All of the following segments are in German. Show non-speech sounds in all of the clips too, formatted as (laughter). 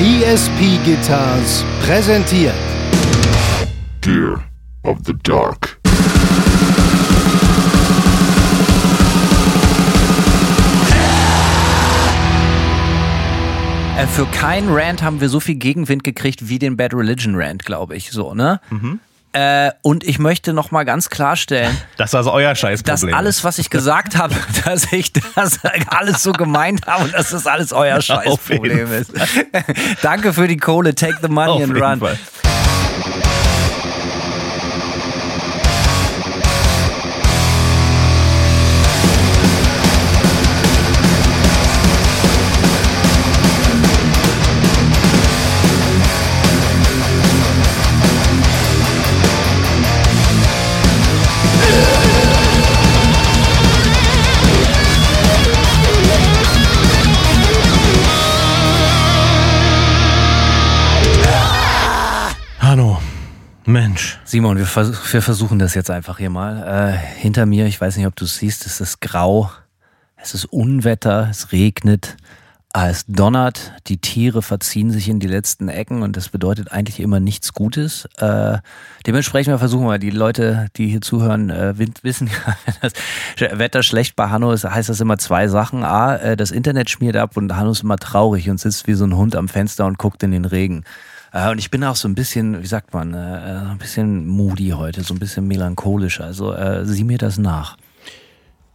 ESP Guitars präsentiert Gear of the Dark. Äh, für keinen Rant haben wir so viel Gegenwind gekriegt wie den Bad Religion Rant, glaube ich, so, ne? Äh, und ich möchte noch mal ganz klarstellen, (laughs) Das ist also euer dass Scheißproblem. alles, was ich gesagt (laughs) habe, dass ich das alles so gemeint habe und dass das alles euer Scheißproblem ist. (laughs) Danke für die Kohle, take the money Auf and run. Fall. Mensch. Simon, wir, vers wir versuchen das jetzt einfach hier mal. Äh, hinter mir, ich weiß nicht, ob du es siehst, es ist grau, es ist Unwetter, es regnet, es donnert, die Tiere verziehen sich in die letzten Ecken und das bedeutet eigentlich immer nichts Gutes. Äh, dementsprechend versuchen wir, die Leute, die hier zuhören, äh, wissen (laughs) ja, das Wetter schlecht bei Hanno ist, heißt das immer zwei Sachen. A, äh, das Internet schmiert ab und Hanno ist immer traurig und sitzt wie so ein Hund am Fenster und guckt in den Regen. Äh, Und ich bin auch so ein bisschen, wie sagt man, äh, ein bisschen moody heute, so ein bisschen melancholisch. Also äh, sieh mir das nach.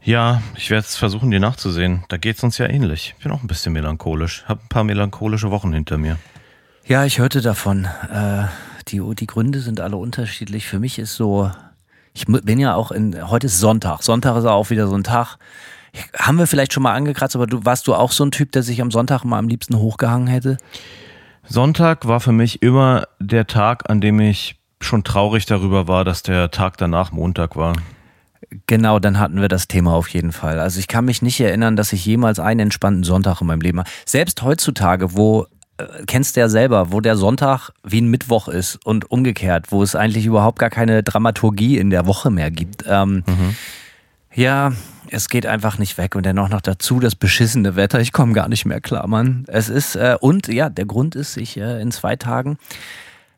Ja, ich werde es versuchen, dir nachzusehen. Da geht's uns ja ähnlich. Ich bin auch ein bisschen melancholisch. Hab ein paar melancholische Wochen hinter mir. Ja, ich hörte davon. Äh, die, die Gründe sind alle unterschiedlich. Für mich ist so, ich bin ja auch in, heute ist Sonntag. Sonntag ist auch wieder so ein Tag. Haben wir vielleicht schon mal angekratzt, aber du warst du auch so ein Typ, der sich am Sonntag mal am liebsten hochgehangen hätte? Sonntag war für mich immer der Tag, an dem ich schon traurig darüber war, dass der Tag danach Montag war. Genau, dann hatten wir das Thema auf jeden Fall. Also ich kann mich nicht erinnern, dass ich jemals einen entspannten Sonntag in meinem Leben habe. Selbst heutzutage, wo äh, kennst du ja selber, wo der Sonntag wie ein Mittwoch ist und umgekehrt, wo es eigentlich überhaupt gar keine Dramaturgie in der Woche mehr gibt. Ähm, Ja, es geht einfach nicht weg und dennoch noch dazu das beschissene Wetter. Ich komme gar nicht mehr klar, Mann. Es ist äh, und ja, der Grund ist, ich äh, in zwei Tagen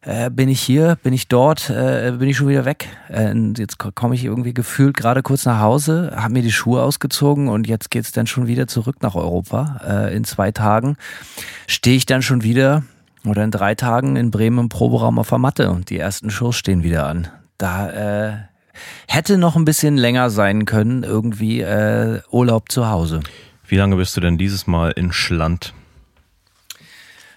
äh, bin ich hier, bin ich dort, äh, bin ich schon wieder weg. Äh, jetzt ko- komme ich irgendwie gefühlt gerade kurz nach Hause, habe mir die Schuhe ausgezogen und jetzt geht's dann schon wieder zurück nach Europa. Äh, in zwei Tagen stehe ich dann schon wieder oder in drei Tagen in Bremen im Proberaum auf der Matte und die ersten Shows stehen wieder an. Da äh, hätte noch ein bisschen länger sein können, irgendwie äh, Urlaub zu Hause. Wie lange bist du denn dieses Mal in Schland?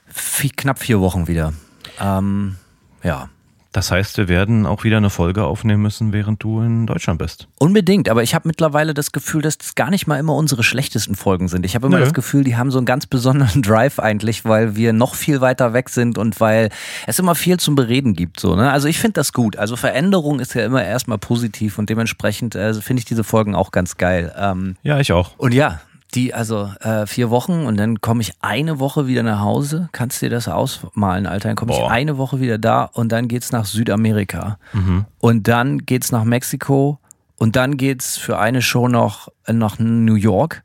Vie- knapp vier Wochen wieder. Ähm, ja. Das heißt, wir werden auch wieder eine Folge aufnehmen müssen, während du in Deutschland bist. Unbedingt, aber ich habe mittlerweile das Gefühl, dass das gar nicht mal immer unsere schlechtesten Folgen sind. Ich habe immer Nö. das Gefühl, die haben so einen ganz besonderen (laughs) Drive eigentlich, weil wir noch viel weiter weg sind und weil es immer viel zum Bereden gibt. So, ne? Also ich finde das gut. Also Veränderung ist ja immer erstmal positiv und dementsprechend äh, finde ich diese Folgen auch ganz geil. Ähm, Ja, ich auch. und ja, die, also äh, vier Wochen und dann komme ich eine Woche wieder nach Hause. Kannst dir das ausmalen, Alter? Dann komme ich eine Woche wieder da und dann geht's nach Südamerika. Und dann geht's nach Mexiko und dann geht's für eine Show noch nach New York.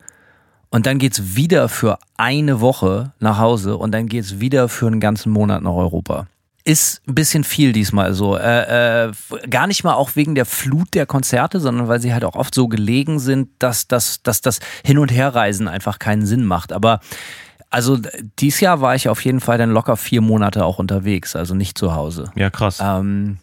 Und dann geht's wieder für eine Woche nach Hause und dann geht's wieder für einen ganzen Monat nach Europa. Ist ein bisschen viel diesmal so. Äh, äh, gar nicht mal auch wegen der Flut der Konzerte, sondern weil sie halt auch oft so gelegen sind, dass, dass, dass das Hin- und Herreisen einfach keinen Sinn macht. Aber also dieses Jahr war ich auf jeden Fall dann locker vier Monate auch unterwegs, also nicht zu Hause. Ja, krass. Ähm,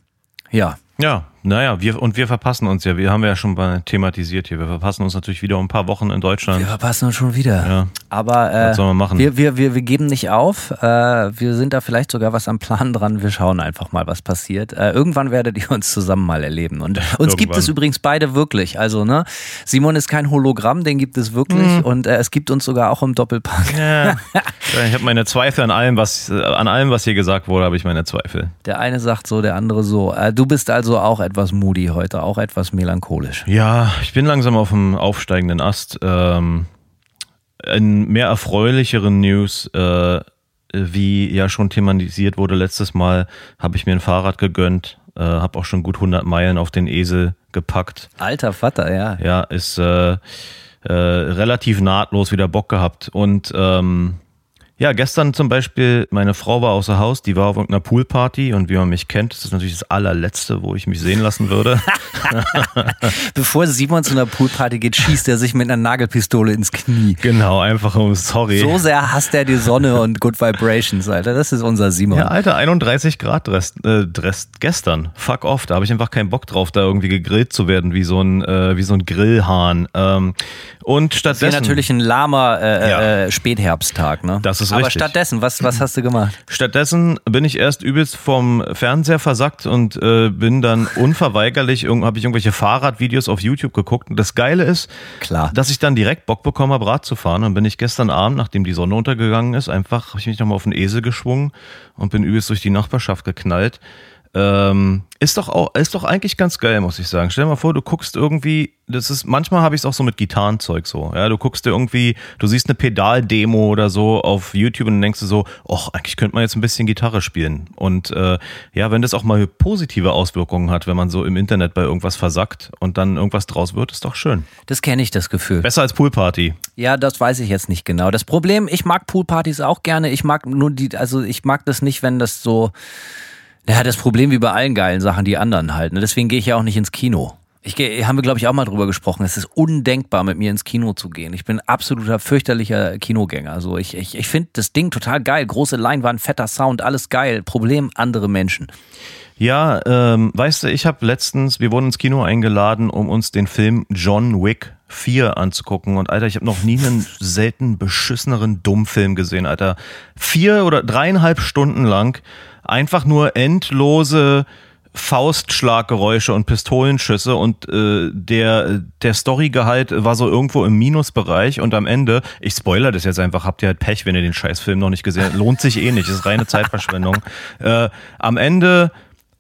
ja, Ja, naja, wir, und wir verpassen uns ja, wir haben ja schon mal thematisiert hier, wir verpassen uns natürlich wieder um ein paar Wochen in Deutschland. wir verpassen uns schon wieder. Ja. Aber äh, Was soll man machen? Wir, wir, wir, wir geben nicht auf. Äh, wir sind da vielleicht sogar was am Plan dran. Wir schauen einfach mal, was passiert. Äh, irgendwann werdet ihr uns zusammen mal erleben. Und (laughs) uns gibt es übrigens beide wirklich. Also, ne, Simon ist kein Hologramm, den gibt es wirklich. Mhm. Und äh, es gibt uns sogar auch im Doppelpack. Ja. (laughs) ich habe meine Zweifel an allem, was äh, an allem, was hier gesagt wurde, habe ich meine Zweifel. Der eine sagt so, der andere so. Äh, du bist also auch etwas moody heute, auch etwas melancholisch. Ja, ich bin langsam auf dem aufsteigenden Ast. Ähm, in mehr erfreulicheren News, äh, wie ja schon thematisiert wurde letztes Mal, habe ich mir ein Fahrrad gegönnt, äh, habe auch schon gut 100 Meilen auf den Esel gepackt. Alter Vater, ja. Ja, ist äh, äh, relativ nahtlos wieder Bock gehabt. Und ähm, Ja, gestern zum Beispiel, meine Frau war außer Haus, die war auf irgendeiner Poolparty und wie man mich kennt, das ist natürlich das allerletzte, wo ich mich sehen lassen würde. (laughs) Bevor Simon zu einer Poolparty geht, schießt er sich mit einer Nagelpistole ins Knie. Genau, einfach um, sorry. So sehr hasst er die Sonne und Good Vibrations, Alter. Das ist unser Simon. Ja, Alter, 31 Grad Dress, äh, Dress gestern. Fuck off, da habe ich einfach keinen Bock drauf, da irgendwie gegrillt zu werden, wie so ein, äh, wie so ein Grillhahn. Ähm, und stattdessen. Das ist natürlich ein lahmer äh, Ja. äh, Spätherbsttag, ne? Das ist Aber richtig. stattdessen, was, was hast du gemacht? Stattdessen bin ich erst übelst vom Fernseher versackt und äh, bin dann unverweigerlich, habe ich irgendwelche Fahrradvideos auf YouTube geguckt. Und das Geile ist, Klar. dass ich dann direkt Bock bekommen habe, Rad zu fahren. Und bin ich gestern Abend, nachdem die Sonne untergegangen ist, einfach, habe ich mich nochmal auf den Esel geschwungen und bin übelst durch die Nachbarschaft geknallt. Ähm, ist doch auch, ist doch eigentlich ganz geil, muss ich sagen. Stell dir mal vor, du guckst irgendwie, das ist, manchmal habe ich es auch so mit Gitarrenzeug so. Ja, du guckst dir irgendwie, du siehst eine Pedaldemo oder so auf YouTube und dann denkst du so, ach, eigentlich könnte man jetzt ein bisschen Gitarre spielen. Und äh, ja, wenn das auch mal positive Auswirkungen hat, wenn man so im Internet bei irgendwas versackt und dann irgendwas draus wird, ist doch schön. Das kenne ich, das Gefühl. Besser als Poolparty. Ja, das weiß ich jetzt nicht genau. Das Problem, ich mag Poolpartys auch gerne. Ich mag nur die, also ich mag das nicht, wenn das so. Ja, das Problem wie bei allen geilen Sachen, die anderen halt. Ne? Deswegen gehe ich ja auch nicht ins Kino. Ich gehe, haben wir, glaube ich, auch mal drüber gesprochen. Es ist undenkbar, mit mir ins Kino zu gehen. Ich bin absoluter fürchterlicher Kinogänger. Also ich, ich, ich finde das Ding total geil. Große Leinwand, fetter Sound, alles geil. Problem, andere Menschen. Ja, ähm, weißt du, ich habe letztens, wir wurden ins Kino eingeladen, um uns den Film John Wick 4 anzugucken. Und Alter, ich habe noch nie einen selten beschisseneren Dummfilm gesehen, Alter. Vier oder dreieinhalb Stunden lang einfach nur endlose Faustschlaggeräusche und Pistolenschüsse und äh, der, der Storygehalt war so irgendwo im Minusbereich und am Ende, ich spoiler das jetzt einfach, habt ihr halt Pech, wenn ihr den Scheißfilm noch nicht gesehen habt. Lohnt sich eh nicht, ist reine Zeitverschwendung. (laughs) Äh, am Ende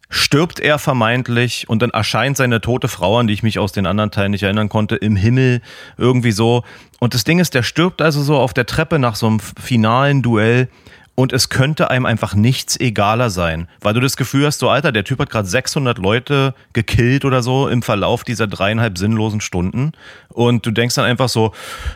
stirbt er vermeintlich und dann erscheint seine tote Frau, an die ich mich aus den anderen Teilen nicht erinnern konnte, im Himmel irgendwie so. Und das Ding ist, der stirbt also so auf der Treppe nach so einem finalen Duell. Und es könnte einem einfach nichts egaler sein, weil du das Gefühl hast, so Alter, der Typ hat gerade 600 Leute gekillt oder so im Verlauf dieser dreieinhalb sinnlosen Stunden. Und du denkst dann einfach so,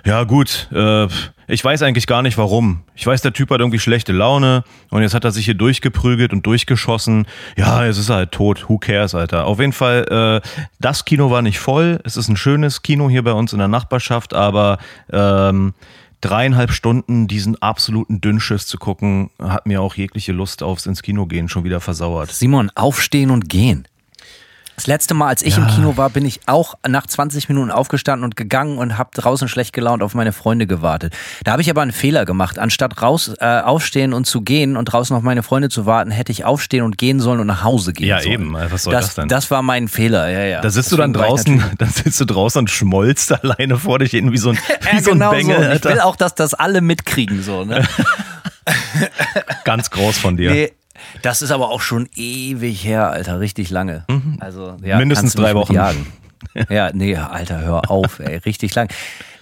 ja gut, äh, ich weiß eigentlich gar nicht warum. Ich weiß, der Typ hat irgendwie schlechte Laune und jetzt hat er sich hier durchgeprügelt und durchgeschossen. Ja, jetzt ist er halt tot. Who cares, Alter? Auf jeden Fall, äh, das Kino war nicht voll. Es ist ein schönes Kino hier bei uns in der Nachbarschaft, aber ähm, dreieinhalb Stunden diesen absoluten Dünnschiss zu gucken, hat mir auch jegliche Lust aufs ins Kino gehen schon wieder versauert. Simon, aufstehen und gehen. Das letzte Mal, als ich im Kino war, bin ich auch nach 20 Minuten aufgestanden und gegangen und habe draußen schlecht gelaunt auf meine Freunde gewartet. Da habe ich aber einen Fehler gemacht. Anstatt raus äh, aufstehen und zu gehen und draußen auf meine Freunde zu warten, hätte ich aufstehen und gehen sollen und nach Hause gehen Ja, sollen. eben. Was soll das denn? Das war mein Fehler, ja, ja. Da sitzt du dann Deswegen war ich draußen, (laughs) dann sitzt du draußen und schmolzt (laughs) alleine vor dich hin wie so ein, (laughs) wie Ja, so ein genau Bengel, so. Ich will auch, dass das alle mitkriegen, so, ne? Ganz groß von dir. Nee, das ist aber auch schon ewig her, Alter, richtig lange. Also, ja, Mhm. Mindestens drei Wochen. Jagen. (laughs) Ja, nee, Alter, hör auf, ey, richtig lang.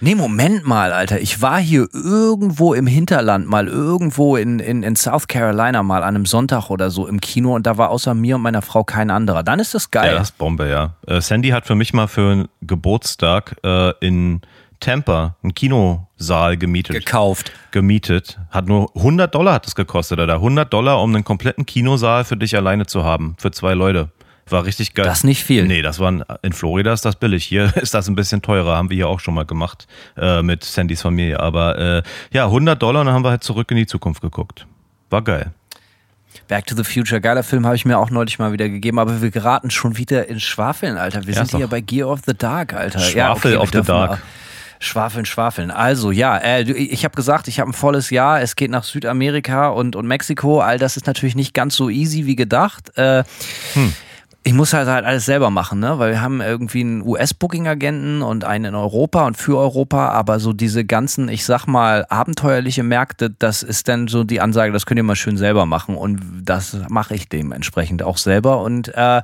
Nee, Moment mal, Alter, ich war hier irgendwo im Hinterland mal, irgendwo in, in, in South Carolina mal an einem Sonntag oder so im Kino und da war außer mir und meiner Frau kein anderer. Dann ist das geil. Ja, das ist Bombe, ja. Äh, Sandy hat für mich mal für einen Geburtstag äh, in Tampa einen Kinosaal gemietet. gekauft. gemietet. Hat nur 100 Dollar hat es gekostet, Alter. 100 Dollar, um einen kompletten Kinosaal für dich alleine zu haben. Für zwei Leute. War richtig geil. Das nicht viel. Nee, das war in Florida ist das billig. Hier (laughs) ist das ein bisschen teurer. Haben wir hier auch schon mal gemacht äh, mit Sandys Familie. Aber äh, ja, 100 Dollar und dann haben wir halt zurück in die Zukunft geguckt. War geil. Back to the Future, geiler Film, habe ich mir auch neulich mal wieder gegeben, aber wir geraten schon wieder in Schwafeln, Alter. Wir Ja, sind ist hier doch- bei Gear of the Dark, Alter. Schwafel wir of the Dark. Schwafeln, schwafeln. Also ja, äh, ich habe gesagt, ich habe ein volles Jahr. Es geht nach Südamerika und, und Mexiko. All das ist natürlich nicht ganz so easy wie gedacht. Äh, Ich muss halt halt alles selber machen, ne? Weil wir haben irgendwie einen US-Booking-Agenten und einen in Europa und für Europa, aber so diese ganzen, ich sag mal, abenteuerliche Märkte, das ist dann so die Ansage, das könnt ihr mal schön selber machen. Und das mache ich dementsprechend auch selber. Und äh,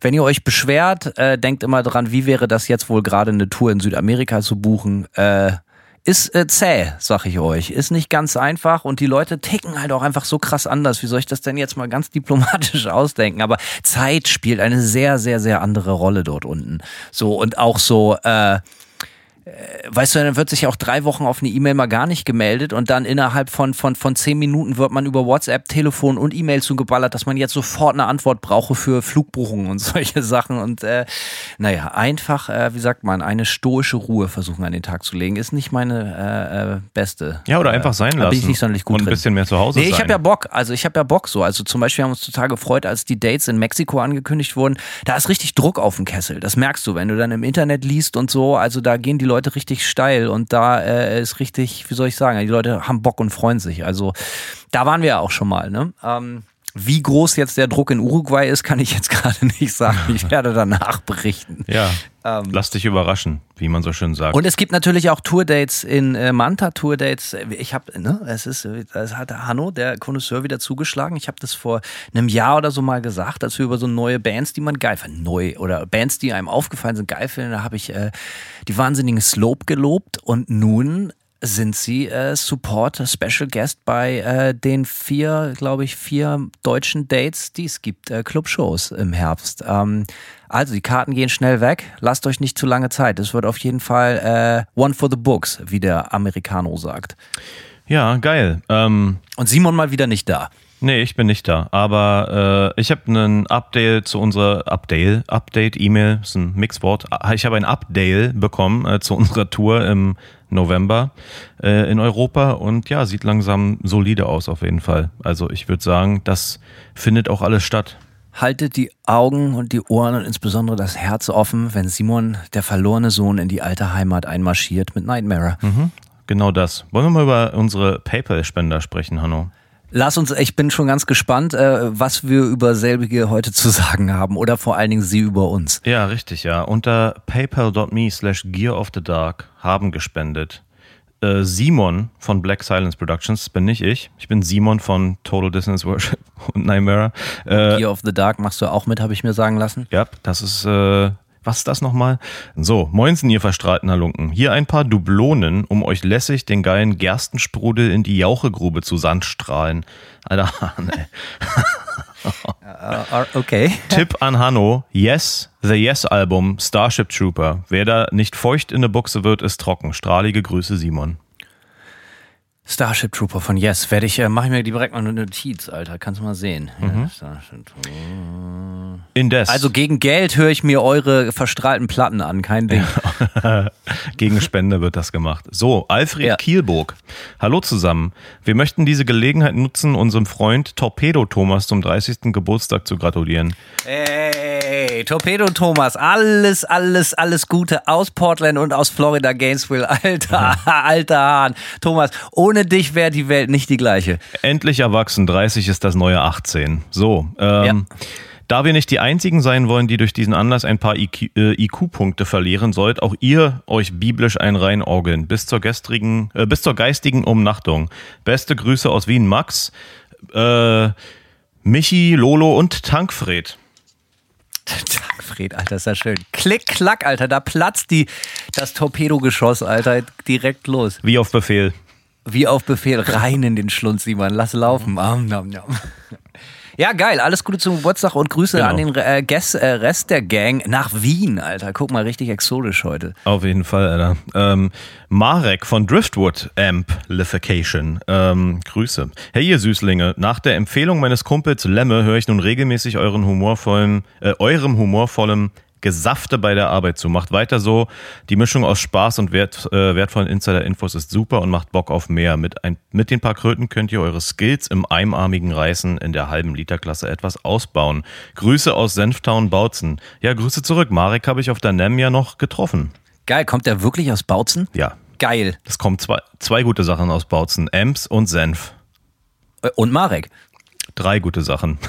wenn ihr euch beschwert, äh, denkt immer dran, wie wäre das jetzt wohl gerade eine Tour in Südamerika zu buchen? Äh, ist äh, zäh, sag ich euch. Ist nicht ganz einfach und die Leute ticken halt auch einfach so krass anders. Wie soll ich das denn jetzt mal ganz (laughs) diplomatisch ausdenken? Aber Zeit spielt eine sehr, sehr, sehr andere Rolle dort unten. So und auch so, äh, weißt du, dann wird sich auch drei Wochen auf eine E-Mail mal gar nicht gemeldet und dann innerhalb von, von, von zehn Minuten wird man über WhatsApp, Telefon und E-Mail zugeballert, dass man jetzt sofort eine Antwort brauche für Flugbuchungen und (laughs) solche Sachen. Und äh, naja, einfach, äh, wie sagt man, eine stoische Ruhe versuchen an den Tag zu legen, ist nicht meine äh, äh, beste. Ja, oder einfach sein lassen. bin ich nicht sonderlich gut und ein drin. bisschen mehr zu Hause Nee, ich habe ja Bock. Also ich habe ja Bock so. Also zum Beispiel haben wir uns total gefreut, als die Dates in Mexiko angekündigt wurden. Da ist richtig Druck auf dem Kessel. Das merkst du, wenn du dann im Internet liest und so. Also da gehen die Leute richtig steil und da äh, ist richtig, wie soll ich sagen, die Leute haben Bock und freuen sich. Also da waren wir ja auch schon mal. Ne? Ähm, wie groß jetzt der Druck in Uruguay ist, kann ich jetzt (laughs) gerade nicht sagen. Ich (laughs) werde danach berichten. ja, Ähm, lass dich überraschen, wie man so schön sagt. Und es gibt natürlich auch Tourdates in äh, Manta, Tourdates. Ich habe, ne, es ist, das hat Hanno, der Connoisseur, wieder zugeschlagen. Ich habe das vor einem Jahr oder so mal gesagt, als wir über so neue Bands, die man geil findet, neu oder Bands, die einem aufgefallen sind, geil finden. Da habe ich äh, die wahnsinnigen Slope gelobt und nun sind sie äh, Support Special Guest bei äh, den vier, glaube ich, vier deutschen Dates, die es gibt, äh, Clubshows im Herbst. Ähm, also die Karten gehen schnell weg. Lasst euch nicht zu lange Zeit. Es wird auf jeden Fall äh, one for the books, wie der Americano sagt. ja, geil. Ähm, Und Simon mal wieder nicht da. Nee, ich bin nicht da. Aber äh, ich habe einen Update zu unserer Update, Update-E-Mail, ist ein Mixwort. Ich habe ein Update bekommen äh, zu (laughs) unserer Tour im November äh, in Europa und ja, sieht langsam solide aus auf jeden Fall. Also ich würde sagen, das findet auch alles statt. Haltet die Augen und die Ohren und insbesondere das Herz offen, wenn Simon, der verlorene Sohn, in die alte Heimat einmarschiert mit Nightmare. Genau das. Wollen wir mal über unsere PayPal-Spender sprechen, Hanno? Lass uns, ich bin schon ganz gespannt, äh, was wir über selbige heute zu sagen haben oder vor allen Dingen sie über uns. Ja, richtig, ja. Unter paypal.me slash gear of the dark haben gespendet. Äh, Simon von Black Silence Productions bin nicht ich. Ich bin Simon von Total Distance Worship (laughs) und Nightmare. Äh, Gear of the Dark machst du auch mit, habe ich mir sagen lassen. ja, das ist, äh, was ist das nochmal? So, moinsen, ihr verstrahlten Halunken. Hier ein paar Dublonen, um euch lässig den geilen Gerstensprudel in die Jauchegrube zu Sandstrahlen. Alter, (laughs) nee. Äh, okay. Tipp an Hanno: Yes, The Yes Album, Starship Trooper. Wer da nicht feucht in der Buchse wird, ist trocken. Strahlige Grüße, Simon. Starship Trooper von Yes. Werde ich, äh, mache ich mir direkt mal eine Notiz, Alter. Kannst du mal sehen. Ja, Trooper. Indes. Also gegen Geld höre ich mir eure verstrahlten Platten an, kein Ding. (laughs) Gegen Spende wird das gemacht. So, Alfred Ja. Kielburg. Hallo zusammen. Wir möchten diese Gelegenheit nutzen, unserem Freund Torpedo Thomas zum 30. Geburtstag zu gratulieren. Hey, Torpedo Thomas, alles, alles, alles Gute aus Portland und aus Florida, Gainesville. (laughs) Alter, alter Hahn. Thomas, ohne dich wäre die Welt nicht die gleiche. Endlich erwachsen, 30 ist das neue 18. So, ähm, da wir nicht die einzigen sein wollen, die durch diesen Anlass ein paar IQ, äh, IQ-Punkte verlieren, sollt auch ihr euch biblisch ein reinorgeln. Bis zur gestrigen, äh, bis zur geistigen Umnachtung. Beste Grüße aus Wien, Max, äh, Michi, Lolo und Tankfred. Fred, Alter, ist das schön. Klick, klack, Alter, da platzt die, das Torpedogeschoss, Alter, direkt los. Wie auf Befehl. Wie auf Befehl, rein in den Schlund, Simon, lass laufen. Am, nam, nam. Ja, geil, alles Gute zum Geburtstag und Grüße Genau. an den äh, Guest, äh, Rest der Gang nach Wien, Alter. Guck mal, richtig exotisch heute. Auf jeden Fall, Alter. Ähm, Marek von Driftwood Amplification. Ähm, Grüße. Hey, ihr Süßlinge. Nach der Empfehlung meines Kumpels Lemme höre ich nun regelmäßig euren humorvollen, äh, eurem humorvollen Gesafte bei der Arbeit zu. Macht weiter so. Die Mischung aus Spaß und wert, äh, wertvollen Insider-Infos ist super und macht Bock auf mehr. Mit, ein, mit den paar Kröten könnt ihr eure Skills im eimarmigen Reißen in der halben Literklasse etwas ausbauen. Grüße aus Senftown Bautzen. Ja, Grüße zurück. Marek habe ich auf der NEM ja noch getroffen. Geil, kommt der wirklich aus Bautzen? Ja, Geil. es kommen zwei, zwei gute Sachen aus Bautzen. Ems und Senf. Äh, Und Marek. Drei gute Sachen. (laughs)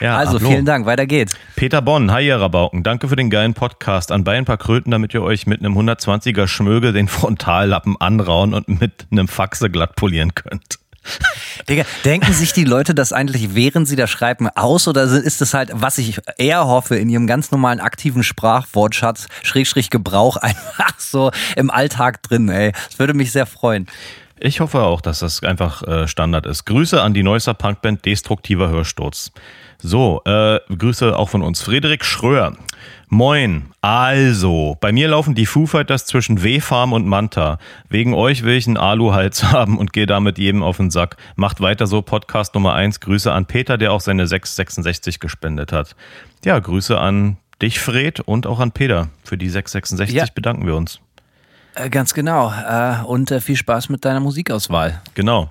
ja, Also hallo. vielen Dank, weiter geht's. Peter Bonn, hi ihr Rabauken. Danke für den geilen Podcast. An ein paar Kröten, damit ihr euch mit einem 120er Schmögel den Frontallappen anrauen und mit einem Faxe glatt polieren könnt. Digga, denken sich die Leute das eigentlich, während sie das schreiben, aus oder ist es halt, was ich eher hoffe, in ihrem ganz normalen aktiven Sprachwortschatz, Schrägstrich Gebrauch, (laughs) einfach so im Alltag drin, ey. Das würde mich sehr freuen. Ich hoffe auch, dass das einfach äh, Standard ist. Grüße an die Neusser Punkband Destruktiver Hörsturz. So, äh, Grüße auch von uns. Frederik Schröer. Moin. Also, bei mir laufen die Foo Fighters zwischen W-Farm und Manta. Wegen euch will ich einen Aluhals (laughs) haben und gehe damit jedem auf den Sack. Macht weiter so, Podcast Nummer 1. Grüße an Peter, der auch seine 666 gespendet hat. Ja, Grüße an dich, Fred, und auch an Peter. Für die 666 Ja. bedanken wir uns. Äh, ganz genau. Äh, und äh, viel Spaß mit deiner Musikauswahl. Genau.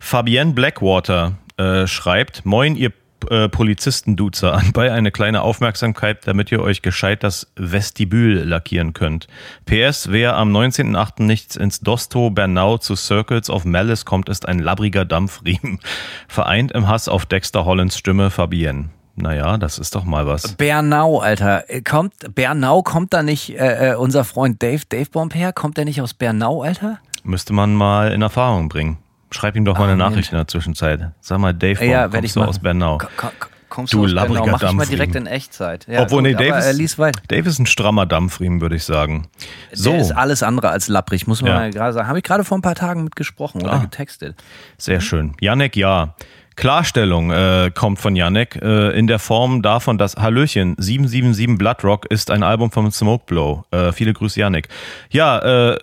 Fabienne Blackwater äh, schreibt, Moin, ihr äh, Polizisten-Duzer, anbei eine kleine Aufmerksamkeit, damit ihr euch gescheit das Vestibül lackieren könnt. PS, wer am 19.08. nicht ins Dosto Bernau zu Circles of Malice kommt, ist ein labbriger Dampfriemen. (laughs) Vereint im Hass auf Dexter Hollands Stimme Fabienne. Naja, das ist doch mal was. Bernau, Alter. Kommt, Bernau, kommt da nicht äh, äh, unser Freund Dave, Dave Bomb her? Kommt der nicht aus Bernau, Alter? Müsste man mal in Erfahrung bringen. Schreib ihm doch mal Ah, eine Mensch. Nachricht in der Zwischenzeit. Sag mal, Dave, warum ja, kommst ich du machen. aus Bernau? Ko- ko- ko- Kommst Du du labbriger Mach ich mal direkt in Echtzeit. Ja, Obwohl, gut, nee, Dave äh, ist. Dave ist ein strammer Dampfriemen, würde ich sagen. So, Der ist alles andere als lapprig, muss man Ja. mal gerade sagen. Habe ich gerade vor ein paar Tagen mit gesprochen oder Ah. getextet. sehr schön. Janek, ja. Klarstellung äh, kommt von Janek äh, in der Form davon, dass Hallöchen 777 Blood Rock ist ein Album von Smoke Blow. Äh, viele Grüße, Janek. Ja, äh,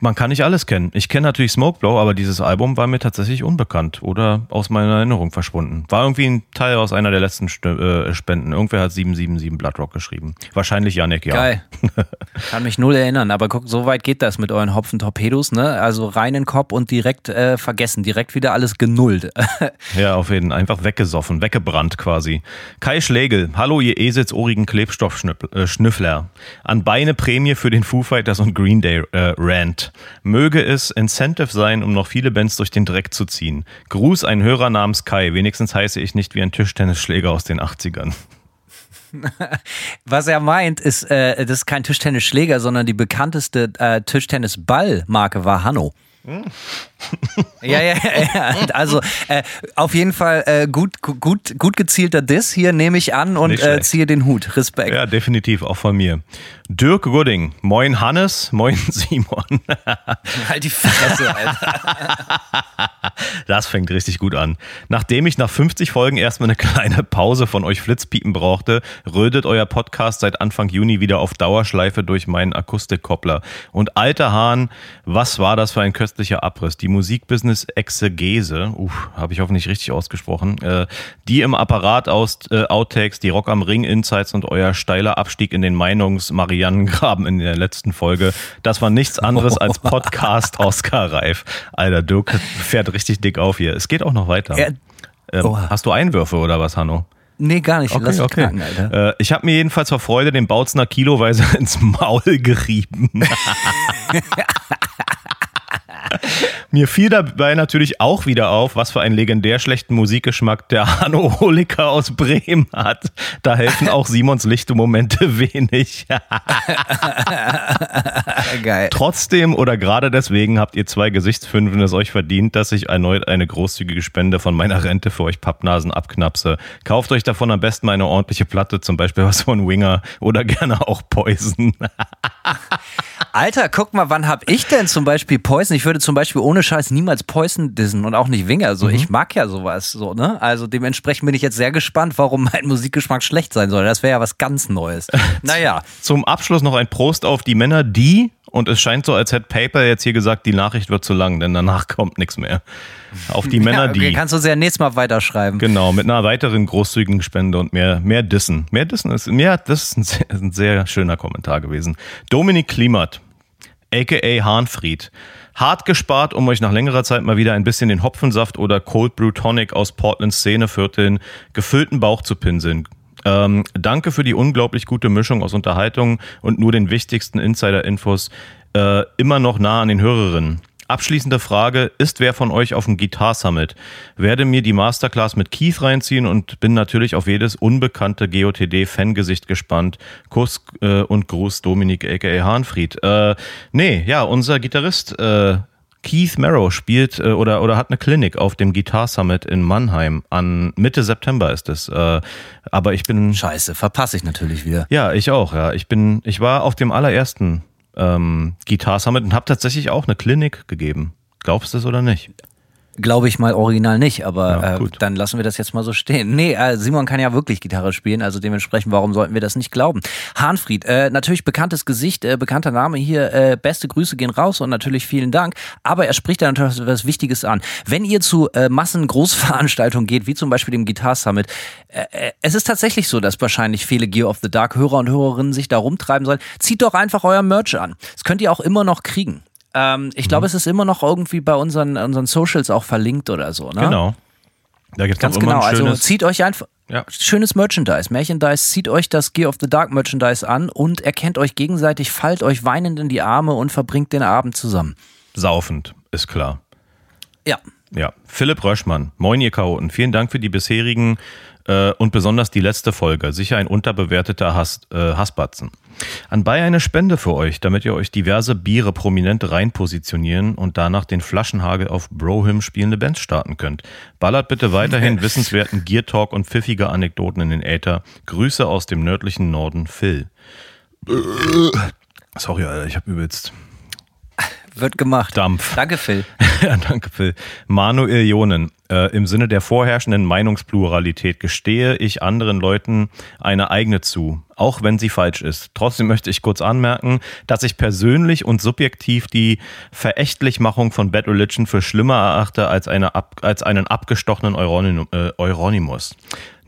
man kann nicht alles kennen. Ich kenne natürlich Smoke Blow, aber dieses Album war mir tatsächlich unbekannt oder aus meiner Erinnerung verschwunden. War irgendwie ein Teil aus einer der letzten St äh, Spenden. Irgendwer hat 777 Blood Rock geschrieben. Wahrscheinlich Janek, ja. Geil. (laughs) Kann mich null erinnern, aber guck, so weit geht das mit euren Hopfen-Torpedos, ne? Also rein in den Kopf und direkt äh, vergessen, direkt wieder alles genullt. (laughs) Ja, auf jeden Fall. Einfach weggesoffen, weggebrannt quasi. Kai Schlegel, hallo ihr eselsohrigen Klebstoffschnüffler. An Beine Prämie für den Foo Fighters und Green Day äh, Rant. Möge es Incentive sein, um noch viele Bands durch den Dreck zu ziehen. Gruß ein Hörer namens Kai. Wenigstens heiße ich nicht wie ein Tischtennisschläger aus den 80ern. (laughs) Was er meint, ist, äh, das ist kein Tischtennisschläger, sondern die bekannteste äh, Tischtennisball-Marke war Hanno. Ja, ja, ja. Also äh, auf jeden Fall äh, gut, gut, gut gezielter Diss hier nehme ich an und äh, ziehe den Hut. Respekt. Ja, definitiv, auch von mir. Dirk Gooding, moin Hannes, moin (laughs) Simon. Halt die Fresse, Alter. Das fängt richtig gut an. Nachdem ich nach 50 Folgen erstmal eine kleine Pause von euch Flitzpiepen brauchte, rödet euer Podcast seit Anfang Juni wieder auf Dauerschleife durch meinen Akustikkoppler. Und alter Hahn, was war das für ein köstlicher Abriss? Die Musikbusiness-Exegese, uff, habe ich hoffentlich richtig ausgesprochen, äh, die im Apparat aus äh, Outtakes, die Rock am Ring Insights und euer steiler Abstieg in den Meinungs-Mariannengraben in der letzten Folge, das war nichts anderes als (laughs) Podcast Oscar-reif. Alter, Dirk fährt richtig dick auf hier. Es geht auch noch weiter. Ja. Ähm, hast du Einwürfe oder was, Hanno? Nee, gar nicht. Lass dich knacken, Alter. Äh, ich habe mir jedenfalls vor Freude den Bautzner kiloweise (laughs) ins Maul gerieben. (laughs) (laughs) Mir fiel dabei natürlich auch wieder auf, was für einen legendär schlechten Musikgeschmack der (laughs) Hanno Holiker aus Bremen hat. Da helfen auch (laughs) Simons lichte Momente wenig. Geil. Trotzdem oder gerade deswegen habt ihr zwei Gesichtsfünfen es euch verdient, dass ich erneut eine großzügige Spende von meiner Rente für euch Pappnasen abknapse. Kauft euch davon am besten mal eine ordentliche Platte, zum Beispiel was von Winger oder gerne auch Poison. Alter, guck mal, wann hab ich denn zum Beispiel Poison? Ich würde zum Beispiel ohne Scheiß niemals Poison dissen und auch nicht Winger. So, Mhm. ich mag ja sowas, so, ne? Also dementsprechend bin ich jetzt sehr gespannt, warum mein Musikgeschmack schlecht sein soll. Das wäre ja was ganz Neues. (laughs) Naja. Zum Abschluss noch ein Prost auf die Männer, die, und es scheint so, als hätte PayPal jetzt hier gesagt, die Nachricht wird zu lang, denn danach (laughs) kommt nichts mehr. Auf die Männer, ja, okay, die. kannst du sehr nächstes Mal weiterschreiben. Genau, mit einer weiteren großzügigen Spende und mehr, mehr Dissen. Mehr Dissen ist, mehr, das ist ein sehr, ein sehr schöner Kommentar gewesen. Dominik Klimert, aka Hahnfried. Hart gespart, um euch nach längerer Zeit mal wieder ein bisschen den Hopfensaft oder Cold Brew Tonic aus Portlands Szenevierteln gefüllten Bauch zu pinseln. Ähm, danke für die unglaublich gute Mischung aus Unterhaltung und nur den wichtigsten Insider-Infos. Äh, immer noch nah an den Hörerinnen. Abschließende Frage, ist wer von euch auf dem Guitar Summit? Werde mir die Masterclass mit Keith reinziehen und bin natürlich auf jedes unbekannte GOTD-Fangesicht gespannt. Kuss äh, und Gruß Dominik aka Hahnfried. Äh, nee, ja, unser Gitarrist äh, Keith Merrow spielt äh, oder, oder hat eine Klinik auf dem Guitar Summit in Mannheim. An Mitte September ist es. Äh, aber ich bin Scheiße, verpasse ich natürlich wieder. ja, ich auch, ja. Ich bin, ich war auf dem allerersten ähm, Guitar Summit und habe tatsächlich auch eine Klinik gegeben. Glaubst du es oder nicht? Glaube ich mal original nicht, aber Ja, äh, dann lassen wir das jetzt mal so stehen. Nee, äh, Simon kann ja wirklich Gitarre spielen, also dementsprechend, warum sollten wir das nicht glauben? Hahnfried, äh, natürlich bekanntes Gesicht, äh, bekannter Name hier, äh, beste Grüße gehen raus und natürlich vielen Dank, aber er spricht da natürlich was Wichtiges an. Wenn ihr zu äh, Massen-Großveranstaltungen geht, wie zum Beispiel dem Guitar Summit, äh, äh, es ist tatsächlich so, dass wahrscheinlich viele Gear of the Dark Hörer und Hörerinnen sich da rumtreiben sollen. Zieht doch einfach euer Merch an. Das könnt ihr auch immer noch kriegen. Ähm, ich Mhm. glaube, es ist immer noch irgendwie bei unseren, unseren Socials auch verlinkt oder so. Ne? Genau. Da gibt es Ganz genau. Also schönes. zieht euch einfach Ja. schönes Merchandise, Märchendise, zieht euch das Gear of the Dark Merchandise an und erkennt euch gegenseitig, fallt euch weinend in die Arme und verbringt den Abend zusammen. saufend, ist klar. Ja. Ja, Philipp Röschmann, moin ihr Chaoten, vielen Dank für die bisherigen äh, und besonders die letzte Folge. Sicher ein unterbewerteter Hass, äh, Hassbatzen. Anbei eine Spende für euch, damit ihr euch diverse Biere prominent rein positionieren und danach den Flaschenhagel auf Brohim spielende Bands starten könnt. Ballert bitte weiterhin (laughs) wissenswerten Gear Talk und pfiffige Anekdoten in den Äther. Grüße aus dem nördlichen Norden, Phil. Sorry, Alter, ich habe übelst Wird gemacht. Dampf. Danke, Phil. Ja, (laughs) danke, Phil. Manuel Jonen. Äh, Im Sinne der vorherrschenden Meinungspluralität gestehe ich anderen Leuten eine eigene zu, auch wenn sie falsch ist. Trotzdem möchte ich kurz anmerken, dass ich persönlich und subjektiv die Verächtlichmachung von Bad Religion für schlimmer erachte als, eine ab, als einen abgestochenen Euronymous.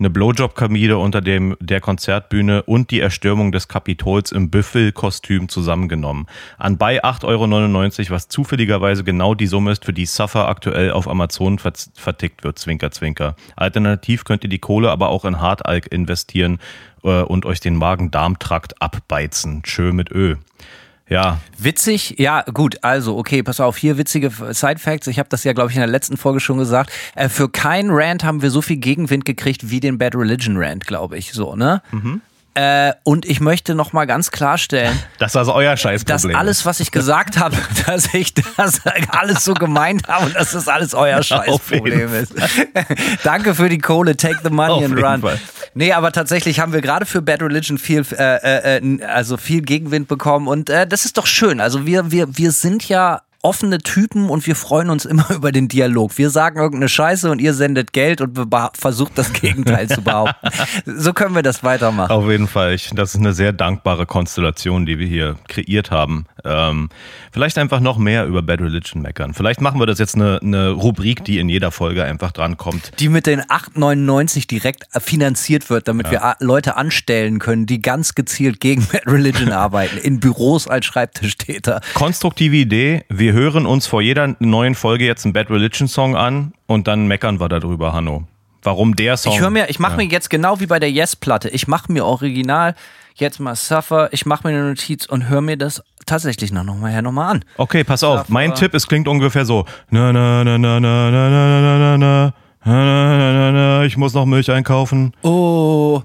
Eine Blowjob-Kamide unter dem, der Konzertbühne und die Erstürmung des Kapitols im Büffelkostüm zusammengenommen. Anbei 8,99 Euro, was zufälligerweise genau die Summe ist, für die Suffer aktuell auf Amazon ver vertickt wird. Zwinker, zwinker. Alternativ könnt ihr die Kohle aber auch in Hartalk investieren äh, und euch den Magen-Darm-Trakt abbeizen. Tschö mit Ö. Ja, Witzig, ja gut, also okay, pass auf, hier witzige Side-Facts. Ich habe das ja, glaube ich, in der letzten Folge schon gesagt. Äh, für keinen Rant haben wir so viel Gegenwind gekriegt wie den Bad Religion Rant, glaube ich, so, ne? Äh, und ich möchte noch mal ganz klarstellen, (laughs) das also euer dass Scheißproblem. alles, was ich gesagt habe, (laughs) dass ich das alles so gemeint habe und dass das alles euer Scheißproblem ist. (laughs) Danke für die Kohle, take the money Auf and run. Fall. Nee, aber tatsächlich haben wir gerade für Bad Religion viel, äh, äh, äh, also viel Gegenwind bekommen und äh, das ist doch schön. Also wir, wir, wir sind ja offene Typen und wir freuen uns immer (laughs) über den Dialog. Wir sagen irgendeine Scheiße und ihr sendet Geld und versucht das Gegenteil zu behaupten. (laughs) So können wir das weitermachen. Auf jeden Fall. Ich, das ist eine sehr dankbare Konstellation, die wir hier kreiert haben. Ähm, vielleicht einfach noch mehr über Bad Religion meckern. Vielleicht machen wir das jetzt eine, eine Rubrik, die in jeder Folge einfach drankommt. die mit den 8,99 direkt finanziert wird, damit wir a- Leute anstellen können, die ganz gezielt gegen Bad Religion (laughs) arbeiten, in Büros als Schreibtischtäter. Konstruktive Idee. Wir hören uns vor jeder neuen Folge jetzt einen Bad Religion Song an und dann meckern wir darüber, Hanno. Warum der Song? Ich höre mir, ich mache mir jetzt genau wie bei der Yes-Platte, ich mache mir original jetzt mal Suffer, ich mache mir eine Notiz und höre mir das tatsächlich noch, noch mal her nochmal an. Okay, pass auf. Suffer. Mein Tipp, es klingt ungefähr so. Na, na, na, na, na, na, na, na. Na, na, na, na, na, ich muss noch Milch einkaufen. Oh,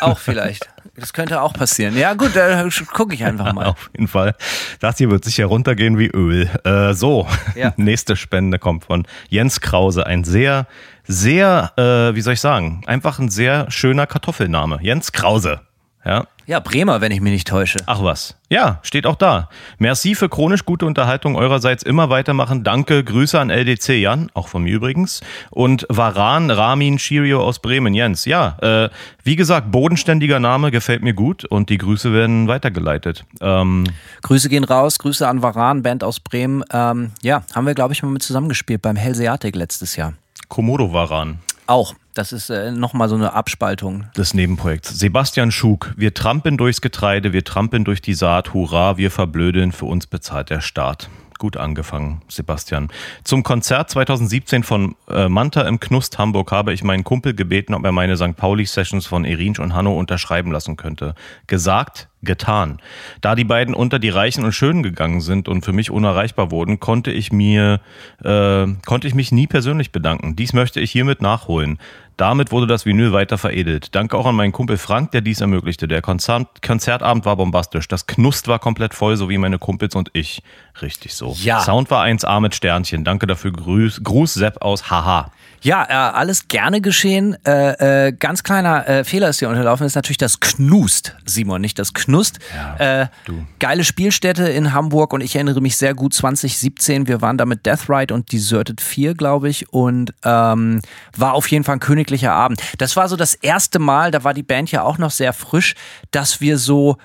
auch vielleicht. Das könnte auch passieren. Ja gut, da gucke ich einfach mal. (laughs) Auf jeden Fall. Das hier wird sicher runtergehen wie Öl. Äh, so, Ja. (laughs) nächste Spende kommt von Jens Krause. Ein sehr, sehr, äh, wie soll ich sagen, einfach ein sehr schöner Kartoffelname. Jens Krause. Ja. Ja, Bremer, wenn ich mich nicht täusche. Ach was. Ja, steht auch da. Merci für chronisch gute Unterhaltung eurerseits. Immer weitermachen. Danke. Grüße an LDC Jan, auch von mir übrigens. Und Varan Ramin Shirio aus Bremen. Jens, ja. Äh, wie gesagt, bodenständiger Name, gefällt mir gut. Und die Grüße werden weitergeleitet. Ähm, Grüße gehen raus, Grüße an Varan, Band aus Bremen. Ähm, ja, haben wir, glaube ich, mal mit zusammengespielt beim Hellseatic letztes Jahr. Komodo Varan. Auch. Das ist äh, nochmal so eine Abspaltung. des Nebenprojekts. Sebastian Schug, wir trampeln durchs Getreide, wir trampeln durch die Saat, hurra, wir verblödeln, für uns bezahlt der Staat. Gut angefangen, Sebastian. Zum Konzert 2017 von äh, Manta im Knust Hamburg habe ich meinen Kumpel gebeten, ob er meine St. Pauli-Sessions von Erinsch und Hanno unterschreiben lassen könnte. Gesagt, getan. Da die beiden unter die Reichen und Schönen gegangen sind und für mich unerreichbar wurden, konnte ich mir, äh, konnte ich mich nie persönlich bedanken. Dies möchte ich hiermit nachholen. Damit wurde das Vinyl weiter veredelt. Danke auch an meinen Kumpel Frank, der dies ermöglichte. Der Konzert Konzertabend war bombastisch. Das Knust war komplett voll, so wie meine Kumpels und ich. Richtig so. Ja. Sound war 1A mit Sternchen. Danke dafür. Gruß, Gruß Sepp aus Haha. Ja, äh, alles gerne geschehen. Äh, äh, ganz kleiner äh, Fehler ist dir unterlaufen, ist natürlich das Knust, Simon, nicht das Knust. Ja, äh, du. geile Spielstätte in Hamburg und ich erinnere mich sehr gut 2017. Wir waren da mit Death Ride und Deserted 4, glaube ich, und ähm, war auf jeden Fall ein königlicher Abend. Das war so das erste Mal, da war die Band ja auch noch sehr frisch, dass wir so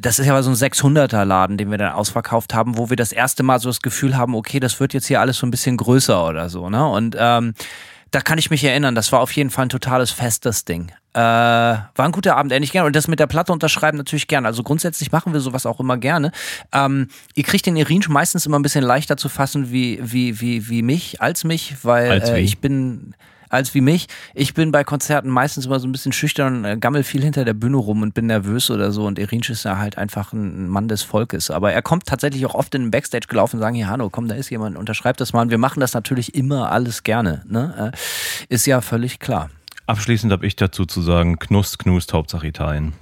das ist ja so ein 600er Laden, den wir dann ausverkauft haben, wo wir das erste Mal so das Gefühl haben, okay, das wird jetzt hier alles so ein bisschen größer oder so, ne? Und ähm, da kann ich mich erinnern, das war auf jeden Fall ein totales Fest, das Ding. Äh, war ein guter Abend, ehrlich gerne. Und das mit der Platte unterschreiben natürlich gerne. Also grundsätzlich machen wir sowas auch immer gerne. Ähm, ihr kriegt den Irinsch meistens immer ein bisschen leichter zu fassen wie, wie, wie, wie mich, als mich, weil Als äh, ich bin als wie mich. Ich bin bei Konzerten meistens immer so ein bisschen schüchtern und äh, gammel viel hinter der Bühne rum und bin nervös oder so. Und Irinsch ist ja halt einfach ein Mann des Volkes. Aber er kommt tatsächlich auch oft in den Backstage gelaufen und sagen, hier Hanno, komm, da ist jemand, unterschreib das mal. Und wir machen das natürlich immer alles gerne. Ne? Äh, Ist ja völlig klar. Abschließend habe ich dazu zu sagen, Knust, Knust, Hauptsache Italien.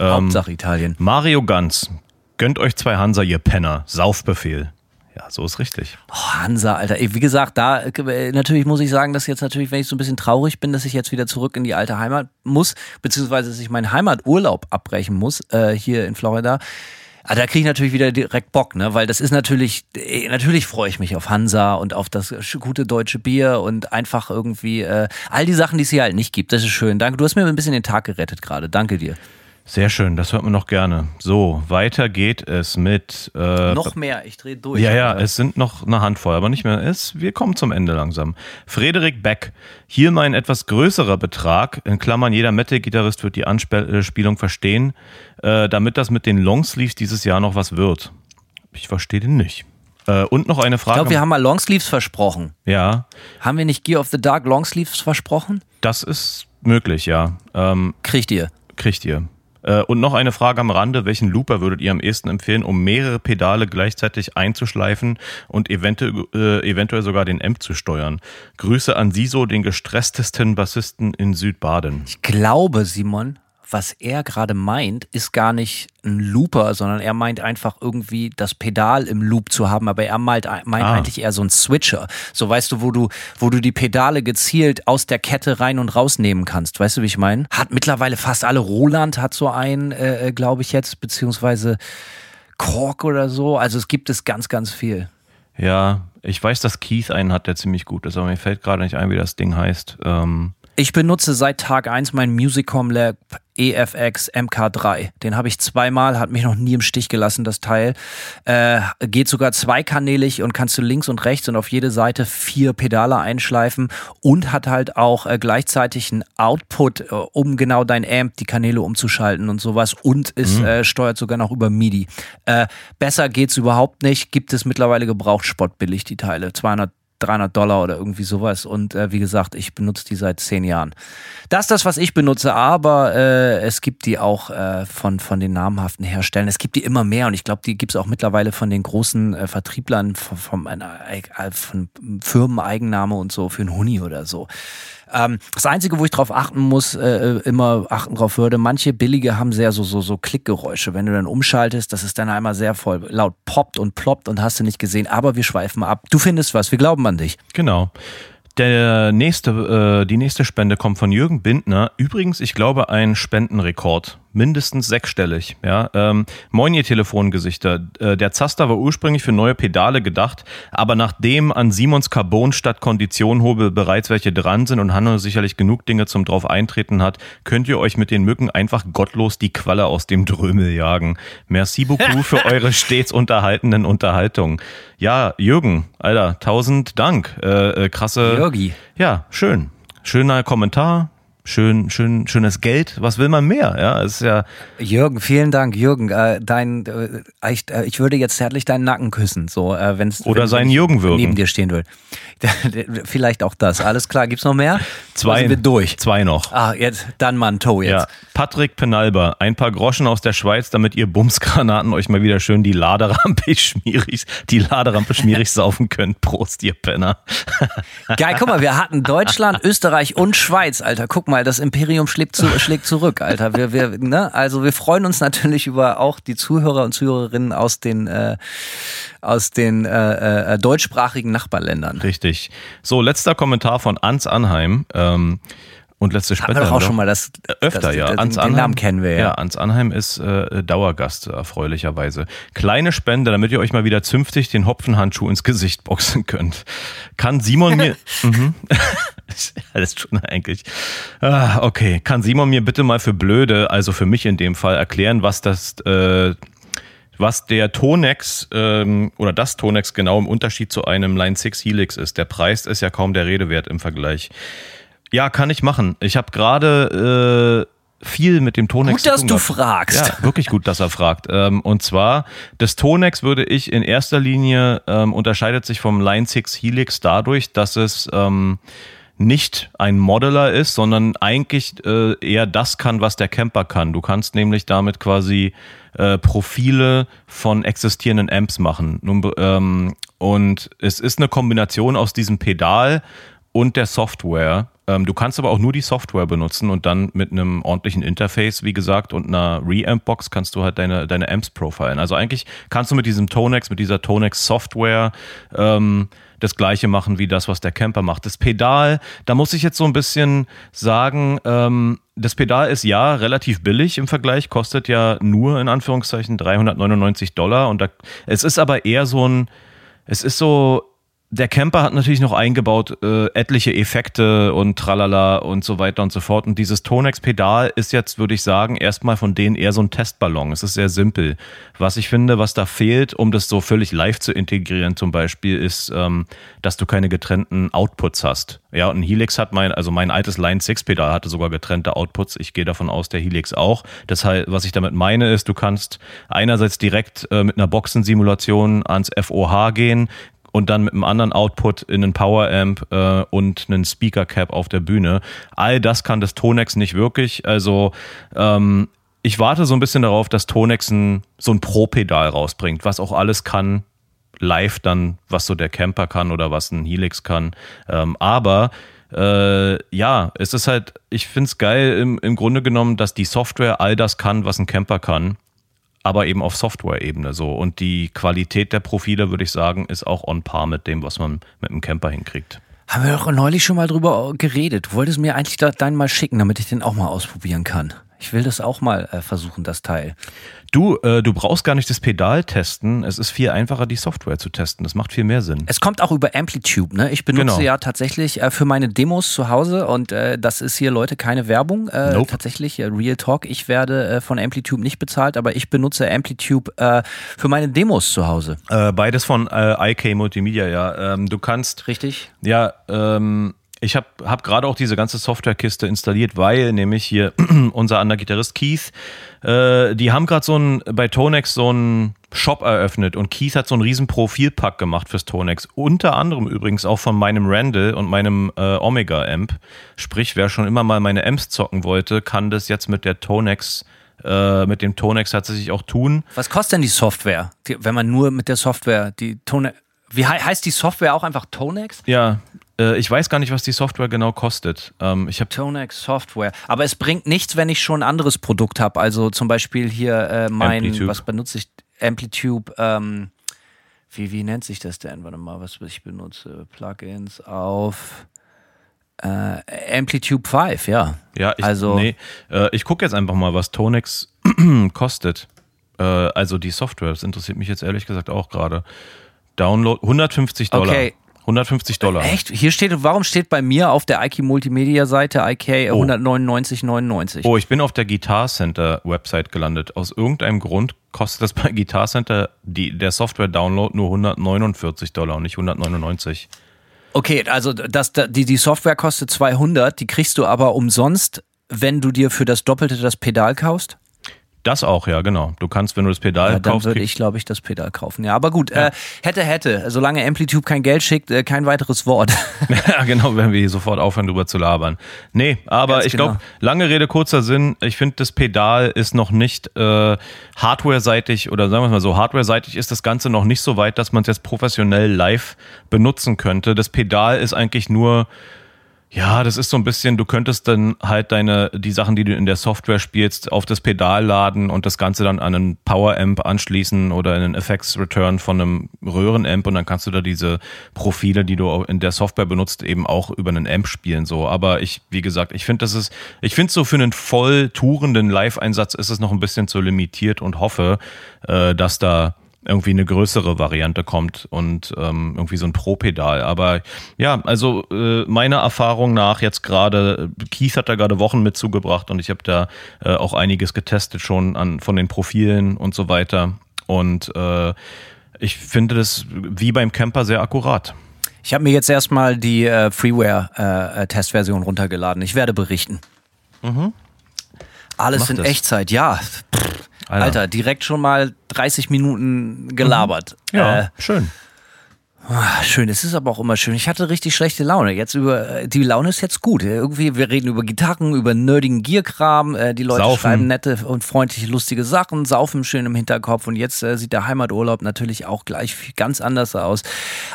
Ähm, Hauptsache Italien. Mario Ganz, gönnt euch zwei Hansa, ihr Penner. Saufbefehl. Ja, so ist richtig. Oh, Hansa, Alter. Wie gesagt, da äh, natürlich muss ich sagen, dass jetzt natürlich, wenn ich so ein bisschen traurig bin, dass ich jetzt wieder zurück in die alte Heimat muss, beziehungsweise dass ich meinen Heimaturlaub abbrechen muss, äh, hier in Florida. Ah, da kriege ich natürlich wieder direkt Bock, ne? Weil das ist natürlich, äh, natürlich freue ich mich auf Hansa und auf das gute deutsche Bier und einfach irgendwie äh, all die Sachen, die es hier halt nicht gibt. Das ist schön. Danke. Du hast mir ein bisschen den Tag gerettet gerade. Danke dir. Sehr schön, das hört man noch gerne. So, weiter geht es mit. Äh, Noch mehr, ich drehe durch. Ja, ja, es sind noch eine Handvoll, aber nicht mehr. Es, wir kommen zum Ende langsam. Frederik Beck. Hier mein etwas größerer Betrag. In Klammern, jeder Metal-Gitarrist wird die Anspielung verstehen, äh, damit das mit den Longsleeves dieses Jahr noch was wird. Ich verstehe den nicht. Äh, und noch eine Ich Frage. glaube, wir haben mal Longsleeves versprochen. ja, Haben wir nicht Gear of the Dark Longsleeves versprochen? das ist möglich, ja. Ähm, Kriegt ihr. kriegt ihr. Äh, Und noch eine Frage am Rande. Welchen Looper würdet ihr am ehesten empfehlen, um mehrere Pedale gleichzeitig einzuschleifen und eventu äh, eventuell sogar den Amp zu steuern? Grüße an Siso, den gestresstesten Bassisten in Südbaden. Ich glaube, Simon, was er gerade meint, ist gar nicht ein Looper, sondern er meint einfach irgendwie das Pedal im Loop zu haben, aber er meint, meint Ah. eigentlich eher so ein Switcher. So weißt du, wo du, wo du die Pedale gezielt aus der Kette rein und rausnehmen kannst. Weißt du, wie ich meine? Hat mittlerweile fast alle. Roland hat so einen, äh, glaube ich jetzt, beziehungsweise Kork oder so. Also es gibt es ganz, ganz viel. Ja, ich weiß, dass Keith einen hat, der ziemlich gut ist, aber mir fällt gerade nicht ein, wie das Ding heißt. Ähm, Ich benutze seit Tag 1 mein Musicom Lab EFX MK3. Den habe ich zweimal, hat mich noch nie im Stich gelassen, das Teil. Äh, geht sogar zweikanälig und kannst du links und rechts und auf jede Seite vier Pedale einschleifen und hat halt auch äh, gleichzeitig einen Output, äh, um genau dein Amp, die Kanäle umzuschalten und sowas und ist äh, steuert sogar noch über MIDI. Äh, besser geht's überhaupt nicht. Gibt es mittlerweile gebraucht spottbillig die Teile. 200 300 Dollar oder irgendwie sowas. Und äh, wie gesagt, ich benutze die seit zehn Jahren. Das ist das, was ich benutze, aber äh, es gibt die auch äh, von, von den namhaften Herstellern. Es gibt die immer mehr und ich glaube, die gibt es auch mittlerweile von den großen äh, Vertrieblern von, von, einer, äh, von Firmeneigennahme und so für einen Huni oder so. Ähm, das Einzige, wo ich drauf achten muss, äh, immer achten drauf würde, manche billige haben sehr so, so, so Klickgeräusche. Wenn du dann umschaltest, das ist dann einmal sehr voll laut poppt und ploppt und hast du nicht gesehen. Aber wir schweifen ab. Du findest was, wir glauben an dich. Genau. Der nächste, äh, die nächste Spende kommt von Jürgen Bindner. Übrigens, ich glaube, ein Spendenrekord. Mindestens sechsstellig. Ja. Ähm, Moin, ihr Telefongesichter. Äh, der Zaster war ursprünglich für neue Pedale gedacht, aber nachdem an Simons Carbon statt Konditionhobel bereits welche dran sind und Hanno sicherlich genug Dinge zum drauf eintreten hat, könnt ihr euch mit den Mücken einfach gottlos die Qualle aus dem Drömel jagen. Merci beaucoup für (laughs) eure stets unterhaltenden Unterhaltungen. Ja, Jürgen, Alter, tausend Dank. Äh, äh, krasse. Jürgi. Ja, schön. Schöner Kommentar. Schön, schön, schönes Geld. Was will man mehr? Ja, ist ja. Jürgen, vielen Dank, Jürgen. Äh, dein, äh, ich, äh, ich würde jetzt zärtlich deinen Nacken küssen, so, äh, wenn's, Oder wenn, seinen Jürgen würgen. Neben dir stehen will. (laughs) Vielleicht auch das. Alles klar. Gibt's noch mehr? (laughs) Zwei, Sind wir durch. zwei noch. Ah, jetzt dann mal ein Toe jetzt. Ja, Patrick Penalba, ein paar Groschen aus der Schweiz, damit ihr Bumsgranaten euch mal wieder schön die Laderampe (laughs) schmierig, die Laderampe schmierig saufen könnt. Prost, ihr Penner. Geil, guck mal, wir hatten Deutschland, Österreich und Schweiz, Alter. Guck mal, mal, das Imperium schlägt, zu, (laughs) schlägt zurück, Alter. Wir, wir, ne? Also wir freuen uns natürlich über auch die Zuhörer und Zuhörerinnen aus den, äh, aus den äh, äh, deutschsprachigen Nachbarländern. Richtig. So, letzter Kommentar von Ans Anheim. Ähm, und letzte Haben wir auch schon mal das öfter das, ja. Ans den Anheim, Namen kennen wir ja. Ja, Ans Anheim ist äh, Dauergast erfreulicherweise. Kleine Spende, damit ihr euch mal wieder zünftig den Hopfenhandschuh ins Gesicht boxen könnt. Kann Simon mir (laughs) mhm. (laughs) alles schon eigentlich. Ah, okay, kann Simon mir bitte mal für blöde, also für mich in dem Fall erklären, was das äh, was der Tonex ähm, oder das Tonex genau im Unterschied zu einem Line 6 Helix ist. Der Preis ist ja kaum der Rede wert im Vergleich. Ja, kann ich machen. Ich habe gerade äh, viel mit dem Tonex. Gut, dass du fragst. Ja, wirklich gut, dass er fragt. Ähm, und zwar, das Tonex würde ich in erster Linie ähm, unterscheidet sich vom Line 6 Helix dadurch, dass es ähm, nicht ein Modeler ist, sondern eigentlich äh, eher das kann, was der Camper kann. Du kannst nämlich damit quasi äh, Profile von existierenden Amps machen. Nun, ähm, und es ist eine Kombination aus diesem Pedal und der Software. Ähm, du kannst aber auch nur die Software benutzen und dann mit einem ordentlichen Interface, wie gesagt, und einer Reamp-Box kannst du halt deine, deine Amps profilen. Also eigentlich kannst du mit diesem Tonex, mit dieser Tonex-Software ähm, das gleiche machen wie das, was der Camper macht. Das Pedal, da muss ich jetzt so ein bisschen sagen, ähm, das Pedal ist ja relativ billig im Vergleich, kostet ja nur in Anführungszeichen 399 Dollar und da, es ist aber eher so ein, es ist so, der Camper hat natürlich noch eingebaut äh, etliche Effekte und tralala und so weiter und so fort. Und dieses Tonex-Pedal ist jetzt, würde ich sagen, erstmal von denen eher so ein Testballon. Es ist sehr simpel. Was ich finde, was da fehlt, um das so völlig live zu integrieren, zum Beispiel, ist, ähm, dass du keine getrennten Outputs hast. Ja, und ein Helix hat mein, also mein altes Line 6 Pedal hatte sogar getrennte Outputs. Ich gehe davon aus, der Helix auch. Das heißt, was ich damit meine, ist, du kannst einerseits direkt äh, mit einer Boxensimulation ans FOH gehen, und dann mit einem anderen Output in einen Power Amp äh, und einen Speaker Cap auf der Bühne. All das kann das Tonex nicht wirklich. Also ähm, ich warte so ein bisschen darauf, dass Tonex ein, so ein Pro-Pedal rausbringt, was auch alles kann, live dann, was so der Camper kann oder was ein Helix kann. Ähm, aber äh, ja, es ist halt, ich finde es geil im, im Grunde genommen, dass die Software all das kann, was ein Camper kann aber eben auf Software-Ebene so. Und die Qualität der Profile, würde ich sagen, ist auch on par mit dem, was man mit einem Camper hinkriegt. Haben wir doch neulich schon mal drüber geredet. Du wolltest mir eigentlich deinen mal schicken, damit ich den auch mal ausprobieren kann. Ich will das auch mal äh, versuchen, das Teil. Du, äh, du brauchst gar nicht das Pedal testen. Es ist viel einfacher, die Software zu testen. Das macht viel mehr Sinn. Es kommt auch über Amplitude, ne? Ich benutze Genau. ja tatsächlich äh, für meine Demos zu Hause und äh, das ist hier, Leute, keine Werbung. Äh, Nope. Tatsächlich, äh, Real Talk. Ich werde von Amplitude nicht bezahlt, aber ich benutze Amplitude für meine Demos zu Hause. Beides von IK Multimedia, ja. Ähm, du kannst Richtig? Ja, ähm, ich habe hab gerade auch diese ganze Softwarekiste installiert, weil nämlich hier (clears throat) unser anderer Gitarrist Keith, äh, die haben gerade so ein bei Tonex so einen Shop eröffnet und Keith hat so einen riesen Profilpack gemacht fürs Tonex. Unter anderem übrigens auch von meinem Randall und meinem äh, Omega Amp. Sprich, wer schon immer mal meine Amps zocken wollte, kann das jetzt mit der Tonex, äh, mit dem Tonex tatsächlich auch tun. Was kostet denn die Software, die, wenn man nur mit der Software die Tone. Wie hei- heißt die Software auch einfach Tonex? Ja, ich weiß gar nicht, was die Software genau kostet. Ähm, ich habe Tonex Software. Aber es bringt nichts, wenn ich schon ein anderes Produkt habe. Also zum Beispiel hier äh, mein, Amplitude. was benutze ich? Amplitude, ähm, wie, wie nennt sich das denn? Warte mal, was ich benutze. Plugins auf äh, Amplitude 5, ja. Ja, ich, Also- nee, äh, ich gucke jetzt einfach mal, was Tonex (clears throat) kostet. Äh, also die Software, das interessiert mich jetzt ehrlich gesagt auch gerade. Download 150 Dollar. Okay. 150 Dollar. Echt? Hier steht, warum steht bei mir auf der IK Multimedia Seite IK Oh. 199,99? Oh, ich bin auf der Guitar Center Website gelandet. Aus irgendeinem Grund kostet das bei Guitar Center die, der Software Download nur 149 Dollar und nicht 199. Okay, also das, die, die Software kostet 200, die kriegst du aber umsonst, wenn du dir für das Doppelte das Pedal kaufst. Das auch, ja, genau. Du kannst, wenn du das Pedal Ja, dann kaufst, würde krieg- ich, glaube ich, das Pedal kaufen. Ja, aber gut, äh, hätte, hätte. Solange Amplitude kein Geld schickt, äh, kein weiteres Wort. (laughs) (laughs) Ja, genau, wenn wir hier sofort aufhören, drüber zu labern. Nee, aber Ganz ich glaube, genau. lange Rede, kurzer Sinn. Ich finde, das Pedal ist noch nicht äh, hardware-seitig oder sagen wir es mal so, hardware-seitig ist das Ganze noch nicht so weit, dass man es jetzt professionell live benutzen könnte. Das Pedal ist eigentlich nur Ja, das ist so ein bisschen, du könntest dann halt deine, die Sachen, die du in der Software spielst, auf das Pedal laden und das Ganze dann an einen Power-Amp anschließen oder einen Effects-Return von einem Röhren-Amp und dann kannst du da diese Profile, die du in der Software benutzt, eben auch über einen Amp spielen, so. Aber ich, wie gesagt, ich finde, das ist, ich finde so für einen voll tourenden Live-Einsatz ist es noch ein bisschen zu limitiert und hoffe, äh, dass da irgendwie eine größere Variante kommt und ähm, irgendwie so ein Pro-Pedal. Aber ja, also äh, meiner Erfahrung nach jetzt gerade, Keith hat da gerade Wochen mit zugebracht und ich habe da äh, auch einiges getestet schon an von den Profilen und so weiter. Und äh, ich finde das wie beim Camper sehr akkurat. Ich habe mir jetzt erstmal die äh, Freeware-Testversion runtergeladen. Ich werde berichten. Mhm. Alles Mach in das. Echtzeit, ja. Pff, Alter. Alter, direkt schon mal 30 Minuten gelabert. Ja, Äh, schön. ah, schön, es ist aber auch immer schön. Ich hatte richtig schlechte Laune. Jetzt über äh, die Laune ist jetzt gut. Irgendwie, wir reden über Gitarren, über nerdigen Gearkram. Äh, die Leute Saufen. schreiben nette und freundliche, lustige Sachen, saufen schön im Hinterkopf. Und jetzt äh, sieht der Heimaturlaub natürlich auch gleich ganz anders aus.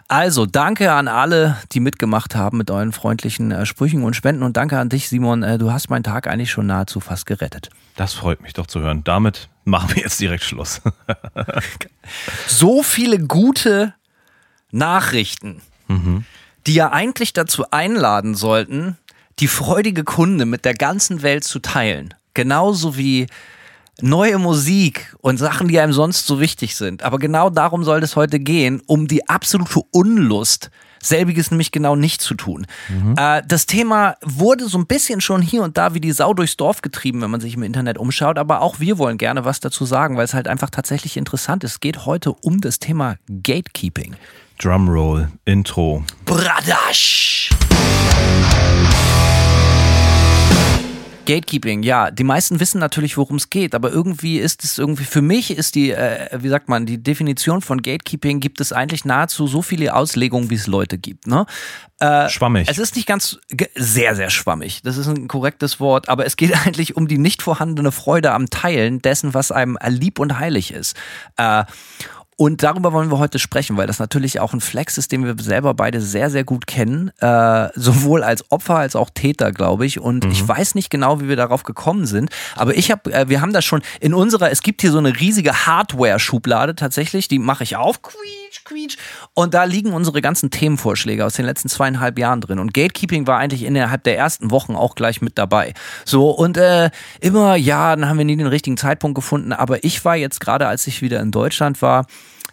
Also, danke an alle, die mitgemacht haben mit euren freundlichen äh, Sprüchen und Spenden. Und danke an dich, Simon. Äh, du hast meinen Tag eigentlich schon nahezu fast gerettet. Das freut mich doch zu hören. Damit machen wir jetzt direkt Schluss. (laughs) so viele gute Nachrichten, die ja eigentlich dazu einladen sollten, die freudige Kunde mit der ganzen Welt zu teilen. Genauso wie neue Musik und Sachen, die einem sonst so wichtig sind. Aber genau darum soll es heute gehen, um die absolute Unlust, selbiges nämlich genau nicht zu tun. Äh, das Thema wurde so ein bisschen schon hier und da wie die Sau durchs Dorf getrieben, wenn man sich im Internet umschaut. Aber auch wir wollen gerne was dazu sagen, weil es halt einfach tatsächlich interessant ist. Es geht heute um das Thema Gatekeeping. Drumroll, Intro. Bradasch! Gatekeeping, ja, die meisten wissen natürlich, worum es geht, aber irgendwie ist es irgendwie, für mich ist die, äh, wie sagt man, die Definition von Gatekeeping gibt es eigentlich nahezu so viele Auslegungen, wie es Leute gibt, ne? Äh, Schwammig. Es ist nicht ganz, sehr, sehr schwammig, das ist ein korrektes Wort, aber es geht (laughs) eigentlich um die nicht vorhandene Freude am Teilen dessen, was einem lieb und heilig ist. Äh, und darüber wollen wir heute sprechen, weil das natürlich auch ein Flex ist, den wir selber beide sehr, sehr gut kennen. Äh, sowohl als Opfer als auch Täter, glaube ich. Und ich weiß nicht genau, wie wir darauf gekommen sind. Aber ich habe, äh, wir haben das schon in unserer, es gibt hier so eine riesige Hardware-Schublade tatsächlich, die mache ich auf. Quietsch, quietsch. Und da liegen unsere ganzen Themenvorschläge aus den letzten zweieinhalb Jahren drin. Und Gatekeeping war eigentlich innerhalb der ersten Wochen auch gleich mit dabei. So, und äh, immer, ja, dann haben wir nie den richtigen Zeitpunkt gefunden. Aber ich war jetzt gerade, als ich wieder in Deutschland war,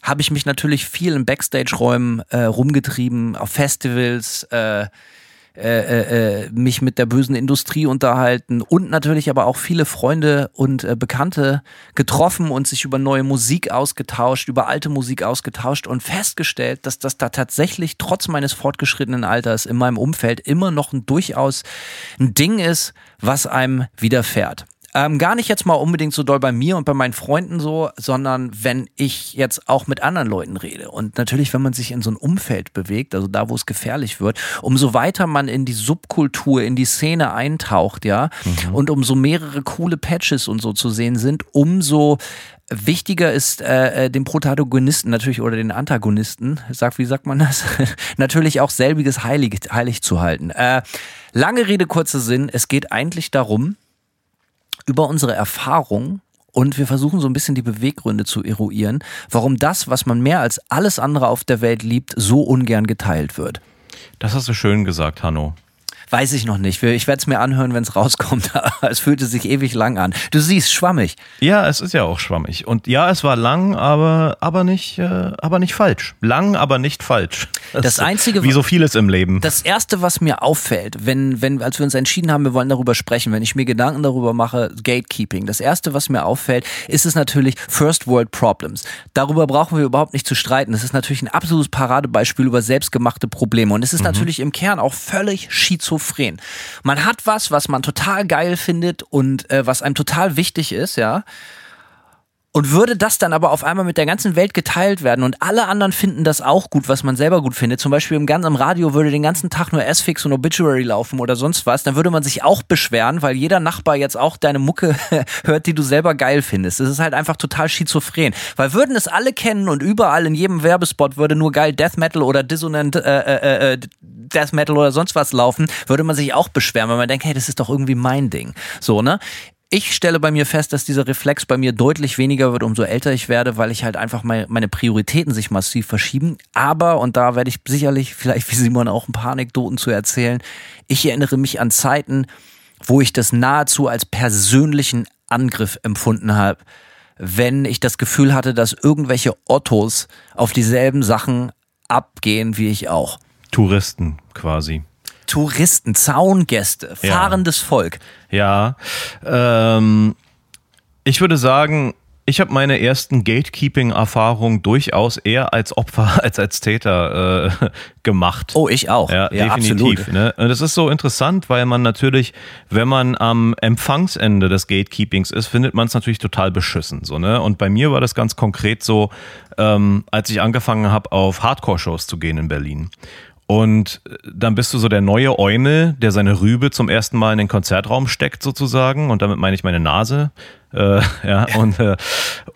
habe ich mich natürlich viel in Backstage-Räumen äh, rumgetrieben, auf Festivals, äh, äh, äh, äh, mich mit der bösen Industrie unterhalten und natürlich aber auch viele Freunde und äh, Bekannte getroffen und sich über neue Musik ausgetauscht, über alte Musik ausgetauscht und festgestellt, dass das da tatsächlich trotz meines fortgeschrittenen Alters in meinem Umfeld immer noch ein durchaus ein Ding ist, was einem widerfährt. Ähm, gar nicht jetzt mal unbedingt so doll bei mir und bei meinen Freunden so, sondern wenn ich jetzt auch mit anderen Leuten rede. Und natürlich, wenn man sich in so ein Umfeld bewegt, also da, wo es gefährlich wird, umso weiter man in die Subkultur, in die Szene eintaucht, ja, und umso mehrere coole Patches und so zu sehen sind, umso Wichtiger ist äh, äh, dem Protagonisten natürlich oder den Antagonisten, sag, wie sagt man das? (laughs) natürlich auch selbiges heilig, heilig zu halten. Äh, lange Rede, kurzer Sinn. Es geht eigentlich darum, über unsere Erfahrung und wir versuchen so ein bisschen die Beweggründe zu eruieren, warum das, was man mehr als alles andere auf der Welt liebt, so ungern geteilt wird. Das hast du schön gesagt, Hanno. Weiß ich noch nicht. Ich werde es mir anhören, wenn es rauskommt. (laughs) Es fühlte sich ewig lang an. Du siehst, schwammig. Ja, es ist ja auch schwammig. Und ja, es war lang, aber, aber, nicht, äh, aber nicht falsch. Lang, aber nicht falsch. Das Einzige, Wie so vieles im Leben. Das erste, was mir auffällt, wenn, wenn, als wir uns entschieden haben, wir wollen darüber sprechen, wenn ich mir Gedanken darüber mache, Gatekeeping, das erste, was mir auffällt, ist es natürlich First World Problems. Darüber brauchen wir überhaupt nicht zu streiten. Das ist natürlich ein absolutes Paradebeispiel über selbstgemachte Probleme. Und es ist natürlich im Kern auch völlig schizophren. Man hat was, was man total geil findet und äh, was einem total wichtig ist, ja. Und würde das dann aber auf einmal mit der ganzen Welt geteilt werden und alle anderen finden das auch gut, was man selber gut findet. Zum Beispiel im ganzen Radio würde den ganzen Tag nur S-Fix und Obituary laufen oder sonst was. Dann würde man sich auch beschweren, weil jeder Nachbar jetzt auch deine Mucke (laughs) hört, die du selber geil findest. Das ist halt einfach total schizophren. Weil würden es alle kennen und überall in jedem Werbespot würde nur geil Death Metal oder Dissonant äh, äh, äh, Death Metal oder sonst was laufen, würde man sich auch beschweren, weil man denkt, hey, das ist doch irgendwie mein Ding. So, ne? Ich stelle bei mir fest, dass dieser Reflex bei mir deutlich weniger wird, umso älter ich werde, weil ich halt einfach meine Prioritäten sich massiv verschieben. Aber, und da werde ich sicherlich vielleicht wie Simon auch ein paar Anekdoten zu erzählen, ich erinnere mich an Zeiten, wo ich das nahezu als persönlichen Angriff empfunden habe, wenn ich das Gefühl hatte, dass irgendwelche Ottos auf dieselben Sachen abgehen wie ich auch. Touristen quasi. Touristen, Zaungäste, fahrendes ja. Volk. Ja, ähm, ich würde sagen, ich habe meine ersten Gatekeeping-Erfahrungen durchaus eher als Opfer (laughs) als als Täter äh, gemacht. Oh, ich auch. Ja, ja definitiv. Absolut. Ne? Und das ist so interessant, weil man natürlich, wenn man am Empfangsende des Gatekeepings ist, findet man es natürlich total beschissen. So, ne? Und bei mir war das ganz konkret so, ähm, als ich angefangen habe, auf Hardcore-Shows zu gehen in Berlin. Und dann bist du so der neue Eumel, der seine Rübe zum ersten Mal in den Konzertraum steckt, sozusagen. Und damit meine ich meine Nase. Äh, (laughs) ja, und, äh,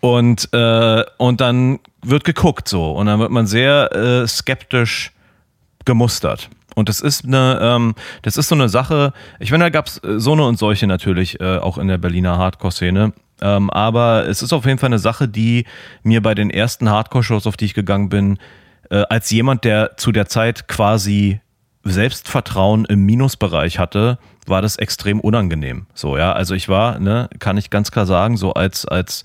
und, äh, und dann wird geguckt so. Und dann wird man sehr äh, skeptisch gemustert. Und das ist eine, ähm, das ist so eine Sache, ich meine, da gab es äh, so eine und solche natürlich, äh, auch in der Berliner Hardcore-Szene. Ähm, aber es ist auf jeden Fall eine Sache, die mir bei den ersten Hardcore-Shows, auf die ich gegangen bin, äh, als jemand, der zu der Zeit quasi Selbstvertrauen im Minusbereich hatte, war das extrem unangenehm. So, ja. Also ich war, ne, kann ich ganz klar sagen, so als, als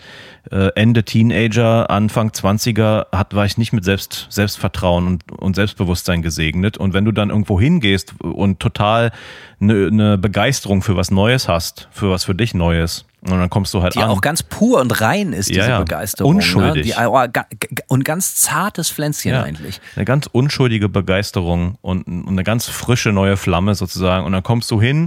äh, Ende Teenager, Anfang 20er hat, war ich nicht mit Selbst, Selbstvertrauen und, und Selbstbewusstsein gesegnet. Und wenn du dann irgendwo hingehst und total eine ne Begeisterung für was Neues hast, für was für dich Neues, und dann kommst du halt die an. Auch ganz pur und rein ist, diese ja, ja. Begeisterung. Unschuldig. Ne? Die, und ganz zartes Pflänzchen ja. eigentlich. Eine ganz unschuldige Begeisterung und, und eine ganz frische neue Flamme sozusagen. Und dann kommst du hin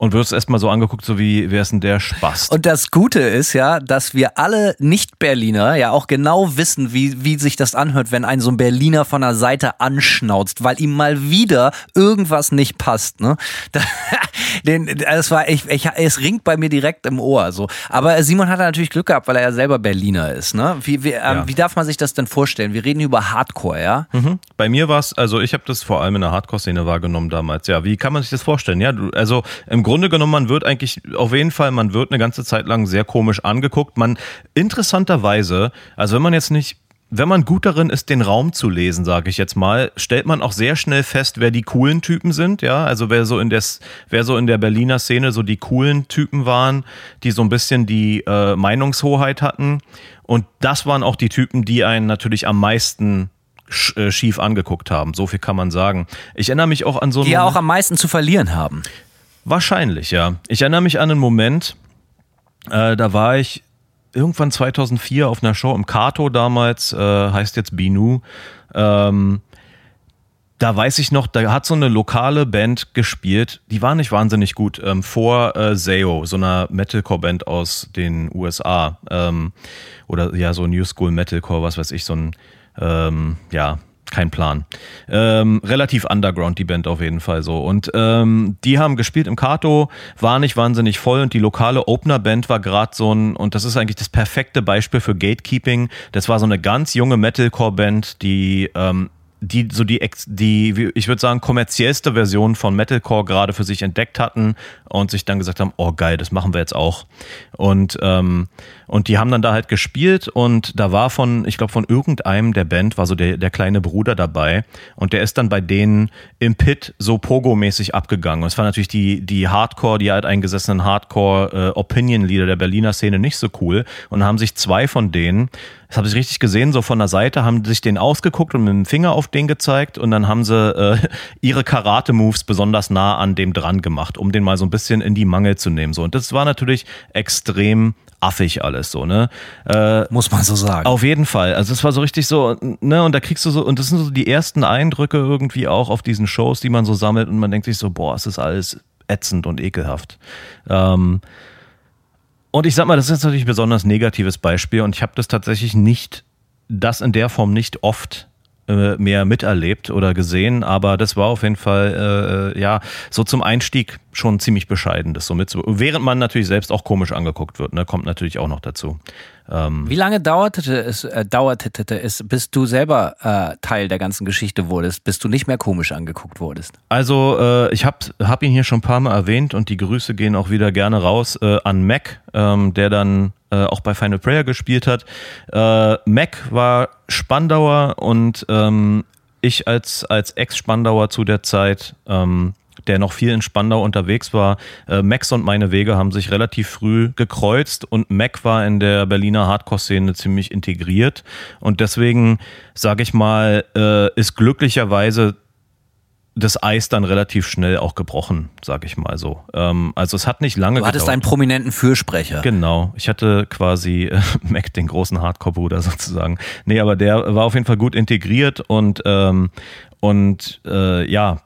und wirst erstmal so angeguckt, so wie, wer ist denn der Spaß? Und das Gute ist ja, dass wir alle Nicht-Berliner ja auch genau wissen, wie, wie sich das anhört, wenn ein so ein Berliner von der Seite anschnauzt, weil ihm mal wieder irgendwas nicht passt. Ne? (laughs) Den, das war, ich, ich, es ringt bei mir direkt im Ohr. So. Aber Simon hat natürlich Glück gehabt, weil er ja selber Berliner ist. Ne? Wie, wie, ähm, ja. wie darf man sich das denn vorstellen? Wir reden über Hardcore, ja? Mhm. Bei mir war es, also ich habe das vor allem in der Hardcore-Szene wahrgenommen damals. Ja, wie kann man sich das vorstellen? Ja, du, also im Grunde genommen, man wird eigentlich auf jeden Fall, man wird eine ganze Zeit lang sehr komisch angeguckt. Man interessanterweise, also wenn man jetzt nicht wenn man gut darin ist, den Raum zu lesen, sage ich jetzt mal, stellt man auch sehr schnell fest, wer die coolen Typen sind, ja, also wer so in der, wer so in der Berliner Szene so die coolen Typen waren, die so ein bisschen die äh, Meinungshoheit hatten. Und das waren auch die Typen, die einen natürlich am meisten äh, schief angeguckt haben. So viel kann man sagen. Ich erinnere mich auch an so Die ja auch am meisten zu verlieren haben. Wahrscheinlich, ja. Ich erinnere mich an einen Moment, äh, da war ich irgendwann 2004 auf einer Show im Kato damals, äh, heißt jetzt Binu. Ähm, da weiß ich noch, da hat so eine lokale Band gespielt, die war nicht wahnsinnig gut, ähm, vor äh, Zayo, so einer Metalcore-Band aus den USA. Ähm, oder ja, so New School Metalcore, was weiß ich, so ein, ähm, ja, kein Plan. Ähm, relativ underground die Band auf jeden Fall so. Und ähm, die haben gespielt im Kato, war nicht wahnsinnig voll und die lokale Opener-Band war gerade so ein, und das ist eigentlich das perfekte Beispiel für Gatekeeping. Das war so eine ganz junge Metalcore-Band, die ähm, die so die, die ich würde sagen, kommerziellste Version von Metalcore gerade für sich entdeckt hatten und sich dann gesagt haben, oh geil, das machen wir jetzt auch. Und, ähm, und die haben dann da halt gespielt und da war von, ich glaube, von irgendeinem der Band war so der, der kleine Bruder dabei und der ist dann bei denen im Pit so Pogo-mäßig abgegangen. Und es war natürlich die, die Hardcore, die halt eingesessenen Hardcore-Opinion-Lieder äh, der Berliner Szene nicht so cool und haben sich zwei von denen das habe ich richtig gesehen, so von der Seite, haben sich den ausgeguckt und mit dem Finger auf den gezeigt und dann haben sie äh, (laughs) ihre Karate-Moves besonders nah an dem dran gemacht, um den mal so ein bisschen in die Mangel zu nehmen. So. Und das war natürlich extrem affig alles so, ne? Äh, Muss man so sagen. Auf jeden Fall. Also es war so richtig so, ne, und da kriegst du so, und das sind so die ersten Eindrücke irgendwie auch auf diesen Shows, die man so sammelt und man denkt sich so, boah, es ist alles ätzend und ekelhaft. Ähm, und ich sag mal, das ist natürlich ein besonders negatives Beispiel und ich habe das tatsächlich nicht, das in der Form nicht oft äh, mehr miterlebt oder gesehen, aber das war auf jeden Fall, äh, ja, so zum Einstieg schon ziemlich bescheiden, das so mit, während man natürlich selbst auch komisch angeguckt wird, ne, kommt natürlich auch noch dazu. Ähm Wie lange dauerte es, äh, dauerte es, bis du selber äh, Teil der ganzen Geschichte wurdest, bis du nicht mehr komisch angeguckt wurdest? Also äh, ich habe hab ihn hier schon ein paar Mal erwähnt und die Grüße gehen auch wieder gerne raus äh, an Mac, ähm, der dann äh, auch bei Final Prayer gespielt hat. Äh, Mac war Spandauer und ähm, ich als, als Ex-Spandauer zu der Zeit ähm, der noch viel in Spandau unterwegs war. Äh, Max und meine Wege haben sich relativ früh gekreuzt und Mac war in der Berliner Hardcore-Szene ziemlich integriert. Und deswegen, sage ich mal, äh, ist glücklicherweise das Eis dann relativ schnell auch gebrochen, sag ich mal so. Ähm, also es hat nicht lange Du hattest gedauert. einen prominenten Fürsprecher. Genau. Ich hatte quasi äh, (laughs) Mac, den großen Hardcore-Bruder (laughs) sozusagen. Nee, aber der war auf jeden Fall gut integriert und, ähm, und äh, ja,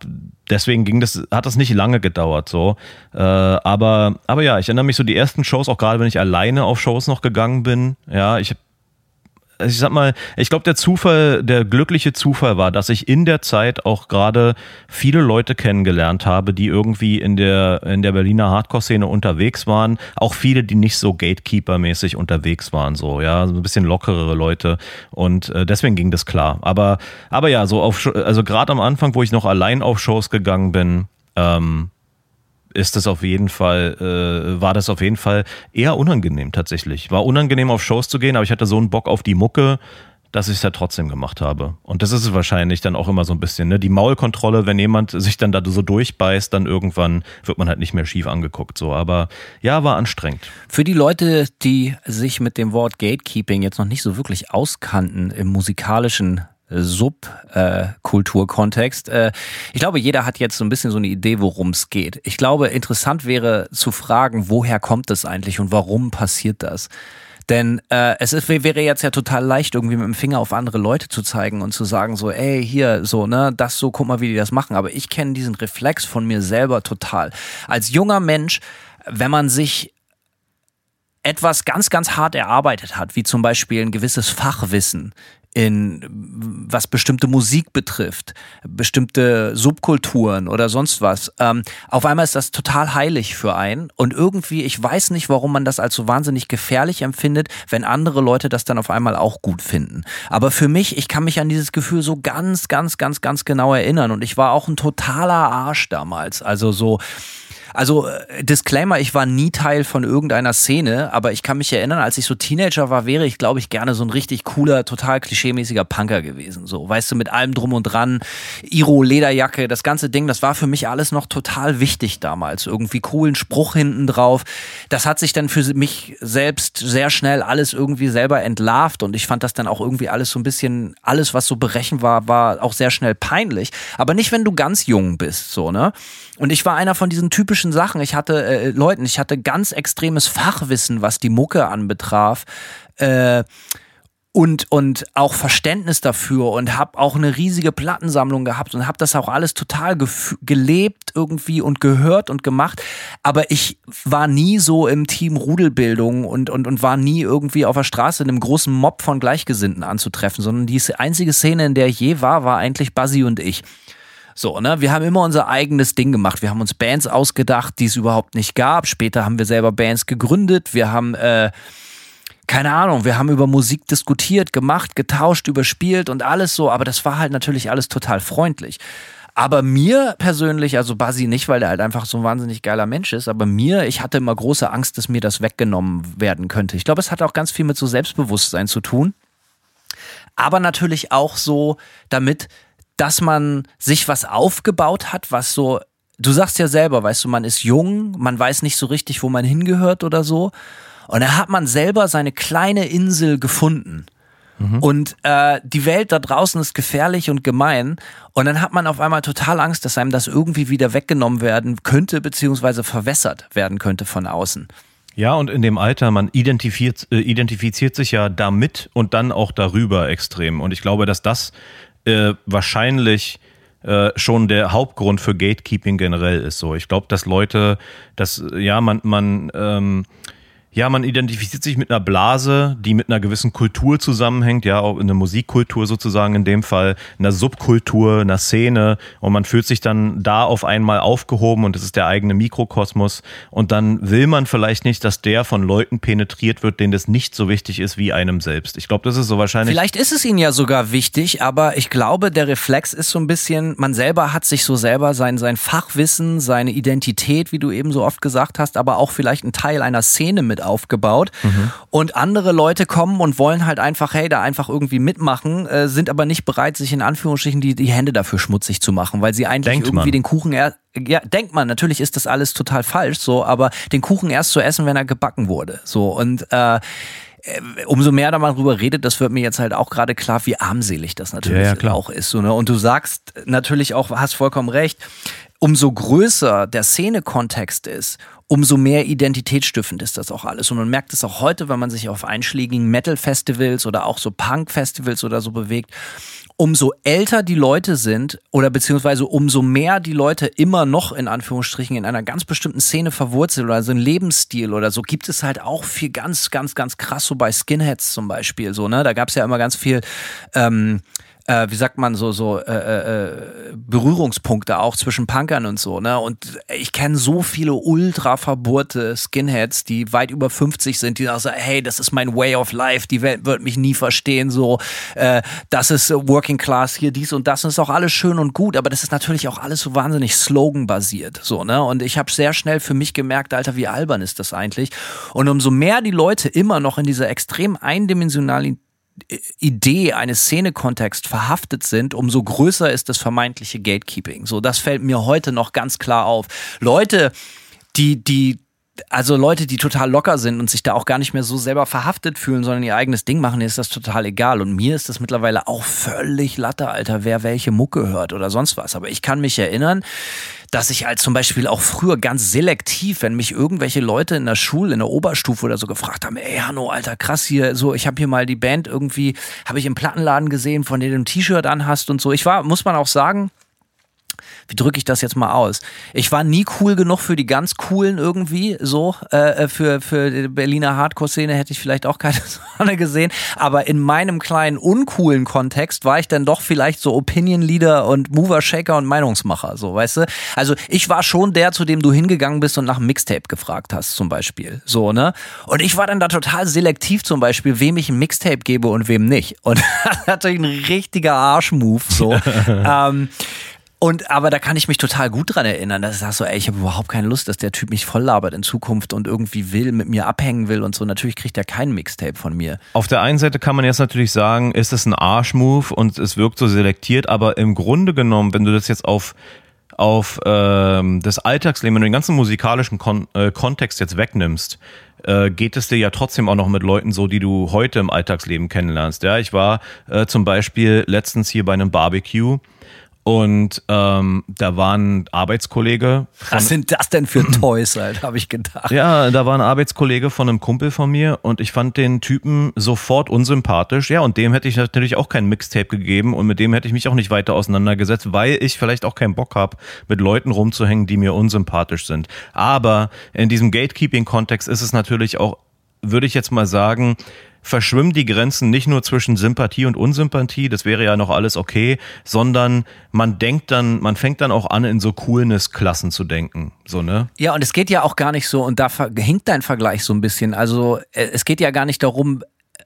deswegen ging das, hat das nicht lange gedauert so. Äh, aber, aber ja, ich erinnere mich so die ersten Shows, auch gerade wenn ich alleine auf Shows noch gegangen bin. Ja, ich ich sag mal, ich glaube, der Zufall, der glückliche Zufall war, dass ich in der Zeit auch gerade viele Leute kennengelernt habe, die irgendwie in der, in der Berliner Hardcore-Szene unterwegs waren. Auch viele, die nicht so Gatekeeper-mäßig unterwegs waren, so, ja, so ein bisschen lockerere Leute. Und äh, deswegen ging das klar. Aber, aber ja, so auf, also gerade am Anfang, wo ich noch allein auf Shows gegangen bin, ähm, ist das auf jeden Fall, äh, war das auf jeden Fall eher unangenehm tatsächlich. War unangenehm auf Shows zu gehen, aber ich hatte so einen Bock auf die Mucke, dass ich es ja trotzdem gemacht habe. Und das ist es wahrscheinlich dann auch immer so ein bisschen, ne? Die Maulkontrolle, wenn jemand sich dann da so durchbeißt, dann irgendwann wird man halt nicht mehr schief angeguckt. So, aber ja, war anstrengend. Für die Leute, die sich mit dem Wort Gatekeeping jetzt noch nicht so wirklich auskannten im musikalischen Subkulturkontext. Äh, ich glaube, jeder hat jetzt so ein bisschen so eine Idee, worum es geht. Ich glaube, interessant wäre zu fragen, woher kommt es eigentlich und warum passiert das? Denn äh, es ist, wäre jetzt ja total leicht, irgendwie mit dem Finger auf andere Leute zu zeigen und zu sagen, so, ey, hier, so, ne, das so, guck mal, wie die das machen. Aber ich kenne diesen Reflex von mir selber total. Als junger Mensch, wenn man sich etwas ganz, ganz hart erarbeitet hat, wie zum Beispiel ein gewisses Fachwissen in was bestimmte Musik betrifft, bestimmte Subkulturen oder sonst was. Ähm, auf einmal ist das total heilig für einen und irgendwie, ich weiß nicht, warum man das als so wahnsinnig gefährlich empfindet, wenn andere Leute das dann auf einmal auch gut finden. Aber für mich, ich kann mich an dieses Gefühl so ganz, ganz, ganz, ganz genau erinnern und ich war auch ein totaler Arsch damals. Also so, also äh, Disclaimer, ich war nie Teil von irgendeiner Szene, aber ich kann mich erinnern, als ich so Teenager war, wäre ich, glaube ich, gerne so ein richtig cooler, total klischeemäßiger Punker gewesen. So, weißt du, mit allem drum und dran, Iro, Lederjacke, das ganze Ding, das war für mich alles noch total wichtig damals. Irgendwie coolen Spruch hinten drauf. Das hat sich dann für mich selbst sehr schnell alles irgendwie selber entlarvt und ich fand das dann auch irgendwie alles so ein bisschen, alles, was so berechen war, war auch sehr schnell peinlich. Aber nicht, wenn du ganz jung bist, so, ne? Und ich war einer von diesen typischen Sachen. Ich hatte äh, Leuten, ich hatte ganz extremes Fachwissen, was die Mucke anbetraf. Äh, und, und auch Verständnis dafür und habe auch eine riesige Plattensammlung gehabt und habe das auch alles total gelebt irgendwie und gehört und gemacht. Aber ich war nie so im Team Rudelbildung und, und, und war nie irgendwie auf der Straße in einem großen Mob von Gleichgesinnten anzutreffen, sondern die einzige Szene, in der ich je war, war eigentlich Buzzy und ich. So, ne? Wir haben immer unser eigenes Ding gemacht. Wir haben uns Bands ausgedacht, die es überhaupt nicht gab. Später haben wir selber Bands gegründet. Wir haben, äh, keine Ahnung, wir haben über Musik diskutiert, gemacht, getauscht, überspielt und alles so. Aber das war halt natürlich alles total freundlich. Aber mir persönlich, also Basi nicht, weil der halt einfach so ein wahnsinnig geiler Mensch ist, aber mir, ich hatte immer große Angst, dass mir das weggenommen werden könnte. Ich glaube, es hat auch ganz viel mit so Selbstbewusstsein zu tun. Aber natürlich auch so damit, dass man sich was aufgebaut hat, was so, du sagst ja selber, weißt du, man ist jung, man weiß nicht so richtig, wo man hingehört oder so. Und da hat man selber seine kleine Insel gefunden. Mhm. Und äh, die Welt da draußen ist gefährlich und gemein. Und dann hat man auf einmal total Angst, dass einem das irgendwie wieder weggenommen werden könnte, beziehungsweise verwässert werden könnte von außen. Ja, und in dem Alter, man identifiziert, äh, identifiziert sich ja damit und dann auch darüber extrem. Und ich glaube, dass das äh, wahrscheinlich äh, schon der Hauptgrund für Gatekeeping generell ist. So, ich glaube, dass Leute, dass ja man man ähm, Ja, man identifiziert sich mit einer Blase, die mit einer gewissen Kultur zusammenhängt, ja, auch eine Musikkultur sozusagen in dem Fall, einer Subkultur, einer Szene und man fühlt sich dann da auf einmal aufgehoben und es ist der eigene Mikrokosmos und dann will man vielleicht nicht, dass der von Leuten penetriert wird, denen das nicht so wichtig ist wie einem selbst. Ich glaube, das ist so wahrscheinlich. Vielleicht ist es ihnen ja sogar wichtig, aber ich glaube, der Reflex ist so ein bisschen, man selber hat sich so selber sein, sein Fachwissen, seine Identität, wie du eben so oft gesagt hast, aber auch vielleicht ein Teil einer Szene mit aufgebaut. Mhm. Und andere Leute kommen und wollen halt einfach, hey, da einfach irgendwie mitmachen, äh, sind aber nicht bereit, sich in Anführungsstrichen die, die Hände dafür schmutzig zu machen, weil sie eigentlich Denkt irgendwie man. den Kuchen eher ja, denkt man, natürlich ist das alles total falsch, so, aber den Kuchen erst zu essen, wenn er gebacken wurde. So, und äh, umso mehr da mal drüber redet, das wird mir jetzt halt auch gerade klar, wie armselig das natürlich Ja, ja, auch ist. So, ne? Und du sagst natürlich auch, hast vollkommen recht, umso größer der Szenekontext ist, umso mehr identitätsstiftend ist das auch alles. Und man merkt es auch heute, wenn man sich auf einschlägigen Metal-Festivals oder auch so Punk-Festivals oder so bewegt. Umso älter die Leute sind oder beziehungsweise umso mehr die Leute immer noch in Anführungsstrichen in einer ganz bestimmten Szene verwurzelt oder so ein Lebensstil oder so, gibt es halt auch viel ganz, ganz, ganz krass so bei Skinheads zum Beispiel. So, ne? Da gab es ja immer ganz viel ähm, äh, wie sagt man so so äh, äh, Berührungspunkte auch zwischen Punkern und so ne? Und ich kenne so viele ultra verbohrte Skinheads die weit über 50 sind die sagen hey das ist mein Way of Life die Welt wird mich nie verstehen so äh, das ist Working Class hier dies und das und ist auch alles schön und gut aber das ist natürlich auch alles so wahnsinnig Slogan basiert so ne? Und ich habe sehr schnell für mich gemerkt Alter wie albern ist das eigentlich? Und umso mehr die Leute immer noch in dieser extrem eindimensionalen Idee eines Szenekontexts verhaftet sind, umso größer ist das vermeintliche Gatekeeping. So, das fällt mir heute noch ganz klar auf. Leute, die, die, also Leute, die total locker sind und sich da auch gar nicht mehr so selber verhaftet fühlen, sondern ihr eigenes Ding machen, ist das total egal. Und mir ist das mittlerweile auch völlig Latte, Alter, wer welche Mucke hört oder sonst was. Aber ich kann mich erinnern, dass ich als zum Beispiel auch früher ganz selektiv, wenn mich irgendwelche Leute in der Schule, in der Oberstufe oder so gefragt haben, ey Hanno, Alter, krass hier, so, ich habe hier mal die Band irgendwie, habe ich im Plattenladen gesehen, von dem du ein T-Shirt anhast und so. Ich war, muss man auch sagen, wie drücke ich das jetzt mal aus? Ich war nie cool genug für die ganz coolen irgendwie, so, äh, für, für die Berliner Hardcore-Szene hätte ich vielleicht auch keine (laughs) Sonne gesehen, aber in meinem kleinen uncoolen Kontext war ich dann doch vielleicht so Opinion-Leader und Mover-Shaker und Meinungsmacher, so, weißt du? Also ich war schon der, zu dem du hingegangen bist und nach einem Mixtape gefragt hast, zum Beispiel, so, ne? Und ich war dann da total selektiv zum Beispiel, wem ich ein Mixtape gebe und wem nicht. Und (laughs) das ist natürlich ein richtiger Arschmove, so. (laughs) ähm, und aber da kann ich mich total gut dran erinnern, dass ich sag so, ey, ich habe überhaupt keine Lust, dass der Typ mich voll labert in Zukunft und irgendwie will, mit mir abhängen will und so. Natürlich kriegt er kein Mixtape von mir. Auf der einen Seite kann man jetzt natürlich sagen, ist es ein Arschmove und es wirkt so selektiert, aber im Grunde genommen, wenn du das jetzt auf auf ähm, das Alltagsleben, wenn du den ganzen musikalischen Kon äh, Kontext jetzt wegnimmst, äh, geht es dir ja trotzdem auch noch mit Leuten so, die du heute im Alltagsleben kennenlernst. Ja, ich war äh, zum Beispiel letztens hier bei einem Barbecue und ähm, da war ein Arbeitskollege. Von, Was sind das denn für (clears throat) Toys, halt, habe ich gedacht. ja, da war ein Arbeitskollege von einem Kumpel von mir und ich fand den Typen sofort unsympathisch. Ja, und dem hätte ich natürlich auch kein Mixtape gegeben und mit dem hätte ich mich auch nicht weiter auseinandergesetzt, weil ich vielleicht auch keinen Bock habe, mit Leuten rumzuhängen, die mir unsympathisch sind. Aber in diesem Gatekeeping-Kontext ist es natürlich auch, würde ich jetzt mal sagen, verschwimmen die Grenzen nicht nur zwischen Sympathie und Unsympathie, das wäre ja noch alles okay, sondern man denkt dann, man fängt dann auch an, in so Coolness-Klassen zu denken. So, ne? Ja, und es geht ja auch gar nicht so, und da hinkt dein Vergleich so ein bisschen. Also, äh, es geht ja gar nicht darum,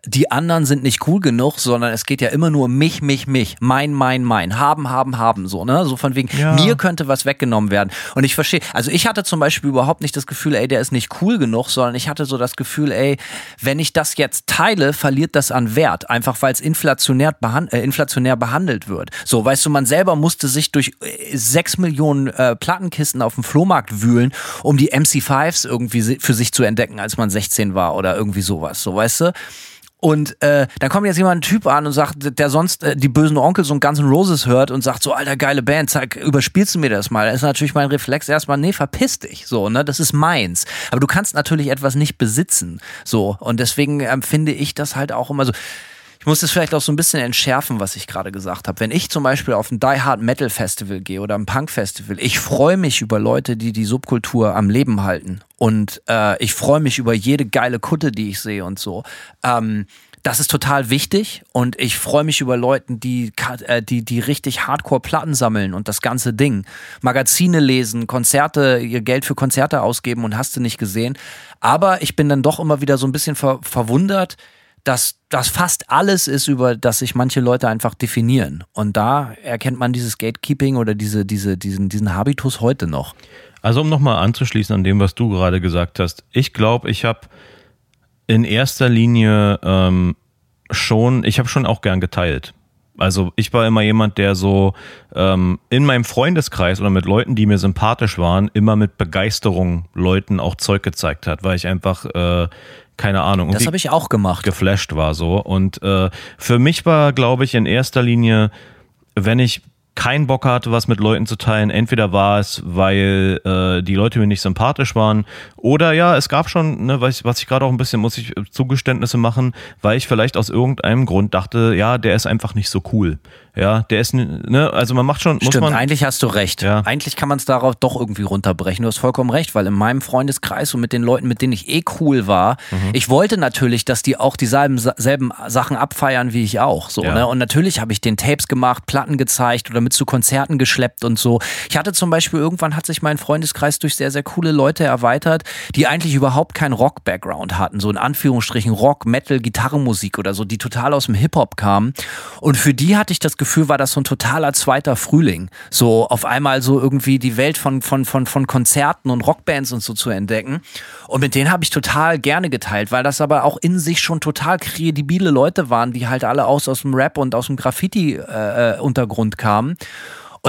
die anderen sind nicht cool genug, sondern es geht ja immer nur mich, mich, mich, mein, mein, mein, haben, haben, haben, so, ne? So von wegen, Ja. mir könnte was weggenommen werden. Und ich verstehe, also ich hatte zum Beispiel überhaupt nicht das Gefühl, ey, der ist nicht cool genug, sondern ich hatte so das Gefühl, ey, wenn ich das jetzt teile, verliert das an Wert, einfach weil es inflationär, behand äh, inflationär behandelt wird. So, weißt du, man selber musste sich durch äh, sechs Millionen äh, Plattenkisten auf dem Flohmarkt wühlen, um die MC5s irgendwie für sich zu entdecken, als man 16 war oder irgendwie sowas, so, weißt du? Und äh, dann kommt jetzt jemand ein Typ an und sagt, der sonst äh, die bösen Onkels und Guns N' Roses hört und sagt so, alter geile Band, zeig, überspielst du mir das mal? Da ist natürlich mein Reflex erstmal, nee, verpiss dich, so, ne, das ist meins. Aber du kannst natürlich etwas nicht besitzen, so. Und deswegen ähm, finde ich das halt auch immer so. Muss es vielleicht auch so ein bisschen entschärfen, was ich gerade gesagt habe. Wenn ich zum Beispiel auf ein Die Hard Metal Festival gehe oder ein Punk Festival, ich freue mich über Leute, die die Subkultur am Leben halten. Und äh, ich freue mich über jede geile Kutte, die ich sehe und so. Ähm, das ist total wichtig und ich freue mich über Leute, die, äh, die, die richtig Hardcore-Platten sammeln und das ganze Ding. Magazine lesen, Konzerte, ihr Geld für Konzerte ausgeben und hast du nicht gesehen. Aber ich bin dann doch immer wieder so ein bisschen ver verwundert, dass das fast alles ist, über das sich manche Leute einfach definieren. Und da erkennt man dieses Gatekeeping oder diese, diese, diesen, diesen Habitus heute noch. Also um nochmal anzuschließen an dem, was du gerade gesagt hast. Ich glaube, ich habe in erster Linie ähm, schon, ich habe schon auch gern geteilt. Also ich war immer jemand, der so ähm, in meinem Freundeskreis oder mit Leuten, die mir sympathisch waren, immer mit Begeisterung Leuten auch Zeug gezeigt hat, weil ich einfach äh, keine Ahnung. Das habe ich auch gemacht. Geflasht war so. Und äh, für mich war, glaube ich, in erster Linie, wenn ich keinen Bock hatte, was mit Leuten zu teilen. Entweder war es, weil äh, die Leute mir nicht sympathisch waren, oder ja, es gab schon, ne, was ich, was ich gerade auch ein bisschen, muss ich Zugeständnisse machen, weil ich vielleicht aus irgendeinem Grund dachte, ja, der ist einfach nicht so cool. Ja, der ist, ne, also man macht schon, Stimmt, muss man. eigentlich hast du recht. Ja. Eigentlich kann man es darauf doch irgendwie runterbrechen. Du hast vollkommen recht, weil in meinem Freundeskreis und mit den Leuten, mit denen ich eh cool war, Mhm. ich wollte natürlich, dass die auch dieselben selben Sachen abfeiern wie ich auch. So, Ja. ne? Und natürlich habe ich den Tapes gemacht, Platten gezeigt oder mit zu Konzerten geschleppt und so. Ich hatte zum Beispiel, irgendwann hat sich mein Freundeskreis durch sehr, sehr coole Leute erweitert, die eigentlich überhaupt keinen Rock-Background hatten. So in Anführungsstrichen Rock, Metal, Gitarrenmusik oder so, die total aus dem Hip-Hop kamen. Und für die hatte ich das Gefühl, war das so ein totaler zweiter Frühling. So auf einmal so irgendwie die Welt von, von, von, von Konzerten und Rockbands und so zu entdecken. Und mit denen habe ich total gerne geteilt, weil das aber auch in sich schon total kredibile Leute waren, die halt alle aus, aus dem Rap und aus dem Graffiti-Untergrund kamen.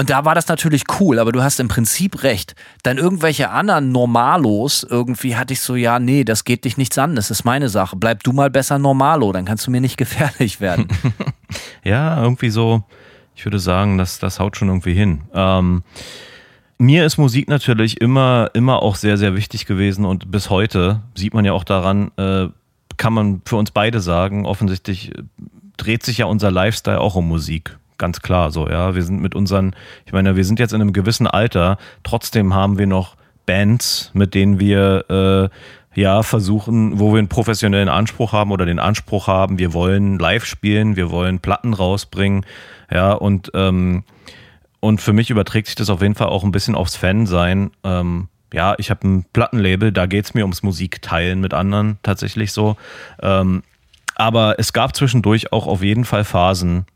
Und da war das natürlich cool, aber du hast im Prinzip recht. Dann irgendwelche anderen Normalos, irgendwie hatte ich so, ja, nee, das geht dich nichts an, das ist meine Sache. Bleib du mal besser Normalo, dann kannst du mir nicht (laughs) gefährlich werden. (laughs) Ja, irgendwie so, ich würde sagen, das, das haut schon irgendwie hin. Ähm, mir ist Musik natürlich immer, immer auch sehr, sehr wichtig gewesen und bis heute sieht man ja auch daran, äh, kann man für uns beide sagen, offensichtlich dreht sich ja unser Lifestyle auch um Musik. Ganz klar so, ja. Wir sind mit unseren, ich meine, wir sind jetzt in einem gewissen Alter, trotzdem haben wir noch Bands, mit denen wir äh, ja versuchen, wo wir einen professionellen Anspruch haben oder den Anspruch haben, wir wollen live spielen, wir wollen Platten rausbringen, ja, und ähm, und für mich überträgt sich das auf jeden Fall auch ein bisschen aufs Fan-Sein. Ähm, ja, ich habe ein Plattenlabel, da geht's mir ums Musikteilen mit anderen tatsächlich so. Ähm, aber es gab zwischendurch auch auf jeden Fall Phasen.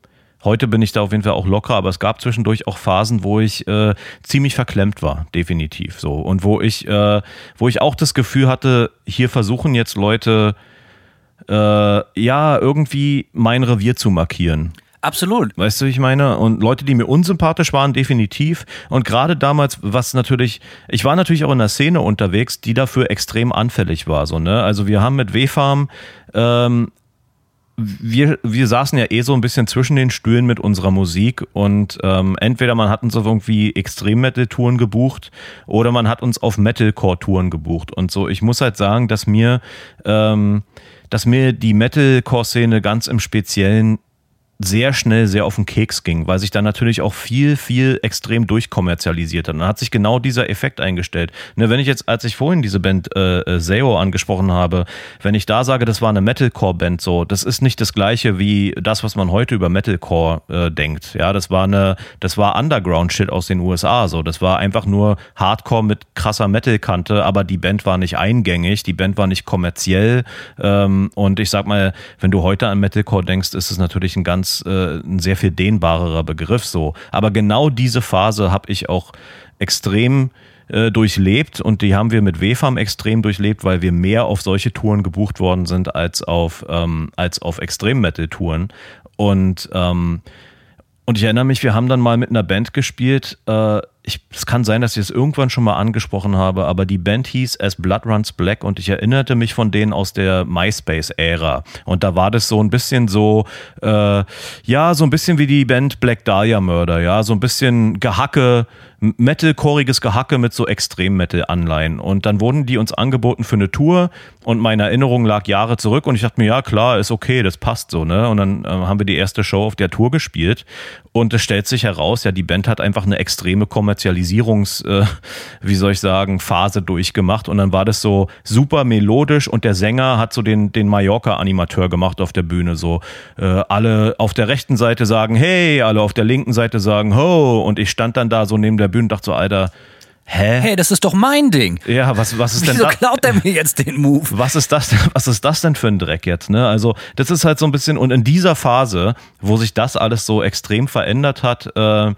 Heute bin ich da auf jeden Fall auch locker, aber es gab zwischendurch auch Phasen, wo ich äh, ziemlich verklemmt war, definitiv so. Und wo ich, äh, wo ich auch das Gefühl hatte, hier versuchen jetzt Leute äh, ja irgendwie mein Revier zu markieren. Absolut. Weißt du, wie ich meine? Und Leute, die mir unsympathisch waren, definitiv. Und gerade damals, was natürlich, ich war natürlich auch in einer Szene unterwegs, die dafür extrem anfällig war. So, ne? Also wir haben mit W-Farm, ähm, wir, wir saßen ja eh so ein bisschen zwischen den Stühlen mit unserer Musik und ähm, entweder man hat uns auf irgendwie Extrem-Metal-Touren gebucht oder man hat uns auf Metalcore-Touren gebucht. Und so, ich muss halt sagen, dass mir, ähm, dass mir die Metalcore-Szene ganz im Speziellen sehr schnell sehr auf den Keks ging, weil sich da natürlich auch viel, viel extrem durchkommerzialisiert hat. Und dann hat sich genau dieser Effekt eingestellt. Ne, wenn ich jetzt, als ich vorhin diese Band äh, äh, Seo angesprochen habe, wenn ich da sage, das war eine Metalcore-Band, so, das ist nicht das gleiche wie das, was man heute über Metalcore äh, denkt. Ja, das war eine, das war Underground-Shit aus den USA. So, das war einfach nur Hardcore mit krasser Metal-Kante, aber die Band war nicht eingängig, die Band war nicht kommerziell. Ähm, und ich sag mal, wenn du heute an Metalcore denkst, ist es natürlich ein ganz äh, ein sehr viel dehnbarerer Begriff so. Aber genau diese Phase habe ich auch extrem äh, durchlebt und die haben wir mit WFAM extrem durchlebt, weil wir mehr auf solche Touren gebucht worden sind als auf, ähm, auf Extrem-Metal-Touren. Und, ähm, und ich erinnere mich, wir haben dann mal mit einer Band gespielt, äh, ich, es kann sein, dass ich es irgendwann schon mal angesprochen habe, aber die Band hieß As Blood Runs Black und ich erinnerte mich von denen aus der MySpace-Ära. Und da war das so ein bisschen so, äh, ja, so ein bisschen wie die Band Black Dahlia Murder, ja, so ein bisschen Gehacke, metalcoreiges Gehacke mit so Extrem-Metal-Anleihen. Und dann wurden die uns angeboten für eine Tour und meine Erinnerung lag Jahre zurück und ich dachte mir, ja klar, ist okay, das passt so, ne? Und dann äh, haben wir die erste Show auf der Tour gespielt und es stellt sich heraus, ja, die Band hat einfach eine extreme Kommerzialisierungs, äh, (laughs) wie soll ich sagen, Phase durchgemacht und dann war das so super melodisch und der Sänger hat so den, den Mallorca-Animateur gemacht auf der Bühne, so äh, alle auf der rechten Seite sagen, hey, alle auf der linken Seite sagen, ho und ich stand dann da so neben der Bühne und dachte so, Alter, Hä? Hey, das ist doch mein Ding. Ja, was, was ist denn Wieso das? klaut er mir jetzt den Move? Was ist das, was ist das denn für ein Dreck jetzt? Ne? Also, das ist halt so ein bisschen, und in dieser Phase, wo sich das alles so extrem verändert hat, äh,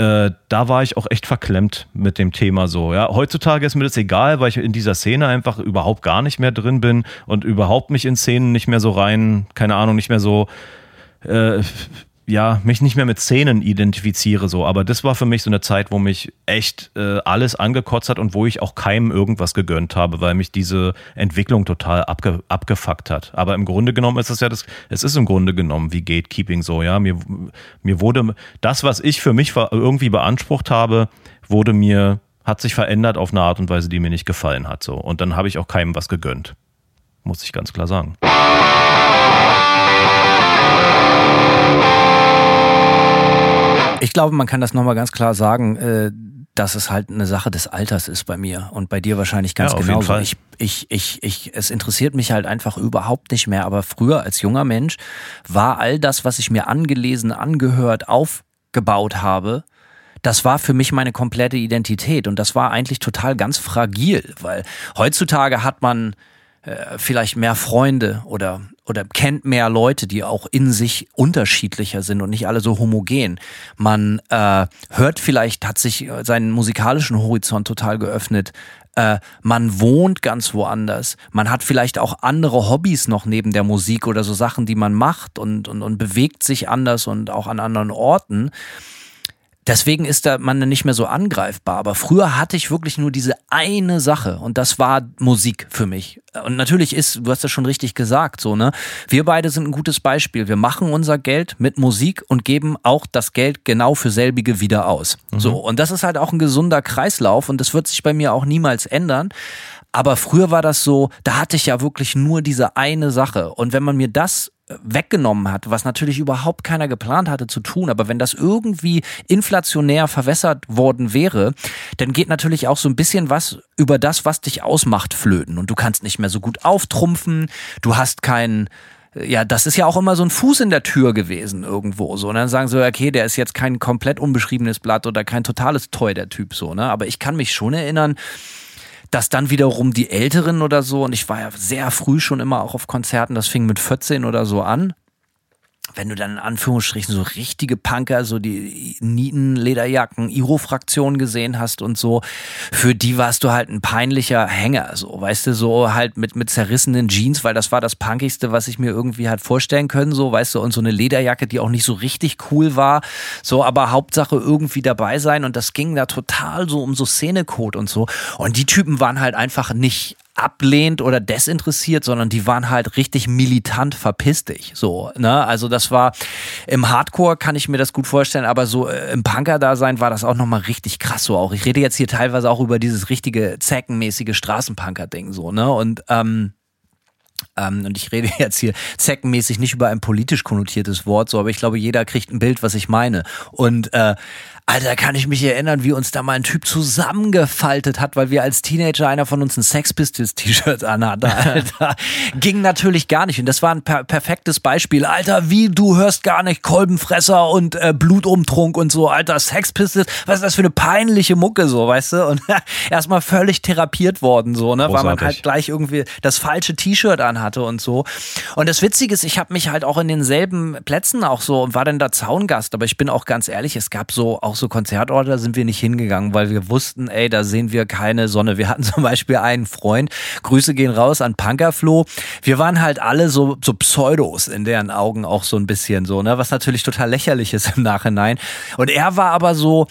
äh, da war ich auch echt verklemmt mit dem Thema so. Ja, heutzutage ist mir das egal, weil ich in dieser Szene einfach überhaupt gar nicht mehr drin bin und überhaupt mich in Szenen nicht mehr so rein, keine Ahnung, nicht mehr so äh, ja, mich nicht mehr mit Szenen identifiziere so, aber das war für mich so eine Zeit, wo mich echt äh, alles angekotzt hat und wo ich auch keinem irgendwas gegönnt habe, weil mich diese Entwicklung total abge, abgefuckt hat. Aber im Grunde genommen ist es ja das, es ist im Grunde genommen wie Gatekeeping so, ja, mir, mir wurde das, was ich für mich irgendwie beansprucht habe, wurde mir, hat sich verändert auf eine Art und Weise, die mir nicht gefallen hat so. Und dann habe ich auch keinem was gegönnt. Muss ich ganz klar sagen. Ich glaube, man kann das nochmal ganz klar sagen, äh, dass es halt eine Sache des Alters ist bei mir und bei dir wahrscheinlich ganz Ja, genauso. Ich, ich, ich, ich, es interessiert mich halt einfach überhaupt nicht mehr. Aber früher als junger Mensch war all das, was ich mir angelesen, angehört, aufgebaut habe, das war für mich meine komplette Identität und das war eigentlich total ganz fragil, weil heutzutage hat man äh, vielleicht mehr Freunde oder oder kennt mehr Leute, die auch in sich unterschiedlicher sind und nicht alle so homogen. Man äh, hört vielleicht, hat sich äh, seinen musikalischen Horizont total geöffnet. Äh, man wohnt ganz woanders. Man hat vielleicht auch andere Hobbys noch neben der Musik oder so Sachen, die man macht und, und, und bewegt sich anders und auch an anderen Orten. Deswegen ist da man nicht mehr so angreifbar. Aber früher hatte ich wirklich nur diese eine Sache und das war Musik für mich. Und natürlich ist, du hast das schon richtig gesagt, so, ne? Wir beide sind ein gutes Beispiel. Wir machen unser Geld mit Musik und geben auch das Geld genau für selbige wieder aus. So. Und das ist halt auch ein gesunder Kreislauf und das wird sich bei mir auch niemals ändern. Aber früher war das so, da hatte ich ja wirklich nur diese eine Sache. Und wenn man mir das weggenommen hat, was natürlich überhaupt keiner geplant hatte zu tun, aber wenn das irgendwie inflationär verwässert worden wäre, dann geht natürlich auch so ein bisschen was über das, was dich ausmacht, flöten. Und du kannst nicht mehr so gut auftrumpfen, du hast keinen ja, das ist ja auch immer so ein Fuß in der Tür gewesen irgendwo so. Und dann sagen sie, okay, der ist jetzt kein komplett unbeschriebenes Blatt oder kein totales Toy, der Typ so, ne? Aber ich kann mich schon erinnern, dass dann wiederum die Älteren oder so, und ich war ja sehr früh schon immer auch auf Konzerten, das fing mit 14 oder so an. Wenn du dann in Anführungsstrichen so richtige Punker, so die Nieten, Lederjacken, Iro-Fraktion gesehen hast und so, für die warst du halt ein peinlicher Hänger, so, weißt du, so halt mit, mit zerrissenen Jeans, weil das war das Punkigste, was ich mir irgendwie halt vorstellen können, so, weißt du, und so eine Lederjacke, die auch nicht so richtig cool war, so, aber Hauptsache irgendwie dabei sein und das ging da total so um so Szenecode und so. Und die Typen waren halt einfach nicht ablehnt oder desinteressiert, sondern die waren halt richtig militant verpiss dich. So, ne? Also das war im Hardcore kann ich mir das gut vorstellen, aber so äh, im Punker-Dasein war das auch nochmal richtig krass so auch. Ich rede jetzt hier teilweise auch über dieses richtige zeckenmäßige Straßenpunker-Ding so, ne? Und ähm, ähm, und ich rede (laughs) jetzt hier zeckenmäßig nicht über ein politisch konnotiertes Wort, so, aber ich glaube, jeder kriegt ein Bild, was ich meine. Und äh, Alter, kann ich mich erinnern, wie uns da mal ein Typ zusammengefaltet hat, weil wir als Teenager einer von uns ein Sex Pistols T-Shirt anhatte. Alter, (laughs) ging natürlich gar nicht. Und das war ein per perfektes Beispiel. Alter, wie du hörst gar nicht Kolbenfresser und äh, Blutumtrunk und so. Alter, Sex Pistols, was ist das für eine peinliche Mucke so, weißt du? Und (laughs) erstmal völlig therapiert worden so, ne, weil man Großartig. halt gleich irgendwie das falsche T-Shirt anhatte und so. Und das Witzige ist, ich habe mich halt auch in denselben Plätzen auch so und war dann da Zaungast, aber ich bin auch ganz ehrlich, es gab so auch so Konzertorte, da sind wir nicht hingegangen, weil wir wussten, ey, da sehen wir keine Sonne. Wir hatten (laughs) zum Beispiel einen Freund, Grüße gehen raus an Punkerflo. Wir waren halt alle so, so Pseudos in deren Augen auch so ein bisschen so, ne, was natürlich total lächerlich ist im Nachhinein. Und er war aber so,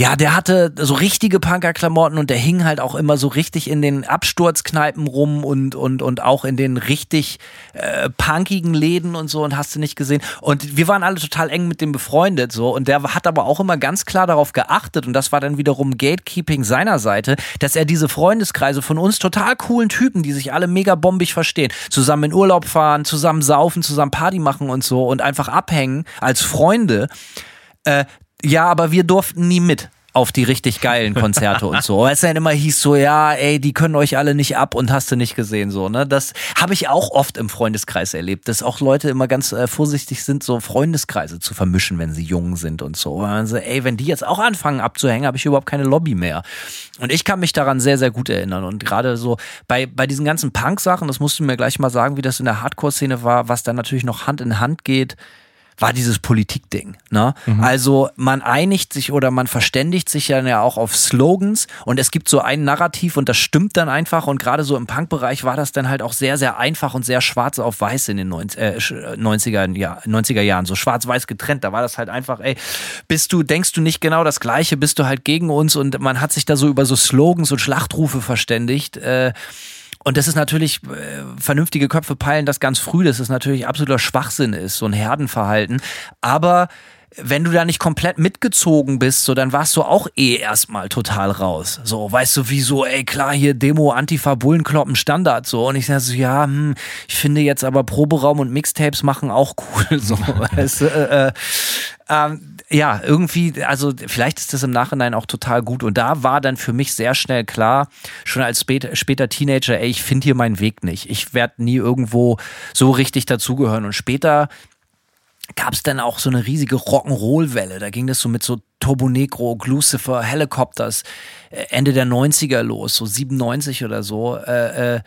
Ja, der hatte so richtige Punkerklamotten und der hing halt auch immer so richtig in den Absturzkneipen rum und, und, und auch in den richtig äh, punkigen Läden und so und hast du nicht gesehen. Und wir waren alle total eng mit dem befreundet so und der hat aber auch immer ganz klar darauf geachtet und das war dann wiederum Gatekeeping seiner Seite, dass er diese Freundeskreise von uns total coolen Typen, die sich alle mega bombig verstehen, zusammen in Urlaub fahren, zusammen saufen, zusammen Party machen und so und einfach abhängen als Freunde, äh, ja, aber wir durften nie mit auf die richtig geilen Konzerte und so. Weil es dann immer hieß so, ja, ey, die können euch alle nicht ab und hast du nicht gesehen, so, ne? Das habe ich auch oft im Freundeskreis erlebt, dass auch Leute immer ganz äh, vorsichtig sind, so Freundeskreise zu vermischen, wenn sie jung sind und so. Weil so, ey, wenn die jetzt auch anfangen abzuhängen, habe ich überhaupt keine Lobby mehr. Und ich kann mich daran sehr, sehr gut erinnern. Und gerade so bei, bei diesen ganzen Punk-Sachen, das musst du mir gleich mal sagen, wie das in der Hardcore-Szene war, was dann natürlich noch Hand in Hand geht war dieses Politikding. Ne? Mhm. Also man einigt sich oder man verständigt sich dann ja auch auf Slogans und es gibt so ein Narrativ und das stimmt dann einfach und gerade so im Punk-Bereich war das dann halt auch sehr, sehr einfach und sehr schwarz auf weiß in den 90, äh, 90er, ja, 90er Jahren, so schwarz-weiß getrennt. Da war das halt einfach, ey, bist du, denkst du nicht genau das Gleiche, bist du halt gegen uns und man hat sich da so über so Slogans und Schlachtrufe verständigt. Äh, und das ist natürlich, äh, vernünftige Köpfe peilen das ganz früh, dass es natürlich absoluter Schwachsinn ist, so ein Herdenverhalten. Aber wenn du da nicht komplett mitgezogen bist, so dann warst du auch eh erstmal total raus. So, weißt du, wie so, ey, klar, hier Demo, Antifa, Bullenkloppen, Standard, so. Und ich sag so, ja, hm, ich finde jetzt aber Proberaum und Mixtapes machen auch cool, (laughs) so, weißt du, äh, äh, ähm, ja, irgendwie, also vielleicht ist das im Nachhinein auch total gut. Und da war dann für mich sehr schnell klar, schon als später, später Teenager, ey, ich finde hier meinen Weg nicht. Ich werde nie irgendwo so richtig dazugehören. Und später gab es dann auch so eine riesige Rock'n'Roll-Welle. Da ging das so mit so Turbo Negro, Lucifer, Helicopters äh, Ende der 90er los, so 97 oder so. Äh, äh,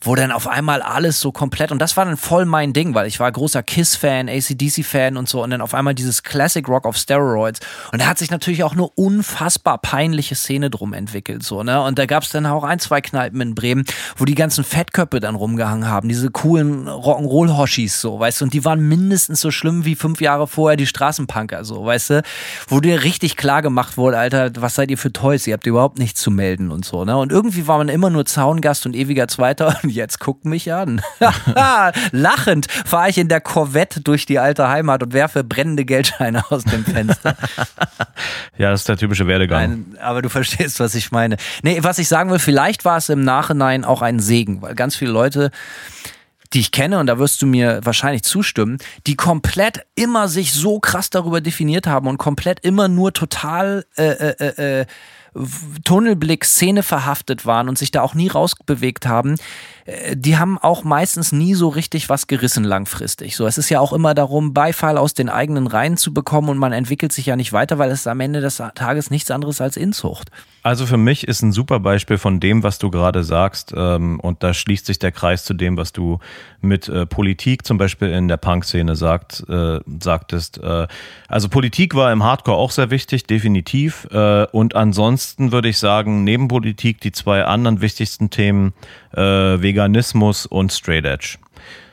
wo dann auf einmal alles so komplett, und das war dann voll mein Ding, weil ich war großer Kiss-Fan, ACDC-Fan und so, und dann auf einmal dieses Classic Rock auf Steroids. Und da hat sich natürlich auch eine unfassbar peinliche Szene drum entwickelt, so, ne? Und da gab es dann auch ein, zwei Kneipen in Bremen, wo die ganzen Fettköpfe dann rumgehangen haben, diese coolen Rock'n'Roll-Hoshis, so, weißt du, und die waren mindestens so schlimm wie fünf Jahre vorher die Straßenpunker, so, weißt du, wo dir richtig klar gemacht wurde, Alter, was seid ihr für Toys, ihr habt überhaupt nichts zu melden und so, ne? Und irgendwie war man immer nur Zaungast und ewiger Zweiter jetzt guck mich an. (laughs) Lachend fahre ich in der Corvette durch die alte Heimat und werfe brennende Geldscheine aus dem Fenster. (laughs) ja, das ist der typische Werdegang. Nein, aber du verstehst, was ich meine. Nee, was ich sagen will, vielleicht war es im Nachhinein auch ein Segen, weil ganz viele Leute die ich kenne, und da wirst du mir wahrscheinlich zustimmen, die komplett immer sich so krass darüber definiert haben und komplett immer nur total äh, äh, äh, äh Tunnelblick Szene verhaftet waren und sich da auch nie rausbewegt haben, die haben auch meistens nie so richtig was gerissen langfristig. So, es ist ja auch immer darum, Beifall aus den eigenen Reihen zu bekommen und man entwickelt sich ja nicht weiter, weil es am Ende des Tages nichts anderes als Inzucht. Also für mich ist ein super Beispiel von dem, was du gerade sagst, ähm, und da schließt sich der Kreis zu dem, was du mit äh, Politik zum Beispiel in der Punk-Szene sagt, äh, sagtest. Äh, also Politik war im Hardcore auch sehr wichtig, definitiv. Äh, und ansonsten würde ich sagen, neben Politik die zwei anderen wichtigsten Themen, äh, Veganismus und Straight Edge.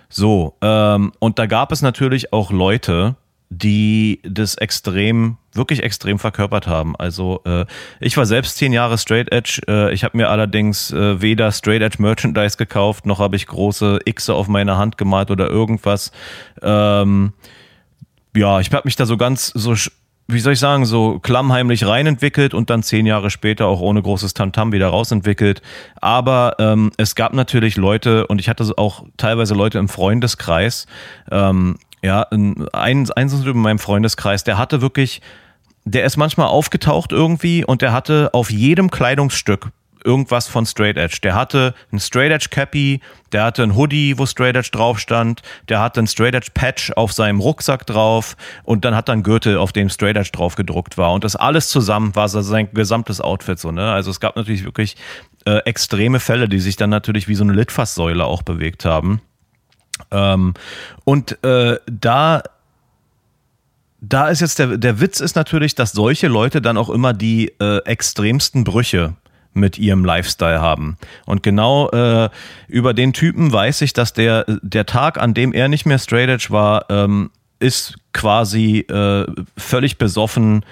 So, ähm, und da gab es natürlich auch Leute, die das extrem, wirklich extrem verkörpert haben. Also äh, ich war selbst zehn Jahre Straight Edge. Äh, ich habe mir allerdings äh, weder Straight Edge Merchandise gekauft, noch habe ich große Xe auf meine Hand gemalt oder irgendwas. Ähm, ja, ich habe mich da so ganz so wie soll ich sagen, so klammheimlich reinentwickelt und dann zehn Jahre später auch ohne großes Tamtam wieder rausentwickelt. Aber ähm, es gab natürlich Leute und ich hatte auch teilweise Leute im Freundeskreis, ähm, ja, ein, ein, ein in meinem Freundeskreis, der hatte wirklich, der ist manchmal aufgetaucht irgendwie und der hatte auf jedem Kleidungsstück irgendwas von Straight Edge. Der hatte ein Straight Edge Cappy, der hatte ein Hoodie, wo Straight Edge drauf stand, der hatte ein Straight Edge Patch auf seinem Rucksack drauf und dann hat er einen Gürtel, auf dem Straight Edge drauf gedruckt war. Und das alles zusammen war sein gesamtes Outfit so, ne? Also es gab natürlich wirklich äh, extreme Fälle, die sich dann natürlich wie so eine Litfaßsäule auch bewegt haben. Ähm, und äh, da da ist jetzt der, der Witz ist natürlich, dass solche Leute dann auch immer die äh, extremsten Brüche mit ihrem Lifestyle haben. Und genau äh, über den Typen weiß ich, dass der, der Tag, an dem er nicht mehr straight edge war, ähm, ist quasi äh, völlig besoffen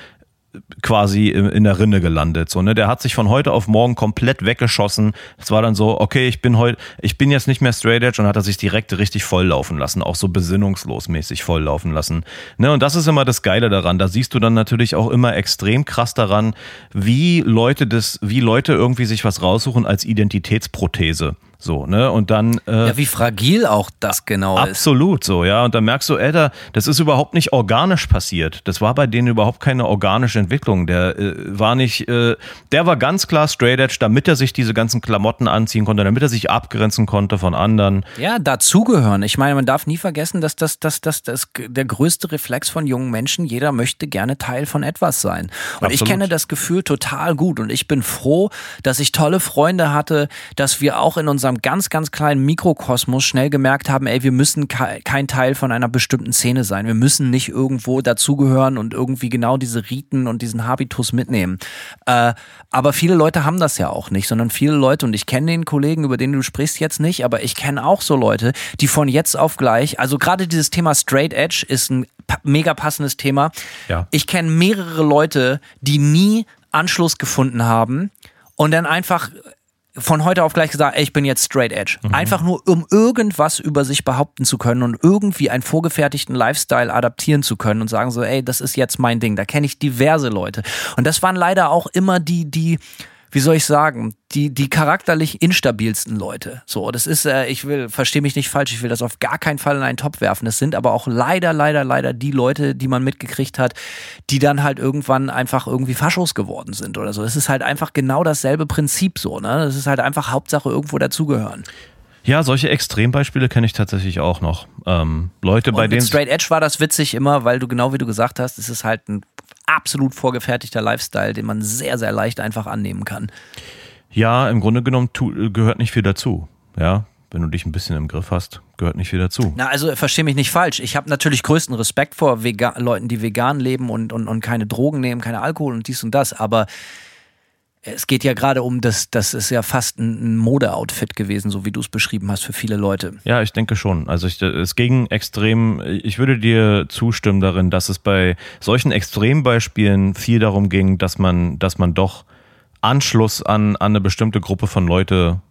quasi in der Rinne gelandet. So, ne? Der hat sich von heute auf morgen komplett weggeschossen. Es war dann so, okay, ich bin heute, ich bin jetzt nicht mehr straight edge und hat er sich direkt richtig volllaufen lassen, auch so besinnungslos mäßig volllaufen lassen. Ne? Und das ist immer das Geile daran. Da siehst du dann natürlich auch immer extrem krass daran, wie Leute das, wie Leute irgendwie sich was raussuchen als Identitätsprothese. So, ne? Und dann. Äh, ja, wie fragil auch das genau absolut ist. Absolut so, ja. Und dann merkst du, Alter, das ist überhaupt nicht organisch passiert. Das war bei denen überhaupt keine organische Entwicklung. Der äh, war nicht, äh, der war ganz klar straight edge, damit er sich diese ganzen Klamotten anziehen konnte, damit er sich abgrenzen konnte von anderen. Ja, dazugehören. Ich meine, man darf nie vergessen, dass das, das, das, das der größte Reflex von jungen Menschen, jeder möchte gerne Teil von etwas sein. Und absolut. ich kenne das Gefühl total gut. Und ich bin froh, dass ich tolle Freunde hatte, dass wir auch in unserem unserem ganz, ganz kleinen Mikrokosmos schnell gemerkt haben, ey, wir müssen kein Teil von einer bestimmten Szene sein. Wir müssen nicht irgendwo dazugehören und irgendwie genau diese Riten und diesen Habitus mitnehmen. Äh, aber viele Leute haben das ja auch nicht, sondern viele Leute, und ich kenne den Kollegen, über den du sprichst jetzt nicht, aber ich kenne auch so Leute, die von jetzt auf gleich, also gerade dieses Thema Straight Edge ist ein mega passendes Thema. Ja. Ich kenne mehrere Leute, die nie Anschluss gefunden haben und dann einfach von heute auf gleich gesagt, ey, ich bin jetzt straight edge. Mhm. Einfach nur, um irgendwas über sich behaupten zu können und irgendwie einen vorgefertigten Lifestyle adaptieren zu können und sagen so, ey, das ist jetzt mein Ding. Da kenne ich diverse Leute. Und das waren leider auch immer die, die, wie soll ich sagen, die, die charakterlich instabilsten Leute. So, das ist, äh, ich will, verstehe mich nicht falsch, ich will das auf gar keinen Fall in einen Topf werfen. Das sind aber auch leider, leider, leider die Leute, die man mitgekriegt hat, die dann halt irgendwann einfach irgendwie Faschos geworden sind oder so. Es ist halt einfach genau dasselbe Prinzip so, ne? Das ist halt einfach Hauptsache irgendwo dazugehören. Ja, solche Extrembeispiele kenne ich tatsächlich auch noch. Ähm, Leute, bei denen. Straight Edge war das witzig immer, weil du genau wie du gesagt hast, es ist halt ein absolut vorgefertigter Lifestyle, den man sehr, sehr leicht einfach annehmen kann. Ja, im Grunde genommen tu, gehört nicht viel dazu. Ja, wenn du dich ein bisschen im Griff hast, gehört nicht viel dazu. Na, also verstehe mich nicht falsch. Ich habe natürlich größten Respekt vor Vega Leuten, die vegan leben und, und, und keine Drogen nehmen, keine Alkohol und dies und das, aber es geht ja gerade um das, das ist ja fast ein Modeoutfit gewesen, so wie du es beschrieben hast für viele Leute. Ja, ich denke schon. Also ich, es ging extrem, ich würde dir zustimmen darin, dass es bei solchen Extrembeispielen viel darum ging, dass man, dass man doch Anschluss an, an eine bestimmte Gruppe von Leute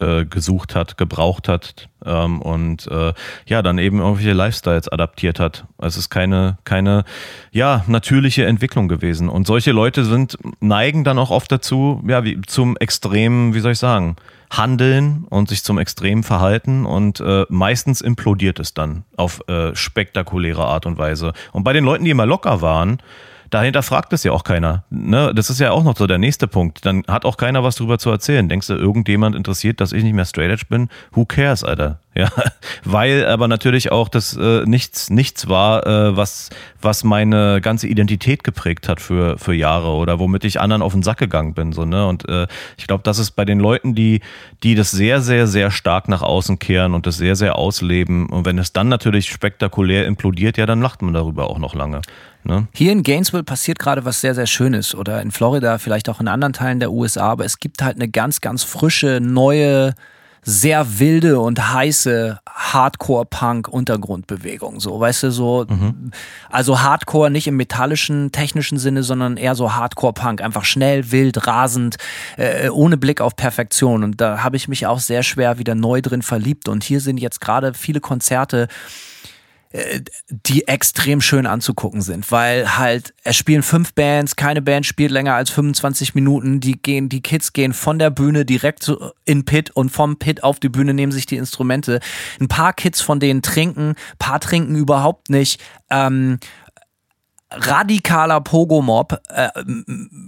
äh, gesucht hat, gebraucht hat ähm, und äh, ja, dann eben irgendwelche Lifestyles adaptiert hat. Es ist keine, keine ja, natürliche Entwicklung gewesen. Und solche Leute sind, neigen dann auch oft dazu, ja, wie, zum extremen, wie soll ich sagen, Handeln und sich zum extremen Verhalten und äh, meistens implodiert es dann auf äh, spektakuläre Art und Weise. Und bei den Leuten, die immer locker waren, dahinter fragt es ja auch keiner. Ne? Das ist ja auch noch so der nächste Punkt. Dann hat auch keiner was drüber zu erzählen. Denkst du, irgendjemand interessiert, dass ich nicht mehr straight edge bin? Who cares, Alter? (laughs) Ja, weil aber natürlich auch das äh, nichts, nichts war, äh, was, was meine ganze Identität geprägt hat für, für Jahre oder womit ich anderen auf den Sack gegangen bin. So, ne? Und äh, ich glaube, das ist bei den Leuten, die, die das sehr, sehr, sehr stark nach außen kehren und das sehr, sehr ausleben. Und wenn es dann natürlich spektakulär implodiert, ja, dann lacht man darüber auch noch lange. Ne? Hier in Gainesville passiert gerade was sehr, sehr Schönes oder in Florida, vielleicht auch in anderen Teilen der USA, aber es gibt halt eine ganz, ganz frische, neue, sehr wilde und heiße Hardcore-Punk-Untergrundbewegung. So, weißt du, so, mhm. also Hardcore nicht im metallischen, technischen Sinne, sondern eher so Hardcore-Punk. Einfach schnell, wild, rasend, äh, ohne Blick auf Perfektion. Und da habe ich mich auch sehr schwer wieder neu drin verliebt. Und hier sind jetzt gerade viele Konzerte, die extrem schön anzugucken sind, weil halt es spielen fünf Bands, keine Band spielt länger als 25 Minuten, die gehen, die Kids gehen von der Bühne direkt in Pit und vom Pit auf die Bühne nehmen sich die Instrumente. Ein paar Kids von denen trinken, paar trinken überhaupt nicht. Ähm, radikaler Pogo-Mob. Äh,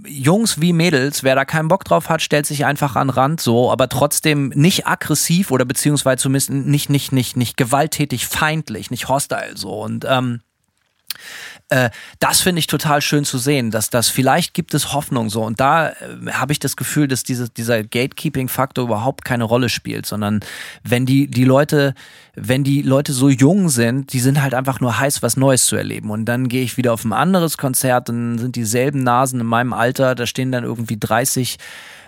Jungs wie Mädels, wer da keinen Bock drauf hat, stellt sich einfach an Rand so, aber trotzdem nicht aggressiv oder beziehungsweise zumindest nicht, nicht, nicht, nicht gewalttätig, feindlich, nicht hostile so. Und ähm, äh, das finde ich total schön zu sehen, dass das vielleicht gibt es Hoffnung so. Und da äh, habe ich das Gefühl, dass diese, dieser Gatekeeping-Faktor überhaupt keine Rolle spielt, sondern wenn die, die Leute, wenn die Leute so jung sind, die sind halt einfach nur heiß, was Neues zu erleben. Und dann gehe ich wieder auf ein anderes Konzert, dann sind dieselben Nasen in meinem Alter, da stehen dann irgendwie 30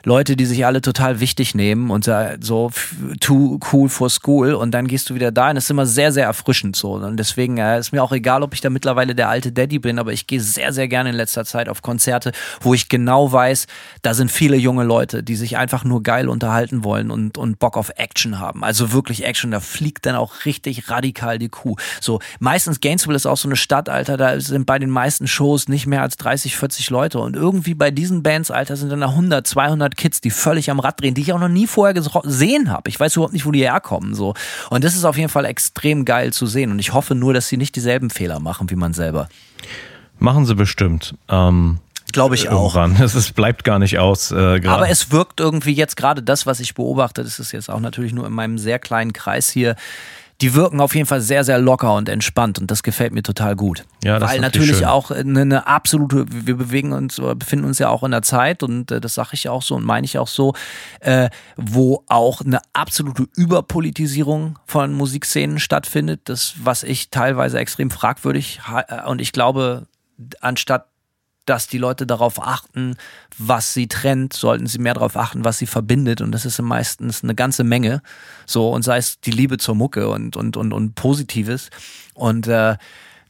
Leute, die sich alle total wichtig nehmen und so too cool for school und dann gehst du wieder da und das ist immer sehr, sehr erfrischend so. Und deswegen äh, ist mir auch egal, ob ich da mittlerweile der alte Daddy bin, aber ich gehe sehr, sehr gerne in letzter Zeit auf Konzerte, wo ich genau weiß, da sind viele junge Leute, die sich einfach nur geil unterhalten wollen und, und Bock auf Action haben. Also wirklich Action, da fliegt dann auch richtig radikal die Kuh. So, meistens Gainesville ist auch so eine Stadt, Alter, da sind bei den meisten Shows nicht mehr als 30, 40 Leute und irgendwie bei diesen Bands, Alter, sind dann 100, 200 Kids, die völlig am Rad drehen, die ich auch noch nie vorher gesehen habe. Ich weiß überhaupt nicht, wo die herkommen, so. Und das ist auf jeden Fall extrem geil zu sehen und ich hoffe nur, dass sie nicht dieselben Fehler machen wie man selber. Machen sie bestimmt. Ähm Glaube ich auch. Es bleibt gar nicht aus. Äh, Aber es wirkt irgendwie jetzt gerade das, was ich beobachte, das ist jetzt auch natürlich nur in meinem sehr kleinen Kreis hier, die wirken auf jeden Fall sehr, sehr locker und entspannt und das gefällt mir total gut. Ja, das Weil ist natürlich schön. auch eine, eine, absolute, wir bewegen uns, befinden uns ja auch in der Zeit und äh, das sage ich auch so und meine ich auch so, äh, wo auch eine absolute Überpolitisierung von Musikszenen stattfindet, das, was ich teilweise extrem fragwürdig äh, und ich glaube, anstatt dass die Leute darauf achten, was sie trennt, sollten sie mehr darauf achten, was sie verbindet. Und das ist meistens eine ganze Menge. So, und sei es die Liebe zur Mucke und, und, und, und Positives. Und äh,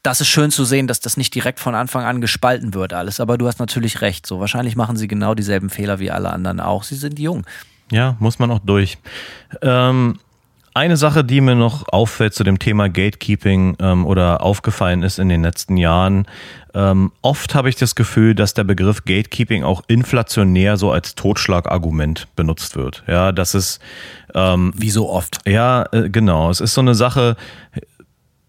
das ist schön zu sehen, dass das nicht direkt von Anfang an gespalten wird, alles. Aber du hast natürlich recht. So, wahrscheinlich machen sie genau dieselben Fehler wie alle anderen auch. Sie sind jung. Ja, muss man auch durch. Ähm, eine Sache, die mir noch auffällt zu dem Thema Gatekeeping ähm, oder aufgefallen ist in den letzten Jahren, ähm, oft habe ich das Gefühl, dass der Begriff Gatekeeping auch inflationär so als Totschlagargument benutzt wird. Ja, das ist ähm, wie so oft. Ja, äh, genau. Es ist so eine Sache.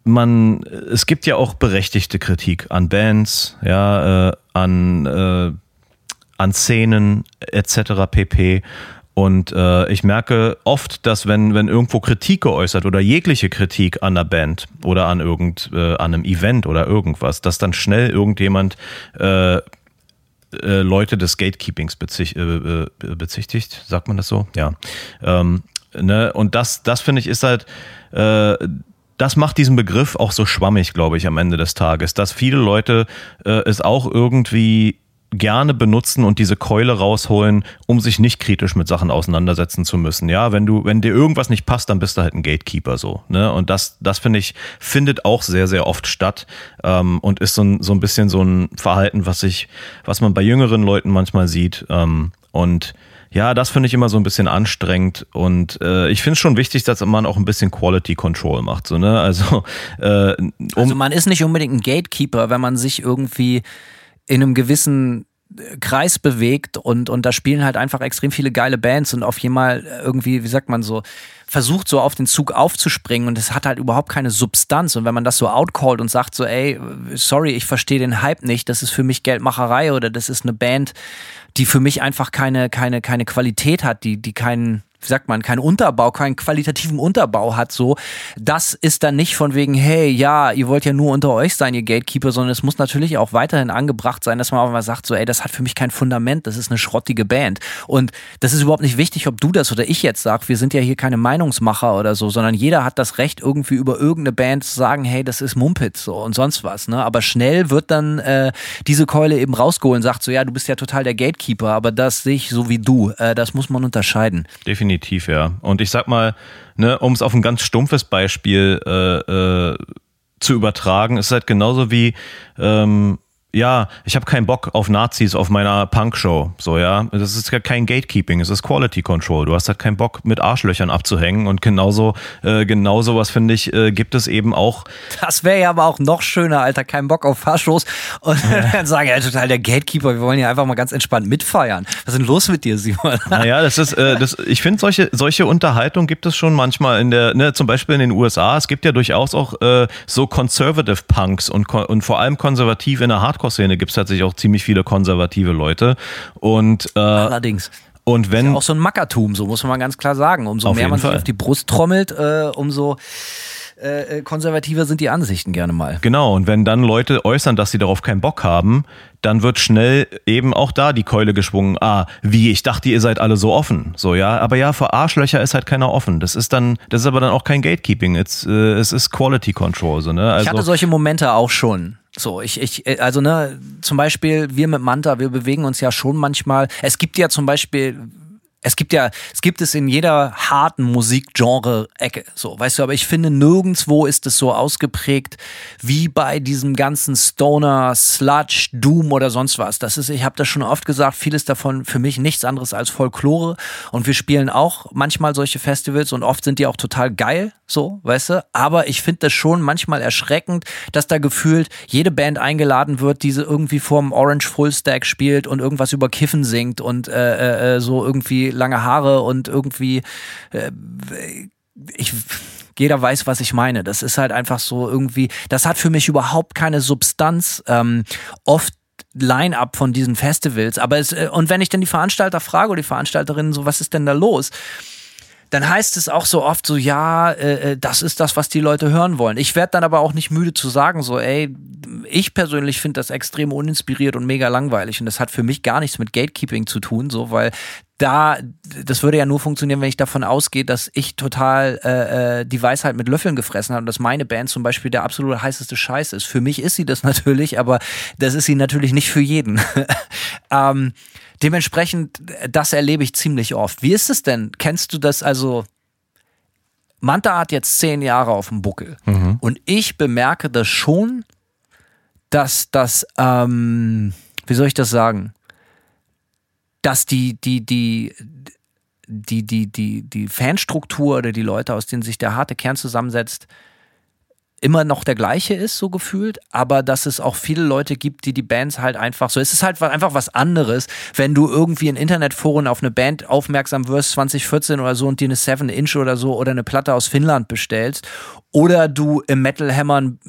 Man, es gibt ja auch berechtigte Kritik an Bands, ja, äh, an äh, an Szenen etc. pp. Und äh, ich merke oft, dass wenn, wenn irgendwo Kritik geäußert oder jegliche Kritik an der Band oder an irgend, äh, an einem Event oder irgendwas, dass dann schnell irgendjemand äh, äh, Leute des Gatekeepings bezicht, äh, bezichtigt, sagt man das so? Ja. Ähm, ne? Und das, das finde ich ist halt, äh, das macht diesen Begriff auch so schwammig, glaube ich, am Ende des Tages, dass viele Leute äh, es auch irgendwie gerne benutzen und diese Keule rausholen, um sich nicht kritisch mit Sachen auseinandersetzen zu müssen. Ja, wenn du, wenn dir irgendwas nicht passt, dann bist du halt ein Gatekeeper so. Ne? Und das, das finde ich, findet auch sehr, sehr oft statt ähm, und ist so ein, so ein bisschen so ein Verhalten, was ich, was man bei jüngeren Leuten manchmal sieht. Ähm, und ja, das finde ich immer so ein bisschen anstrengend und äh, ich finde es schon wichtig, dass man auch ein bisschen Quality Control macht. So, ne? Also, äh, um also man ist nicht unbedingt ein Gatekeeper, wenn man sich irgendwie in einem gewissen Kreis bewegt und, und da spielen halt einfach extrem viele geile Bands und auf einmal irgendwie, wie sagt man so, versucht so auf den Zug aufzuspringen und es hat halt überhaupt keine Substanz. Und wenn man das so outcallt und sagt so, ey, sorry, ich verstehe den Hype nicht, das ist für mich Geldmacherei oder das ist eine Band, die für mich einfach keine, keine, keine Qualität hat, die, die keinen, sagt man, keinen Unterbau, keinen qualitativen Unterbau hat, so. Das ist dann nicht von wegen, hey, ja, ihr wollt ja nur unter euch sein, ihr Gatekeeper, sondern es muss natürlich auch weiterhin angebracht sein, dass man auch mal sagt, so, ey, das hat für mich kein Fundament, das ist eine schrottige Band. Und das ist überhaupt nicht wichtig, ob du das oder ich jetzt sag. Wir sind ja hier keine Meinungsmacher oder so, sondern jeder hat das Recht, irgendwie über irgendeine Band zu sagen, hey, das ist Mumpitz so und sonst was, ne? Aber schnell wird dann äh, diese Keule eben rausgeholt und sagt so, ja, du bist ja total der Gatekeeper, aber das sehe ich so wie du. Äh, das muss man unterscheiden. Definitiv. Definitiv, ja. Und ich sag mal, ne, um es auf ein ganz stumpfes Beispiel äh, äh, zu übertragen, ist halt genauso wie ähm, ja, ich habe keinen Bock auf Nazis auf meiner Punkshow. So, ja. Das ist ja kein Gatekeeping, es ist Quality Control. Du hast halt keinen Bock, mit Arschlöchern abzuhängen. Und genauso, äh, genau sowas, finde ich, äh, gibt es eben auch. Das wäre ja aber auch noch schöner, Alter. Kein Bock auf Faschos. Und ja. (laughs) dann sagen, ja, total der Gatekeeper, wir wollen ja einfach mal ganz entspannt mitfeiern. Was ist denn los mit dir, Simon? Naja, das ist, äh, das, ich finde, solche, solche Unterhaltung gibt es schon manchmal in der, ne, zum Beispiel in den USA. Es gibt ja durchaus auch äh, so Conservative Punks und, und vor allem konservativ in der Hardcore Hardcore-Szene gibt es tatsächlich auch ziemlich viele konservative Leute. Und, äh, Allerdings. Und wenn. ist ja auch so ein Mackertum, so muss man ganz klar sagen. Umso mehr man Fall. sich auf die Brust trommelt, äh, umso äh, konservativer sind die Ansichten gerne mal. Genau, und wenn dann Leute äußern, dass sie darauf keinen Bock haben, dann wird schnell eben auch da die Keule geschwungen. Ah, wie, ich dachte, ihr seid alle so offen. So, ja, aber ja, für Arschlöcher ist halt keiner offen. Das ist dann, das ist aber dann auch kein Gatekeeping. It's, äh, es ist Quality Control. So, ne? also, ich hatte solche Momente auch schon. So, ich, ich, also ne, zum Beispiel, wir mit Manta, wir bewegen uns ja schon manchmal. Es gibt ja zum Beispiel es gibt ja, es gibt es in jeder harten Musikgenre-Ecke, so, weißt du, aber ich finde, nirgendwo ist es so ausgeprägt wie bei diesem ganzen Stoner, Sludge, Doom oder sonst was. Das ist, ich habe das schon oft gesagt, vieles davon für mich nichts anderes als Folklore und wir spielen auch manchmal solche Festivals und oft sind die auch total geil, so, weißt du, aber ich finde das schon manchmal erschreckend, dass da gefühlt jede Band eingeladen wird, die irgendwie vorm Orange Full Stack spielt und irgendwas über Kiffen singt und äh, äh, so irgendwie lange Haare und irgendwie äh, ich jeder weiß, was ich meine. Das ist halt einfach so irgendwie, das hat für mich überhaupt keine Substanz. Ähm, oft Line-up von diesen Festivals. Aber es, äh, und wenn ich dann die Veranstalter frage oder die Veranstalterinnen so, was ist denn da los? dann heißt es auch so oft so, ja, äh, äh, das ist das, was die Leute hören wollen. Ich werde dann aber auch nicht müde zu sagen, so, ey, ich persönlich finde das extrem uninspiriert und mega langweilig. Und das hat für mich gar nichts mit Gatekeeping zu tun, so, weil da, das würde ja nur funktionieren, wenn ich davon ausgehe, dass ich total äh, äh die Weisheit mit Löffeln gefressen habe und dass meine Band zum Beispiel der absolute heißeste Scheiß ist. Für mich ist sie das (laughs) natürlich, aber das ist sie natürlich nicht für jeden. (laughs) ähm, Dementsprechend, das erlebe ich ziemlich oft. Wie ist es denn? Kennst du das also? Manta hat jetzt zehn Jahre auf dem Buckel mhm. und ich bemerke das schon, dass das, ähm, wie soll ich das sagen, dass die, die, die, die, die, die, die Fanstruktur oder die Leute, aus denen sich der harte Kern zusammensetzt, immer noch der gleiche ist, so gefühlt, aber dass es auch viele Leute gibt, die die Bands halt einfach so, es ist halt einfach was anderes, wenn du irgendwie in Internetforen auf eine Band aufmerksam wirst, 2014 oder so und dir eine 7-Inch oder so oder eine Platte aus Finnland bestellst oder du im Metal Hammern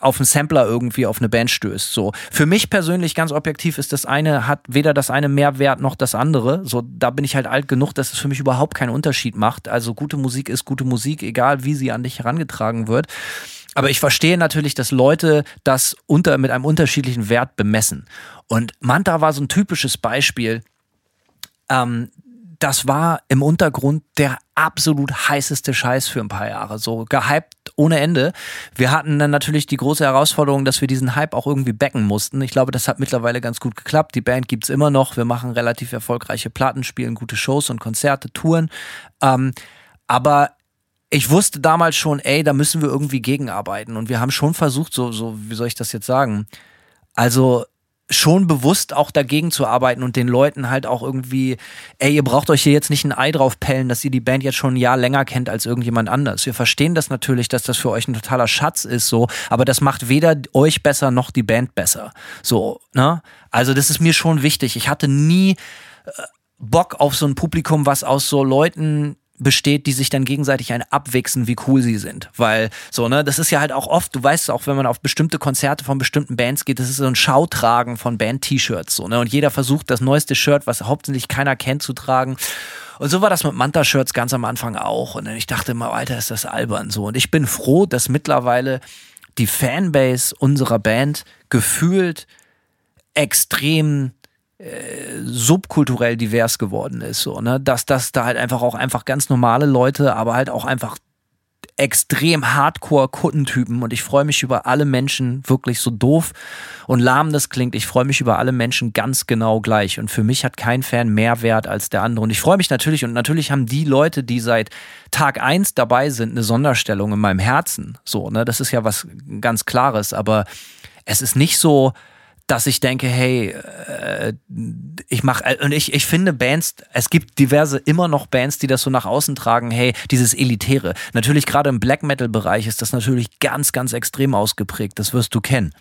auf einen Sampler irgendwie auf eine Band stößt. So. Für mich persönlich ganz objektiv ist das eine, hat weder das eine mehr Wert noch das andere. So, da bin ich halt alt genug, dass es für mich überhaupt keinen Unterschied macht. Also gute Musik ist gute Musik, egal wie sie an dich herangetragen wird. Aber ich verstehe natürlich, dass Leute das unter, mit einem unterschiedlichen Wert bemessen. Und Manta war so ein typisches Beispiel. Ähm, das war im Untergrund der absolut heißeste Scheiß für ein paar Jahre. So gehypt ohne Ende. Wir hatten dann natürlich die große Herausforderung, dass wir diesen Hype auch irgendwie backen mussten. Ich glaube, das hat mittlerweile ganz gut geklappt. Die Band gibt's immer noch. Wir machen relativ erfolgreiche Platten, spielen gute Shows und Konzerte, Touren. Ähm, aber ich wusste damals schon, ey, da müssen wir irgendwie gegenarbeiten. Und wir haben schon versucht, so, so, wie soll ich das jetzt sagen? Also schon bewusst auch dagegen zu arbeiten und den Leuten halt auch irgendwie, ey, ihr braucht euch hier jetzt nicht ein Ei drauf pellen, dass ihr die Band jetzt schon ein Jahr länger kennt als irgendjemand anders. Wir verstehen das natürlich, dass das für euch ein totaler Schatz ist, so, aber das macht weder euch besser noch die Band besser. So, ne? Also, das ist mir schon wichtig. Ich hatte nie äh, Bock auf so ein Publikum, was aus so Leuten besteht, die sich dann gegenseitig ein abwichsen, wie cool sie sind. Weil so, ne, das ist ja halt auch oft, du weißt auch, wenn man auf bestimmte Konzerte von bestimmten Bands geht, das ist so ein Schautragen von Band-T-Shirts, so, ne, und jeder versucht das neueste Shirt, was hauptsächlich keiner kennt, zu tragen. Und so war das mit Manta-Shirts ganz am Anfang auch. Und ich dachte immer, Alter, ist das albern so. Und ich bin froh, dass mittlerweile die Fanbase unserer Band gefühlt extrem subkulturell divers geworden ist, so, ne? Dass das da halt einfach auch einfach ganz normale Leute, aber halt auch einfach extrem Hardcore-Kuttentypen und ich freue mich über alle Menschen wirklich so doof und lahm das klingt. Ich freue mich über alle Menschen ganz genau gleich und für mich hat kein Fan mehr Wert als der andere und ich freue mich natürlich und natürlich haben die Leute, die seit Tag eins dabei sind, eine Sonderstellung in meinem Herzen. So, ne? Das ist ja was ganz Klares, aber es ist nicht so, dass ich denke, hey, äh, ich mache äh, und ich, ich finde Bands, es gibt diverse immer noch Bands, die das so nach außen tragen, hey, dieses Elitäre. Natürlich gerade im Black Metal Bereich ist das natürlich ganz, ganz extrem ausgeprägt. Das wirst du kennen.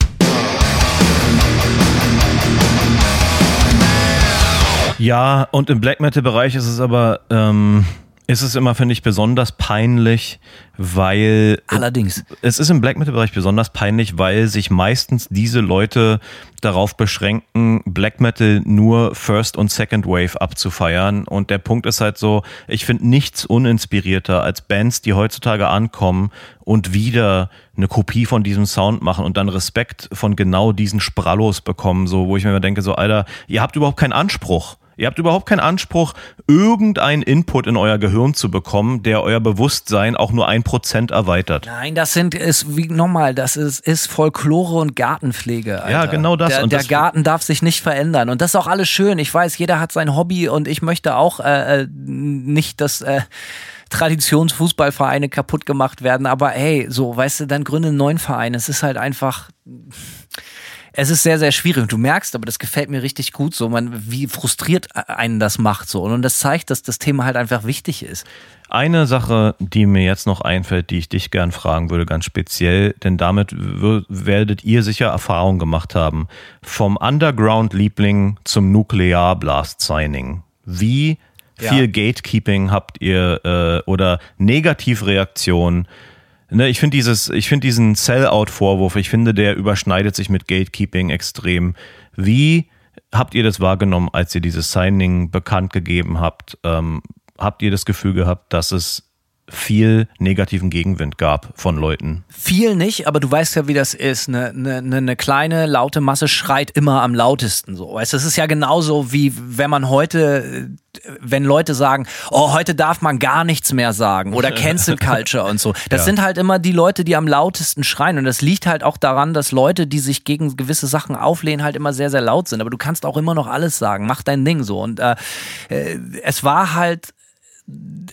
Ja, und im Black Metal Bereich ist es aber ähm, ist es immer, finde ich, besonders peinlich, weil. Allerdings. Es ist im Black Metal-Bereich besonders peinlich, weil sich meistens diese Leute darauf beschränken, Black Metal nur First und Second Wave abzufeiern. Und der Punkt ist halt so, ich finde nichts uninspirierter als Bands, die heutzutage ankommen und wieder eine Kopie von diesem Sound machen und dann Respekt von genau diesen Sprallos bekommen, so, wo ich mir immer denke, so, Alter, ihr habt überhaupt keinen Anspruch Ihr habt überhaupt keinen Anspruch, irgendeinen Input in euer Gehirn zu bekommen, der euer Bewusstsein auch nur ein Prozent erweitert. Nein, das sind, ist, wie nochmal, das ist, ist Folklore und Gartenpflege. Alter. Ja, genau das. Der, Und der das- Garten darf sich nicht verändern. Und das ist auch alles schön. Ich weiß, jeder hat sein Hobby und ich möchte auch äh, äh, nicht, dass äh, Traditionsfußballvereine kaputt gemacht werden. Aber hey, so, weißt du, dann gründe einen neuen Verein. Es ist halt einfach. Es ist sehr, sehr schwierig. Und du merkst, aber das gefällt mir richtig gut, so man, wie frustriert einen das macht so. Und das zeigt, dass das Thema halt einfach wichtig ist. Eine Sache, die mir jetzt noch einfällt, die ich dich gern fragen würde, ganz speziell, denn damit werdet ihr sicher Erfahrung gemacht haben. Vom Underground-Liebling zum Nuklear-Blast-Signing. Wie viel Ja. Gatekeeping habt ihr äh, oder Negativreaktionen? Ne, ich finde dieses, ich finde diesen Sellout-Vorwurf, ich finde, der überschneidet sich mit Gatekeeping extrem. Wie habt ihr das wahrgenommen, als ihr dieses Signing bekannt gegeben habt? Ähm, habt ihr das Gefühl gehabt, dass es viel negativen Gegenwind gab von Leuten? Viel nicht, aber du weißt ja, wie das ist. Eine ne, ne, ne kleine, laute Masse schreit immer am lautesten so. Weißt, das ist ja genauso wie wenn man heute, wenn Leute sagen, oh, heute darf man gar nichts mehr sagen oder (laughs) Cancel Culture und so. Das Ja. sind halt immer die Leute, die am lautesten schreien. Und das liegt halt auch daran, dass Leute, die sich gegen gewisse Sachen auflehnen, halt immer sehr, sehr laut sind. Aber du kannst auch immer noch alles sagen. Mach dein Ding so. Und äh, äh, es war halt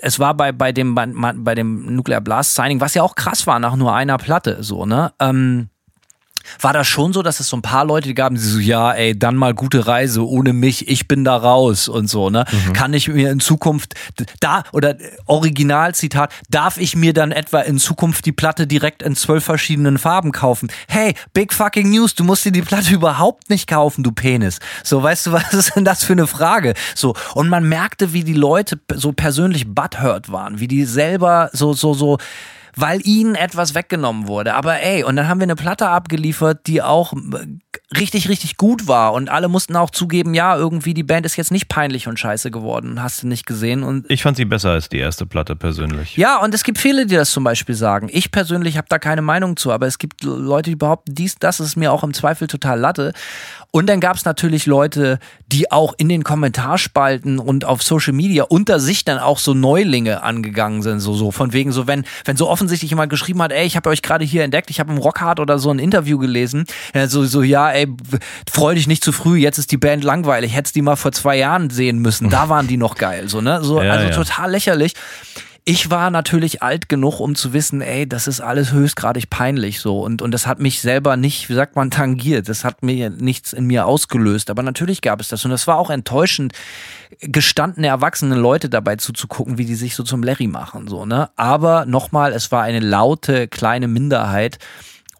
es war bei, bei dem, bei, bei dem Nuclear Blast Signing, was ja auch krass war nach nur einer Platte, so, ne? Ähm, war das schon so, dass es so ein paar Leute gaben, die so, ja, ey, dann mal gute Reise, ohne mich, ich bin da raus und so, ne? Kann ich mir in Zukunft, da, oder äh, Originalzitat, darf ich mir dann etwa in Zukunft die Platte direkt in zwölf verschiedenen Farben kaufen? Hey, big fucking news, du musst dir die Platte (laughs) überhaupt nicht kaufen, du Penis. So, weißt du, (laughs) was ist denn das für eine Frage? So, und man merkte, wie die Leute so persönlich butthurt waren, wie die selber so, so, so, weil ihnen etwas weggenommen wurde. Aber ey, und dann haben wir eine Platte abgeliefert, die auch äh, richtig, richtig gut war. Und alle mussten auch zugeben, ja, irgendwie die Band ist jetzt nicht peinlich und scheiße geworden. Hast du nicht gesehen. Und Ich fand sie besser als die erste Platte persönlich. ja, und es gibt viele, die das zum Beispiel sagen. Ich persönlich habe da keine Meinung zu, aber es gibt Leute, die behaupten, dies, das ist mir auch im Zweifel total Latte. Und dann gab es natürlich Leute, die auch in den Kommentarspalten und auf Social Media unter sich dann auch so Neulinge angegangen sind. So, so von wegen so, wenn, wenn so offensichtlich jemand geschrieben hat, ey, ich habe euch gerade hier entdeckt, ich habe im Rockhard oder so ein Interview gelesen, ja, so, so, ja, ey, freu dich nicht zu früh, jetzt ist die Band langweilig, hättest die mal vor zwei Jahren sehen müssen, da waren die noch geil, so, ne? So, (laughs) Ja, also ja. total lächerlich. Ich war natürlich alt genug, um zu wissen, ey, das ist alles höchstgradig peinlich so. Und, und das hat mich selber nicht, wie sagt man, tangiert. Das hat mir nichts in mir ausgelöst. Aber natürlich gab es das. Und das war auch enttäuschend, gestandene, erwachsene Leute dabei zuzugucken, wie die sich so zum Larry machen. So, ne? Aber nochmal, es war eine laute, kleine Minderheit.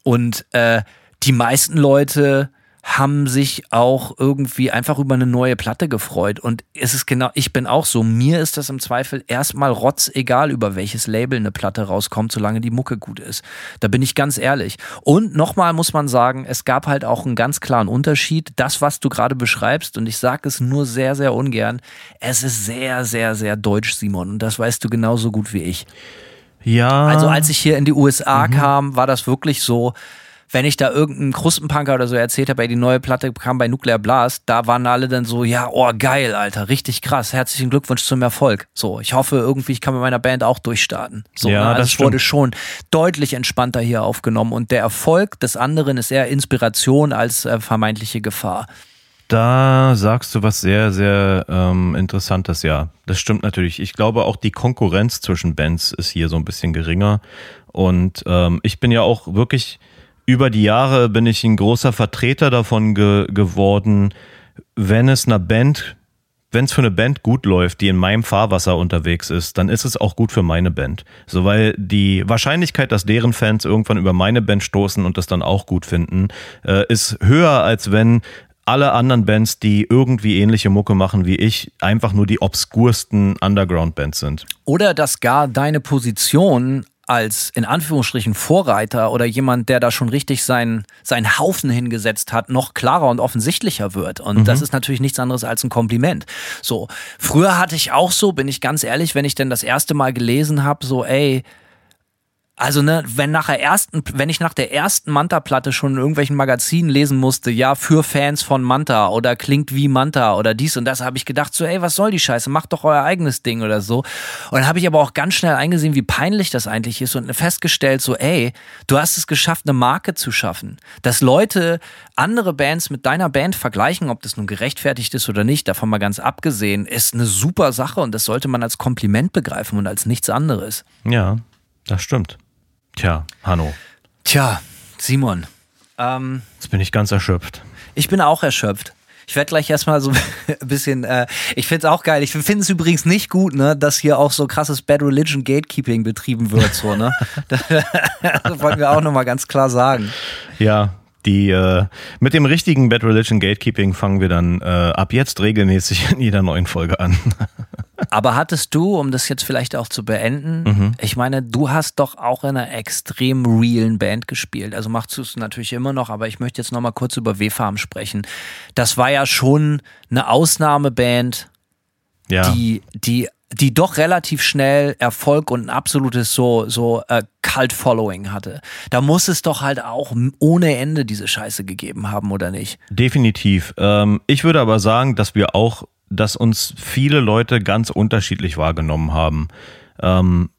Und äh, die meisten Leute haben sich auch irgendwie einfach über eine neue Platte gefreut. Und es ist genau, ich bin auch so, mir ist das im Zweifel erstmal rotz egal, über welches Label eine Platte rauskommt, solange die Mucke gut ist. Da bin ich ganz ehrlich. Und nochmal muss man sagen, es gab halt auch einen ganz klaren Unterschied. Das, was du gerade beschreibst, und ich sage es nur sehr, sehr ungern, es ist sehr, sehr, sehr deutsch, Simon. Und das weißt du genauso gut wie ich. Ja. Also als ich hier in die USA Mhm. kam, war das wirklich so, wenn ich da irgendeinen Krustenpunker oder so erzählt habe, ey, die neue Platte kam bei Nuclear Blast, da waren alle dann so, ja, oh geil, Alter, richtig krass, herzlichen Glückwunsch zum Erfolg. So, ich hoffe irgendwie, ich kann mit meiner Band auch durchstarten. So, Ja, ne? also das es wurde stimmt. schon deutlich entspannter hier aufgenommen und der Erfolg des anderen ist eher Inspiration als äh, vermeintliche Gefahr. Da sagst du was sehr, sehr ähm, Interessantes, ja. Das stimmt natürlich. Ich glaube auch die Konkurrenz zwischen Bands ist hier so ein bisschen geringer. Und ähm, ich bin ja auch wirklich, über die Jahre bin ich ein großer Vertreter davon ge geworden, wenn es einer Band, wenn es für eine Band gut läuft, die in meinem Fahrwasser unterwegs ist, dann ist es auch gut für meine Band. So, weil die Wahrscheinlichkeit, dass deren Fans irgendwann über meine Band stoßen und das dann auch gut finden, äh, ist höher, als wenn alle anderen Bands, die irgendwie ähnliche Mucke machen wie ich, einfach nur die obskursten Underground-Bands sind. Oder dass gar deine Position als in Anführungsstrichen Vorreiter oder jemand, der da schon richtig seinen, seinen Haufen hingesetzt hat, noch klarer und offensichtlicher wird. Und das ist natürlich nichts anderes als ein Kompliment. So, früher hatte ich auch so, bin ich ganz ehrlich, wenn ich denn das erste Mal gelesen habe, so, ey, Also, ne, wenn nach der ersten, wenn ich nach der ersten Manta-Platte schon in irgendwelchen Magazinen lesen musste, ja, für Fans von Manta oder klingt wie Manta oder dies und das, habe ich gedacht, so, ey, was soll die Scheiße? Macht doch euer eigenes Ding oder so. Und dann habe ich aber auch ganz schnell eingesehen, wie peinlich das eigentlich ist und festgestellt, so, ey, du hast es geschafft, eine Marke zu schaffen. Dass Leute andere Bands mit deiner Band vergleichen, ob das nun gerechtfertigt ist oder nicht, davon mal ganz abgesehen, ist eine super Sache und das sollte man als Kompliment begreifen und als nichts anderes. Ja, das stimmt. Tja, Hanno. Tja, Simon. Ähm, Jetzt bin ich ganz erschöpft. Ich bin auch erschöpft. Ich werde gleich erstmal so (laughs) ein bisschen, äh, ich finde es auch geil. Ich finde es übrigens nicht gut, ne, dass hier auch so krasses Bad Religion Gatekeeping betrieben wird, so, ne? (laughs) das wollten wir auch nochmal ganz klar sagen. Ja, die äh, mit dem richtigen Bad Religion Gatekeeping fangen wir dann äh, ab jetzt regelmäßig in jeder neuen Folge an. (laughs) Aber hattest du, um das jetzt vielleicht auch zu beenden, mhm. ich meine, du hast doch auch in einer extrem realen Band gespielt. Also machst du es natürlich immer noch, aber ich möchte jetzt nochmal kurz über W-Farm sprechen. Das war ja schon eine Ausnahmeband, ja. die, die die doch relativ schnell Erfolg und ein absolutes so so äh, Cult Following hatte. Da muss es doch halt auch ohne Ende diese Scheiße gegeben haben oder nicht? Definitiv. Ähm, ich würde aber sagen, dass wir auch dass uns viele Leute ganz unterschiedlich wahrgenommen haben. Ähm,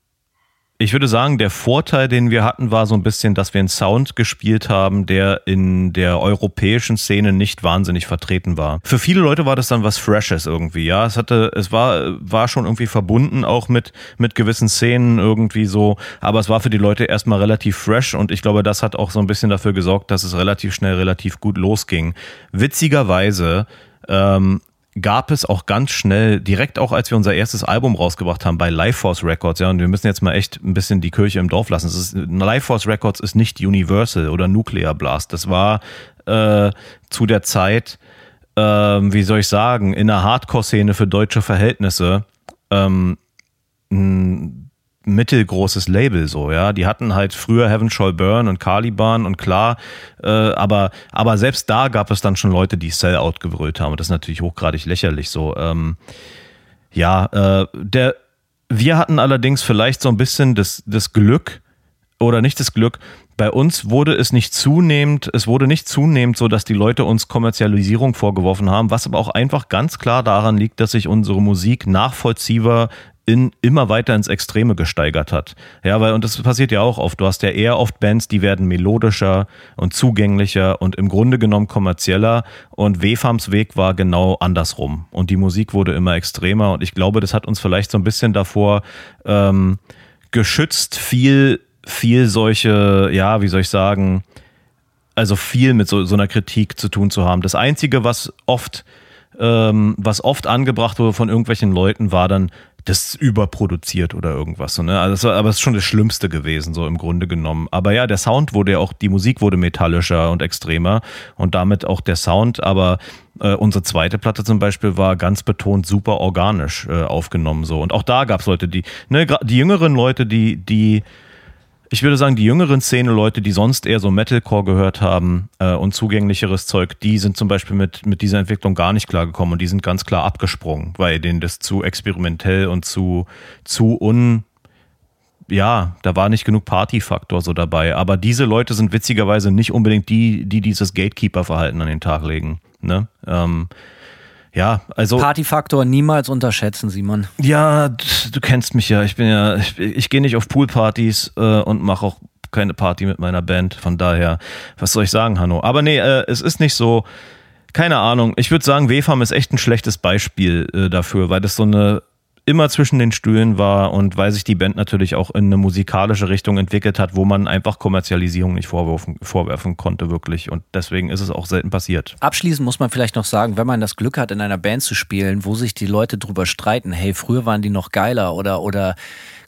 ich würde sagen, der Vorteil, den wir hatten, war so ein bisschen, dass wir einen Sound gespielt haben, der in der europäischen Szene nicht wahnsinnig vertreten war. Für viele Leute war das dann was Freshes irgendwie, ja. Es hatte, es war, war schon irgendwie verbunden auch mit, mit gewissen Szenen irgendwie so, aber es war für die Leute erstmal relativ fresh und ich glaube, das hat auch so ein bisschen dafür gesorgt, dass es relativ schnell relativ gut losging. Witzigerweise, ähm, gab es auch ganz schnell, direkt auch als wir unser erstes Album rausgebracht haben bei Lifeforce Records, ja, und wir müssen jetzt mal echt ein bisschen die Kirche im Dorf lassen. Es ist, Lifeforce Records ist nicht Universal oder Nuclear Blast. Das war äh, zu der Zeit, äh, wie soll ich sagen, in der Hardcore-Szene für deutsche Verhältnisse ähm, mittelgroßes Label so, ja. Die hatten halt früher Heaven Shall Burn und Caliban und klar, äh, aber, aber selbst da gab es dann schon Leute, die Sellout gebrüllt haben. Und das ist natürlich hochgradig lächerlich so. Ähm, ja, äh, der, wir hatten allerdings vielleicht so ein bisschen das, das Glück, oder nicht das Glück, bei uns wurde es nicht zunehmend, es wurde nicht zunehmend so, dass die Leute uns Kommerzialisierung vorgeworfen haben, was aber auch einfach ganz klar daran liegt, dass sich unsere Musik nachvollziehbar in, immer weiter ins Extreme gesteigert hat. Ja, weil, und das passiert ja auch oft. Du hast ja eher oft Bands, die werden melodischer und zugänglicher und im Grunde genommen kommerzieller. Und WFAMs Weg war genau andersrum. Und die Musik wurde immer extremer. Und ich glaube, das hat uns vielleicht so ein bisschen davor ähm, geschützt, viel, viel solche, ja, wie soll ich sagen, also viel mit so, so einer Kritik zu tun zu haben. Das Einzige, was oft ähm, was oft angebracht wurde von irgendwelchen Leuten, war dann, das überproduziert oder irgendwas. So, ne? also, aber es ist schon das Schlimmste gewesen, so im Grunde genommen. Aber ja, der Sound wurde ja auch, die Musik wurde metallischer und extremer und damit auch der Sound. Aber äh, unsere zweite Platte zum Beispiel war ganz betont super organisch äh, aufgenommen. so Und auch da gab es Leute, die, ne, die jüngeren Leute, die, die ich würde sagen, die jüngeren Szene, Leute, die sonst eher so Metalcore gehört haben äh, und zugänglicheres Zeug, die sind zum Beispiel mit, mit dieser Entwicklung gar nicht klargekommen und die sind ganz klar abgesprungen, weil denen das zu experimentell und zu, zu un, ja, da war nicht genug Partyfaktor so dabei. Aber diese Leute sind witzigerweise nicht unbedingt die, die dieses Gatekeeper-Verhalten an den Tag legen. Ne? Ähm, ja, also. Partyfaktor niemals unterschätzen, Simon. Ja, du kennst mich ja. Ich bin ja, ich, ich gehe nicht auf Poolpartys äh, und mache auch keine Party mit meiner Band. Von daher, was soll ich sagen, Hanno? Aber nee, äh, es ist nicht so. Keine Ahnung. Ich würde sagen, WFAM ist echt ein schlechtes Beispiel äh, dafür, weil das so eine immer zwischen den Stühlen war und weil sich die Band natürlich auch in eine musikalische Richtung entwickelt hat, wo man einfach Kommerzialisierung nicht vorwerfen, vorwerfen konnte, wirklich. Und deswegen ist es auch selten passiert. Abschließend muss man vielleicht noch sagen, wenn man das Glück hat, in einer Band zu spielen, wo sich die Leute drüber streiten, hey, früher waren die noch geiler oder, oder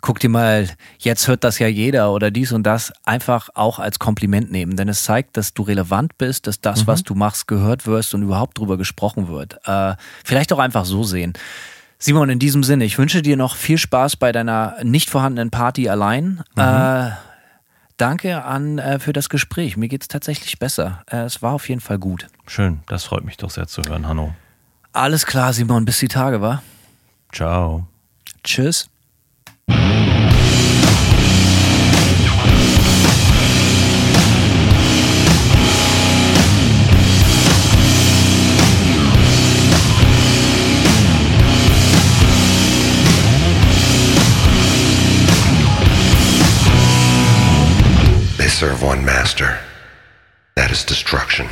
guck dir mal, jetzt hört das ja jeder oder dies und das, einfach auch als Kompliment nehmen. Denn es zeigt, dass du relevant bist, dass das, mhm. was du machst, gehört wirst und überhaupt drüber gesprochen wird. Äh, vielleicht auch einfach so sehen. Simon, in diesem Sinne, ich wünsche dir noch viel Spaß bei deiner nicht vorhandenen Party allein. Mhm. Äh, danke an äh, für das Gespräch. Mir geht es tatsächlich besser. Äh, es war auf jeden Fall gut. Schön, das freut mich doch sehr zu hören, Hanno. Alles klar, Simon, bis die Tage, wa? Ciao. Tschüss. One master. That is destruction.